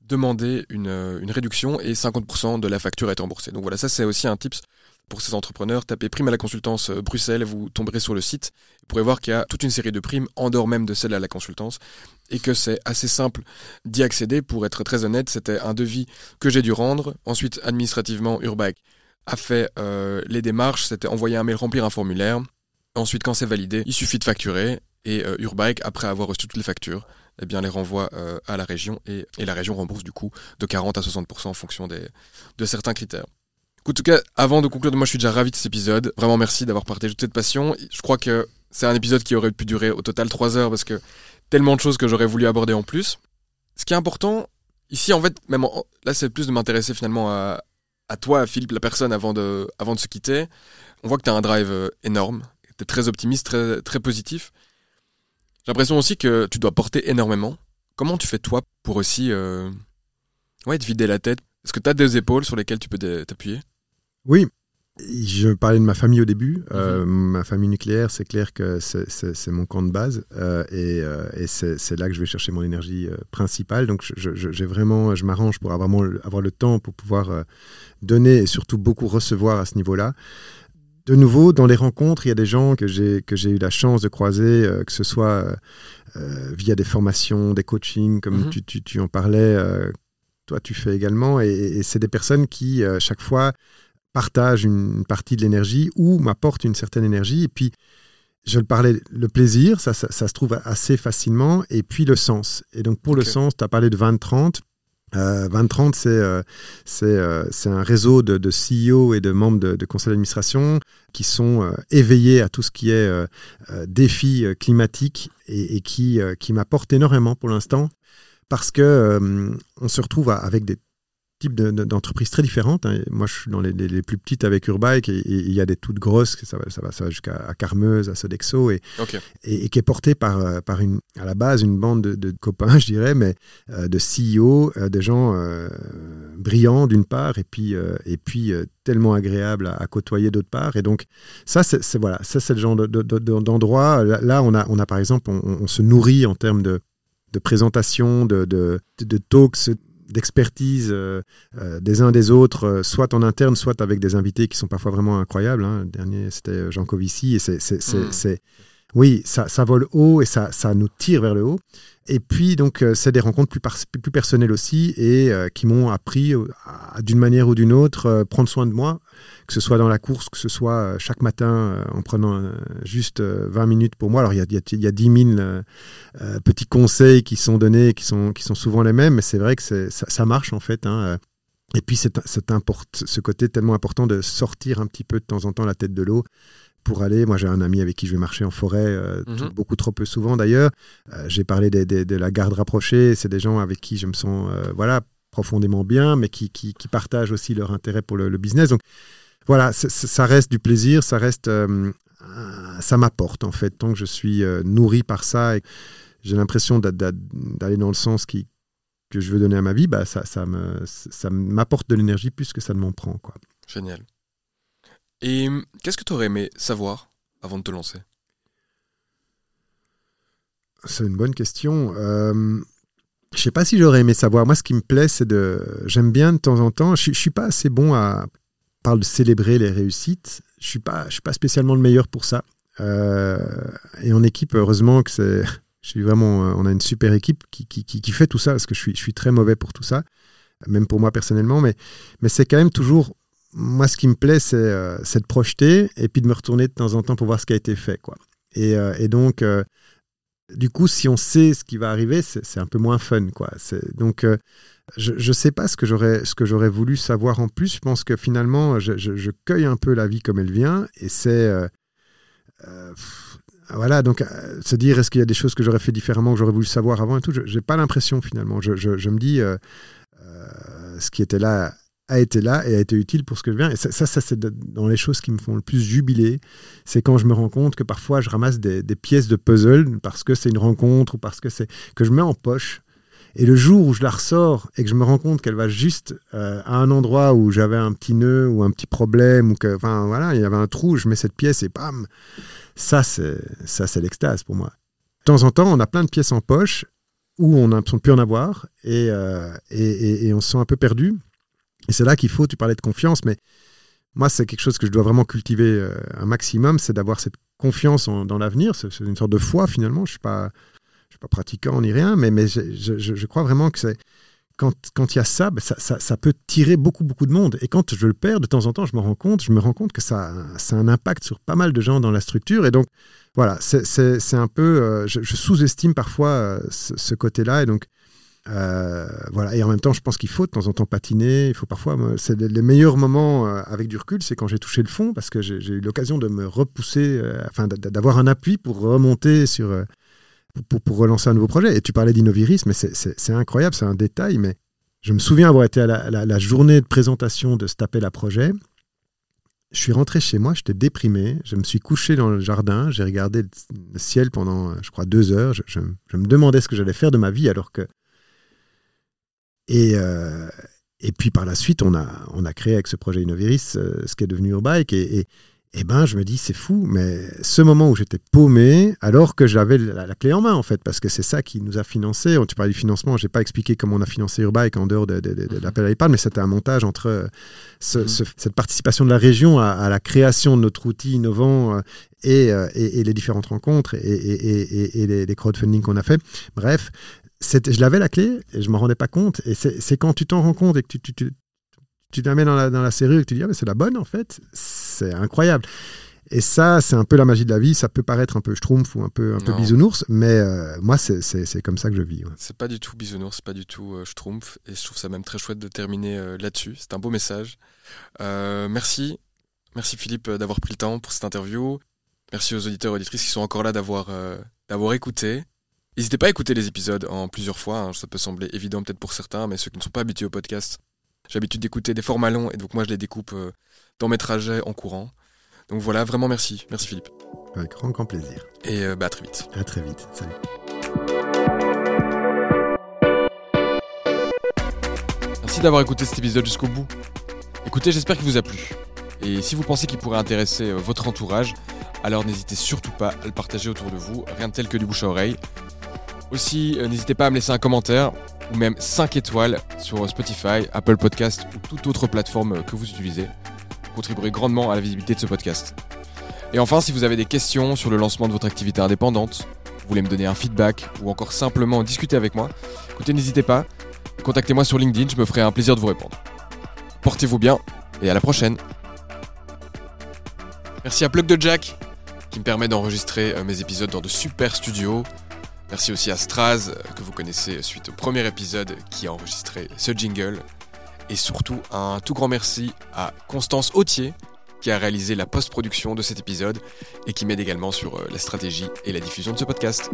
demander une, euh, une réduction et 50% de la facture est remboursée. Donc voilà, ça c'est aussi un tips pour ces entrepreneurs. Tapez prime à la consultance euh, Bruxelles, vous tomberez sur le site. Vous pourrez voir qu'il y a toute une série de primes en dehors même de celle à la consultance et que c'est assez simple d'y accéder. Pour être très honnête, c'était un devis que j'ai dû rendre. Ensuite, administrativement, Urbike a fait euh, les démarches, c'était envoyer un mail, remplir un formulaire. Ensuite, quand c'est validé, il suffit de facturer et euh, Urbike, après avoir reçu toutes les factures, eh bien, les renvoie euh, à la région et, la région rembourse du coup de 40 à 60% en fonction des, de certains critères. En tout cas, avant de conclure, moi je suis déjà ravi de cet épisode. Vraiment merci d'avoir partagé toute cette passion. Je crois que c'est un épisode qui aurait pu durer au total 3 heures parce que tellement de choses que j'aurais voulu aborder en plus. Ce qui est important, ici en fait, même là c'est plus de m'intéresser finalement à, à toi, Philippe, la personne avant de, avant de se quitter. On voit que tu as un drive euh, énorme, tu es très optimiste, très, très positif. J'ai l'impression aussi que tu dois porter énormément. Comment tu fais toi pour aussi euh, ouais, te vider la tête? Est-ce que tu as des épaules sur lesquelles tu peux t'appuyer?
Oui. Je parlais de ma famille au début. Euh, mhm. ma famille nucléaire, c'est clair que c'est mon camp de base euh, et, et c'est là que je vais chercher mon énergie principale. Donc, vraiment, je m'arrange pour avoir, vraiment avoir le temps pour pouvoir donner et surtout beaucoup recevoir à ce niveau-là de nouveau, dans les rencontres, il y a des gens que j'ai que j'ai eu la chance de croiser, euh, que ce soit euh, euh, via des formations, des coachings, comme mhm. tu, en parlais, toi tu fais également, et, c'est des personnes qui chaque fois partagent une, partie de l'énergie ou m'apportent une certaine énergie, et puis je le parlais, le plaisir, ça, ça, se trouve assez facilement, et puis le sens. Et donc pour le sens, tu as parlé de 20-30, euh, 2030, c'est euh, euh, c'est un réseau de, de, CEO et de membres de, de conseil d'administration qui sont euh, éveillés à tout ce qui est euh, défis climatiques et, qui, qui m'apportent énormément pour l'instant parce que on se retrouve avec des types d'entreprises très différentes. Hein. Moi, je suis dans les, plus petites avec Urbike et il y a des toutes grosses, ça va, ça va, ça va jusqu'à Carmeuse, à Sodexo, et, et, qui est portée par, euh, par une, à la base une bande de, copains, je dirais, mais euh, de CEO, euh, de gens brillants d'une part, et puis, et puis tellement agréables à, côtoyer d'autre part. Et donc, ça, c'est voilà, ça, c'est le genre d'endroit. là, on a, on a par exemple, on, on se nourrit en termes de de présentation, de, de, de talks d'expertise euh, euh, des uns des autres, euh, soit en interne, soit avec des invités qui sont parfois vraiment incroyables. Hein. Le dernier, c'était Jean Covici. Et c'est, mmh. oui, ça, ça, vole haut et ça, ça nous tire vers le haut. Et puis, donc, c'est des rencontres plus, plus personnelles aussi et qui m'ont appris, d'une manière ou d'une autre, prendre soin de moi que ce soit dans la course, que ce soit euh, chaque matin euh, en prenant euh, juste 20 minutes pour moi. Alors il y a, y a, 10 000 petits conseils qui sont donnés, qui sont, qui sont souvent les mêmes, mais c'est vrai que ça, ça, marche en fait. Hein. Et puis c'est ce côté tellement important de sortir un petit peu de temps en temps la tête de l'eau pour aller. Moi, j'ai un ami avec qui je vais marcher en forêt, mhm. beaucoup trop peu souvent d'ailleurs. j'ai parlé de la garde rapprochée. C'est des gens avec qui je me sens voilà, profondément bien, mais qui, qui, partagent aussi leur intérêt pour le, le business. Donc, voilà, ça reste du plaisir, ça reste, euh, ça m'apporte en fait, tant que je suis euh, nourri par ça et j'ai l'impression d'aller dans le sens qui, que je veux donner à ma vie, bah ça, ça m'apporte de l'énergie plus que ça ne m'en prend. Quoi.
Génial. Et qu'est-ce que tu aurais aimé savoir avant de te lancer?
C'est une bonne question. Euh, je sais pas si j'aurais aimé savoir. Moi, ce qui me plaît, c'est de. J'aime bien de temps en temps. Je, je suis pas assez bon à. parle de célébrer les réussites. Je suis pas. Je suis pas spécialement le meilleur pour ça. Euh, et en équipe, heureusement que c'est. Je suis vraiment. On a une super équipe qui, qui, qui, fait tout ça parce que je suis, je suis très mauvais pour tout ça, même pour moi personnellement. Mais, mais c'est quand même toujours. Moi, ce qui me plaît, c'est euh, de projeter et puis de me retourner de temps en temps pour voir ce qui a été fait. Quoi. Et, euh, donc, euh, du coup, si on sait ce qui va arriver, c'est un peu moins fun. Quoi. Donc, euh, je ne sais pas ce que j'aurais voulu savoir en plus. Je pense que finalement, je, cueille un peu la vie comme elle vient. Et c'est. Euh, euh, voilà, donc se dire est-ce qu'il y a des choses que j'aurais fait différemment, que j'aurais voulu savoir avant et tout, je n'ai pas l'impression finalement. Je, me dis, ce qui était là a été là et a été utile pour ce que je viens. Et ça, ça, c'est dans les choses qui me font le plus jubiler. C'est quand je me rends compte que parfois je ramasse des, pièces de puzzle parce que c'est une rencontre ou parce que c'est que je mets en poche. Et le jour où je la ressors et que je me rends compte qu'elle va juste euh, à un endroit où j'avais un petit nœud ou un petit problème ou que, enfin voilà, il y avait un trou, je mets cette pièce et bam, ça c'est ça c'est l'extase pour moi. De temps en temps, on a plein de pièces en poche où on l'impression de plus en avoir et, euh, et, et on se sent un peu perdu. Et c'est là qu'il faut, tu parlais de confiance, mais moi, c'est quelque chose que je dois vraiment cultiver euh, un maximum, c'est d'avoir cette confiance dans l'avenir. C'est une sorte de foi, finalement. Je ne suis, pas, suis pas pratiquant ni rien, mais, mais je, crois vraiment que. Quand, quand il y a ça, ben ça, ça, ça, peut tirer beaucoup, beaucoup de monde. Et quand je le perds, de temps en temps, je me rends compte, je me rends compte que ça, ça a un impact sur pas mal de gens dans la structure. Et donc, voilà, c'est un peu. Euh, je, sous-estime parfois euh, ce, ce côté-là. Et donc, euh, voilà. Et en même temps, je pense qu'il faut de temps en temps patiner. Il faut parfois. C'est les meilleurs moments euh, avec du recul, c'est quand j'ai touché le fond parce que j'ai eu l'occasion de me repousser, euh, enfin d'avoir un appui pour remonter sur. Pour, relancer un nouveau projet. Et tu parlais d'Innoviris, mais c'est incroyable, c'est un détail, mais je me souviens avoir été à la, journée de présentation de Stapel projet. Je suis rentré chez moi, j'étais déprimé, je me suis couché dans le jardin, j'ai regardé le ciel pendant, je crois, deux heures. Je me demandais ce que j'allais faire de ma vie alors que et, euh, et puis par la suite, on a, on a créé avec ce projet Innoviris euh, ce qui est devenu Urbike. Et, et, et ben, je me dis, c'est fou, mais ce moment où j'étais paumé, alors que j'avais la, clé en main, en fait, parce que c'est ça qui nous a financé. Tu parlais du financement, je n'ai pas expliqué comment on a financé Urbike en dehors de, de, de, mhm. l'appel à l'épargne, mais c'était un montage entre euh, mhm. ce, cette participation de la région à, la création de notre outil innovant et, et, les différentes rencontres et, les, les crowdfunding qu'on a fait. Bref, je l'avais la clé et je m'en rendais pas compte. Et c'est quand tu t'en rends compte et que tu, tu, tu, tu la mets dans la, dans la serrure et que tu dis, ah, mais c'est la bonne en fait, c'est incroyable. Et ça, c'est un peu la magie de la vie. Ça peut paraître un peu schtroumpf ou un peu, un peu bisounours, mais euh, moi, c'est comme ça que je vis.
C'est pas du tout bisounours, c'est pas du tout euh, schtroumpf. Et je trouve ça même très chouette de terminer euh, là-dessus. C'est un beau message. merci. Merci Philippe d'avoir pris le temps pour cette interview. Merci aux auditeurs et auditrices qui sont encore là d'avoir d'avoir écouté. N'hésitez pas à écouter les épisodes en plusieurs fois, hein. ça peut sembler évident peut-être pour certains, mais ceux qui ne sont pas habitués au podcast, j'ai l'habitude d'écouter des formats longs et donc moi je les découpe euh, dans mes trajets en courant. Donc voilà, vraiment merci. Merci Philippe.
Avec grand, grand plaisir.
Et euh, bah, à très vite.
À très vite. Salut.
Merci d'avoir écouté cet épisode jusqu'au bout. Écoutez, j'espère qu'il vous a plu. Et si vous pensez qu'il pourrait intéresser euh, votre entourage, alors n'hésitez surtout pas à le partager autour de vous, rien de tel que du bouche à oreille. Aussi, euh, n'hésitez pas à me laisser un commentaire ou même 5 étoiles sur Spotify, Apple Podcast ou toute autre plateforme que vous utilisez. Vous contribuerez grandement à la visibilité de ce podcast. Et enfin, si vous avez des questions sur le lancement de votre activité indépendante, vous voulez me donner un feedback ou encore simplement discuter avec moi, écoutez, n'hésitez pas, contactez-moi sur LinkedIn, je me ferai un plaisir de vous répondre. Portez-vous bien et à la prochaine. Merci à Plug de Jack qui me permet d'enregistrer euh, mes épisodes dans de super studios. Merci aussi à Straz, euh, que vous connaissez suite au premier épisode qui a enregistré ce jingle. Et surtout, un tout grand merci à Constance Autier, qui a réalisé la post-production de cet épisode et qui m'aide également sur euh, la stratégie et la diffusion de ce podcast.